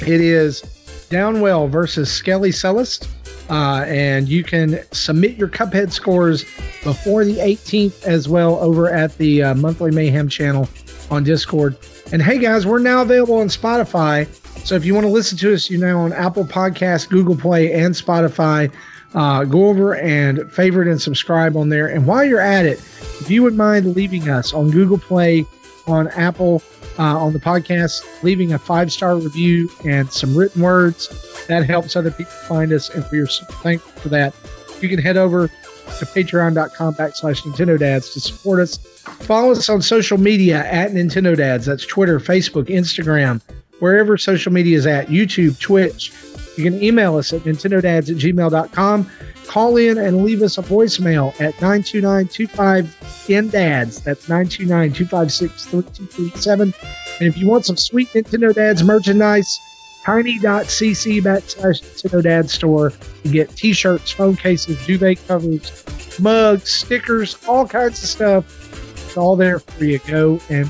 S2: It is Downwell versus Skelly Selest. Uh, and you can submit your Cuphead scores before the 18th as well over at the uh, Monthly Mayhem channel on Discord. And hey, guys, we're now available on Spotify. So if you want to listen to us, you're now on Apple Podcasts, Google Play, and Spotify. Uh, go over and favorite and subscribe on there. And while you're at it, if you would mind leaving us on Google Play, on Apple, uh, on the podcast, leaving a five star review and some written words, that helps other people find us. And we are super thankful for that. You can head over to patreon.com backslash Nintendo Dads to support us. Follow us on social media at Nintendo Dads. That's Twitter, Facebook, Instagram, wherever social media is at, YouTube, Twitch. You can email us at nintendodads at gmail.com. Call in and leave us a voicemail at 929-25-NDADS. That's 929-256-3237. And if you want some sweet Nintendo Dads merchandise, tiny.cc backslash Nintendo Dad store. You get t-shirts, phone cases, duvet covers, mugs, stickers, all kinds of stuff. It's all there for you. To go and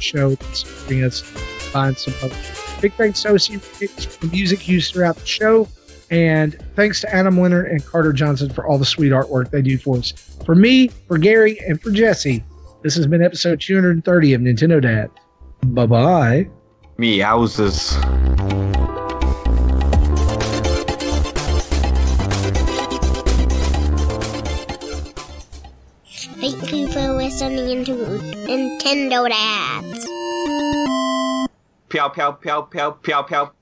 S2: show supporting us. Find some other. Big thanks to OC for the music used throughout the show. And thanks to Adam Leonard and Carter Johnson for all the sweet artwork they do for us. For me, for Gary, and for Jesse, this has been episode 230 of Nintendo Dad. Bye bye.
S4: Me Meowsers. Nintendo Dads.
S1: Pew, pew, pew, pew, pew, pew.